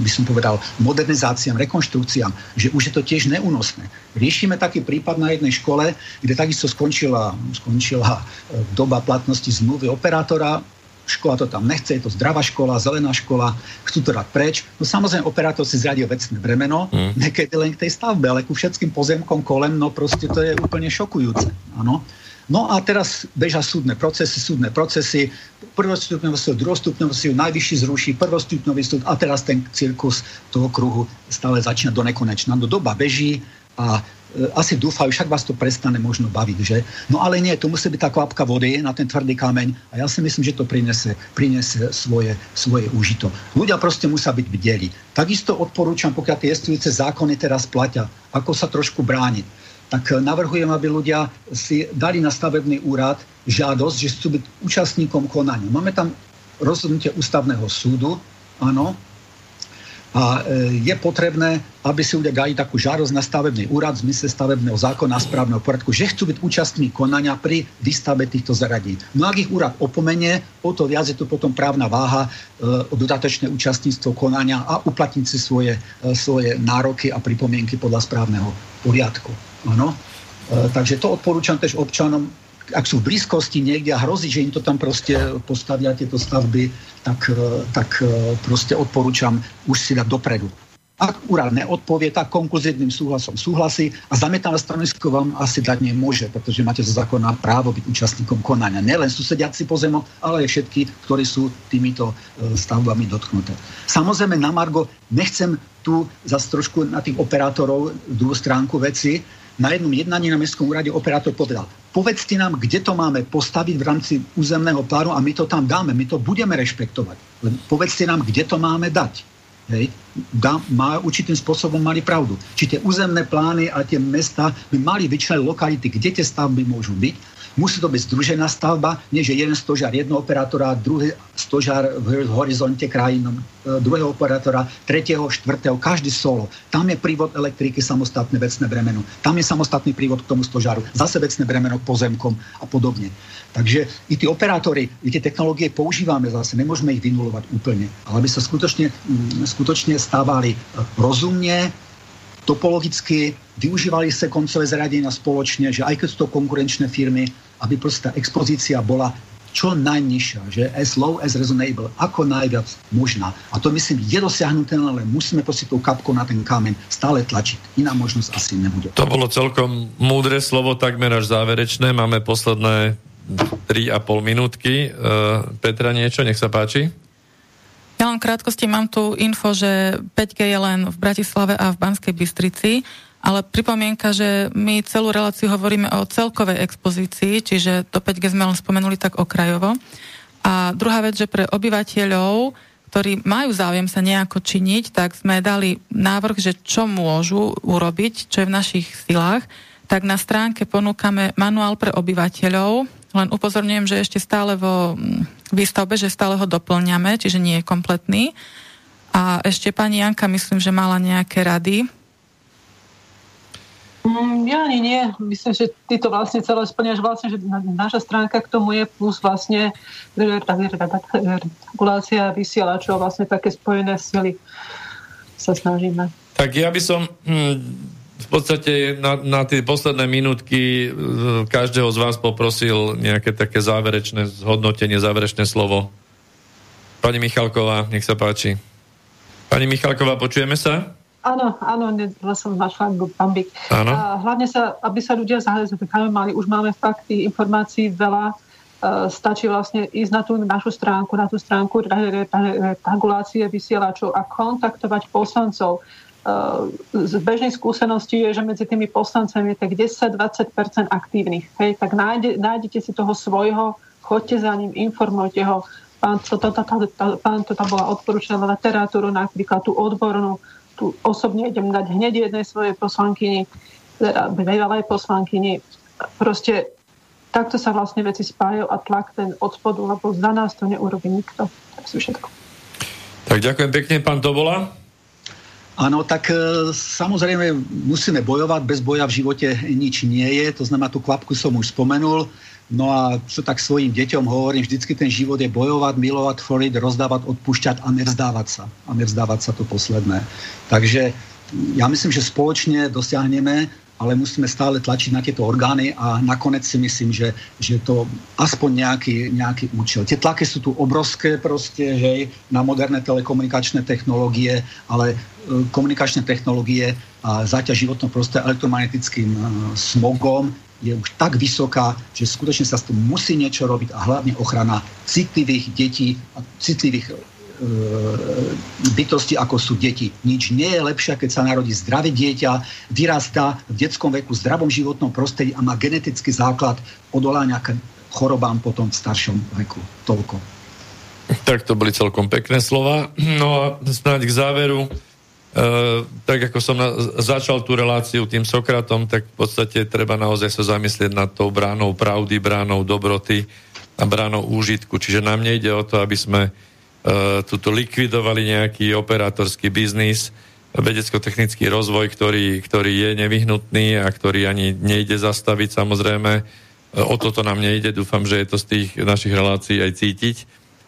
S4: by som povedal, modern modernizáciám, rekonštrukciám, že už je to tiež neúnosné. Riešime taký prípad na jednej škole, kde takisto skončila, skončila e, doba platnosti zmluvy operátora, škola to tam nechce, je to zdravá škola, zelená škola, chcú to dať preč. No samozrejme, operátor si zradil vecné bremeno, mm. nekedy len k tej stavbe, ale ku všetkým pozemkom kolem, no proste to je úplne šokujúce. Áno. No a teraz bežia súdne procesy, súdne procesy, prvostupňový súd, druhostupňový súd, najvyšší zruší, prvostupňový súd a teraz ten cirkus toho kruhu stále začína do nekonečna. No doba beží a e, asi dúfajú, však vás to prestane možno baviť, že? No ale nie, to musí byť tá kvapka vody na ten tvrdý kameň a ja si myslím, že to prinese, prinese svoje, svoje úžito. Ľudia proste musia byť bdeli. Takisto odporúčam, pokiaľ tie jestujúce zákony teraz platia, ako sa trošku brániť tak eh, navrhujem, aby ľudia si dali na stavebný úrad žiadosť, že chcú byť účastníkom konania. Máme tam rozhodnutie ústavného súdu, áno, a eh, je potrebné, aby si ľudia dali takú žiadosť na stavebný úrad v zmysle stavebného zákona a správneho poriadku, že chcú byť účastní konania pri výstave týchto zaradí. No ich úrad opomenie, o to viac je tu potom právna váha e, o dodatočné účastníctvo konania a uplatniť si svoje, e, svoje nároky a pripomienky podľa správneho poriadku. Áno. E, takže to odporúčam tež občanom, ak sú v blízkosti niekde a hrozí, že im to tam proste postavia tieto stavby, tak, e, tak e, proste odporúčam už si dať dopredu. Ak úrad neodpovie, tak konkluzívnym súhlasom súhlasí a zamietavé stanovisko vám asi dať nemôže, pretože máte zo zákona právo byť účastníkom konania. Nielen susediaci pozemok, ale aj všetky, ktorí sú týmito stavbami dotknuté. Samozrejme, na Margo nechcem tu zase trošku na tých operátorov druhú stránku veci, na jednom jednaní na Mestskom úrade operátor povedal, povedzte nám, kde to máme postaviť v rámci územného plánu a my to tam dáme, my to budeme rešpektovať. Len povedzte nám, kde to máme dať. Hej, dá, má, určitým spôsobom mali pravdu. Či tie územné plány a tie mesta by mali vyčleniť lokality, kde tie stavby môžu byť Musí to byť združená stavba, nie že jeden stožár jedného operátora, druhý stožár v horizonte krajín e, druhého operátora, tretieho, štvrtého, každý solo. Tam je prívod elektriky, samostatné vecné bremeno. Tam je samostatný prívod k tomu stožáru, zase vecné bremeno k pozemkom a podobne. Takže i tí operátori, i tie technológie používame zase, nemôžeme ich vynulovať úplne, ale aby sa skutočne, mm, skutočne stávali rozumne, topologicky využívali sa koncové zariadenia spoločne, že aj keď sú to konkurenčné firmy, aby proste tá expozícia bola čo najnižšia, že as low as reasonable, ako najviac možná. A to myslím je dosiahnuté, ale musíme proste tou kapkou na ten kameň stále tlačiť. Iná možnosť asi nebude.
S1: To bolo celkom múdre slovo, takmer až záverečné. Máme posledné 3,5 minútky. Uh, Petra, niečo? Nech sa páči.
S2: Ja len krátkosti mám tu info, že 5G je len v Bratislave a v Banskej Bystrici, ale pripomienka, že my celú reláciu hovoríme o celkovej expozícii, čiže to 5G sme len spomenuli tak okrajovo. A druhá vec, že pre obyvateľov, ktorí majú záujem sa nejako činiť, tak sme dali návrh, že čo môžu urobiť, čo je v našich silách, tak na stránke ponúkame manuál pre obyvateľov, len upozorňujem, že ešte stále vo mm, výstavbe, že stále ho doplňame, čiže nie je kompletný. A ešte pani Janka, myslím, že mala nejaké rady.
S3: Mm, ja ani nie. Myslím, že ty to vlastne celé splňaš vlastne, že naša stránka k tomu je plus vlastne regulácia vysielačov, vlastne také spojené sily sa snažíme.
S1: Tak ja by som v podstate na, na tie posledné minútky e, každého z vás poprosil nejaké také záverečné zhodnotenie, záverečné slovo. Pani Michalková, nech sa páči. Pani Michalková, počujeme sa?
S3: Áno, áno, som našla bambik. Áno. A hlavne sa, aby sa ľudia zaujímali, už máme fakty, informácií veľa, uh, stačí vlastne ísť na tú našu stránku, na tú stránku regulácie vysielačov a kontaktovať poslancov z bežnej skúsenosti je, že medzi tými poslancami je tak 10-20% aktívnych. Hej, tak nájde, nájdete si toho svojho, chodte za ním, informujte ho. Pán, to, to, to, to, pán, to tam bola odporúčaná literatúru, napríklad tú odbornú, tu osobne idem dať hneď jednej svojej poslankyni, teda bývalej poslankyni. Proste takto sa vlastne veci spájajú a tlak ten od lebo za nás to neurobi nikto. Tak si všetko.
S1: Tak ďakujem pekne, pán Tobola.
S4: Áno, tak e, samozrejme musíme bojovať, bez boja v živote nič nie je, to znamená, tú kvapku som už spomenul, no a čo tak svojim deťom hovorím, vždycky ten život je bojovať, milovať, tvoriť, rozdávať, odpúšťať a nevzdávať sa. A nevzdávať sa to posledné. Takže ja myslím, že spoločne dosiahneme ale musíme stále tlačiť na tieto orgány a nakoniec si myslím, že, že to aspoň nejaký, nejaký účel. Tie tlaky sú tu obrovské proste, hej, na moderné telekomunikačné technológie, ale e, komunikačné technológie a záťaž životného prostredia elektromagnetickým e, smogom je už tak vysoká, že skutočne sa s tým musí niečo robiť a hlavne ochrana citlivých detí a citlivých bytosti, ako sú deti. Nič nie je lepšie, keď sa narodí zdravé dieťa, vyrastá v detskom veku, zdravom životnom prostredí a má genetický základ odolania k chorobám potom v staršom veku. Toľko.
S1: Tak to boli celkom pekné slova. No a snáď k záveru, e, tak ako som na, začal tú reláciu tým Sokratom, tak v podstate treba naozaj sa zamyslieť nad tou bránou pravdy, bránou dobroty a bránou úžitku. Čiže nám nejde o to, aby sme E, tuto likvidovali nejaký operátorský biznis, vedecko-technický rozvoj, ktorý, ktorý je nevyhnutný a ktorý ani nejde zastaviť samozrejme. E, o toto nám nejde, dúfam, že je to z tých našich relácií aj cítiť.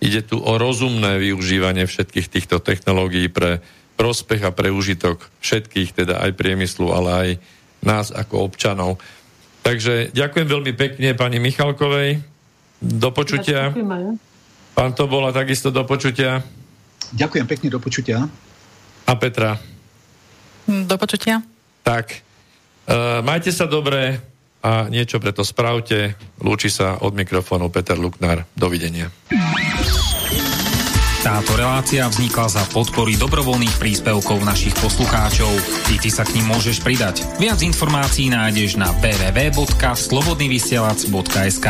S1: Ide tu o rozumné využívanie všetkých týchto technológií pre prospech a pre užitok všetkých, teda aj priemyslu, ale aj nás ako občanov. Takže ďakujem veľmi pekne pani Michalkovej. Do počutia. Ďakujem. Pán to bola takisto do počutia.
S4: Ďakujem pekne, do počutia.
S1: A Petra.
S2: Do počutia.
S1: Tak, uh, majte sa dobre a niečo preto spravte. Lúči sa od mikrofónu Peter Luknár. Dovidenia.
S7: Táto relácia vznikla za podpory dobrovoľných príspevkov našich poslucháčov. I ty sa k ním môžeš pridať. Viac informácií nájdeš na www.slobodnyvysielac.sk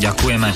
S7: Ďakujeme.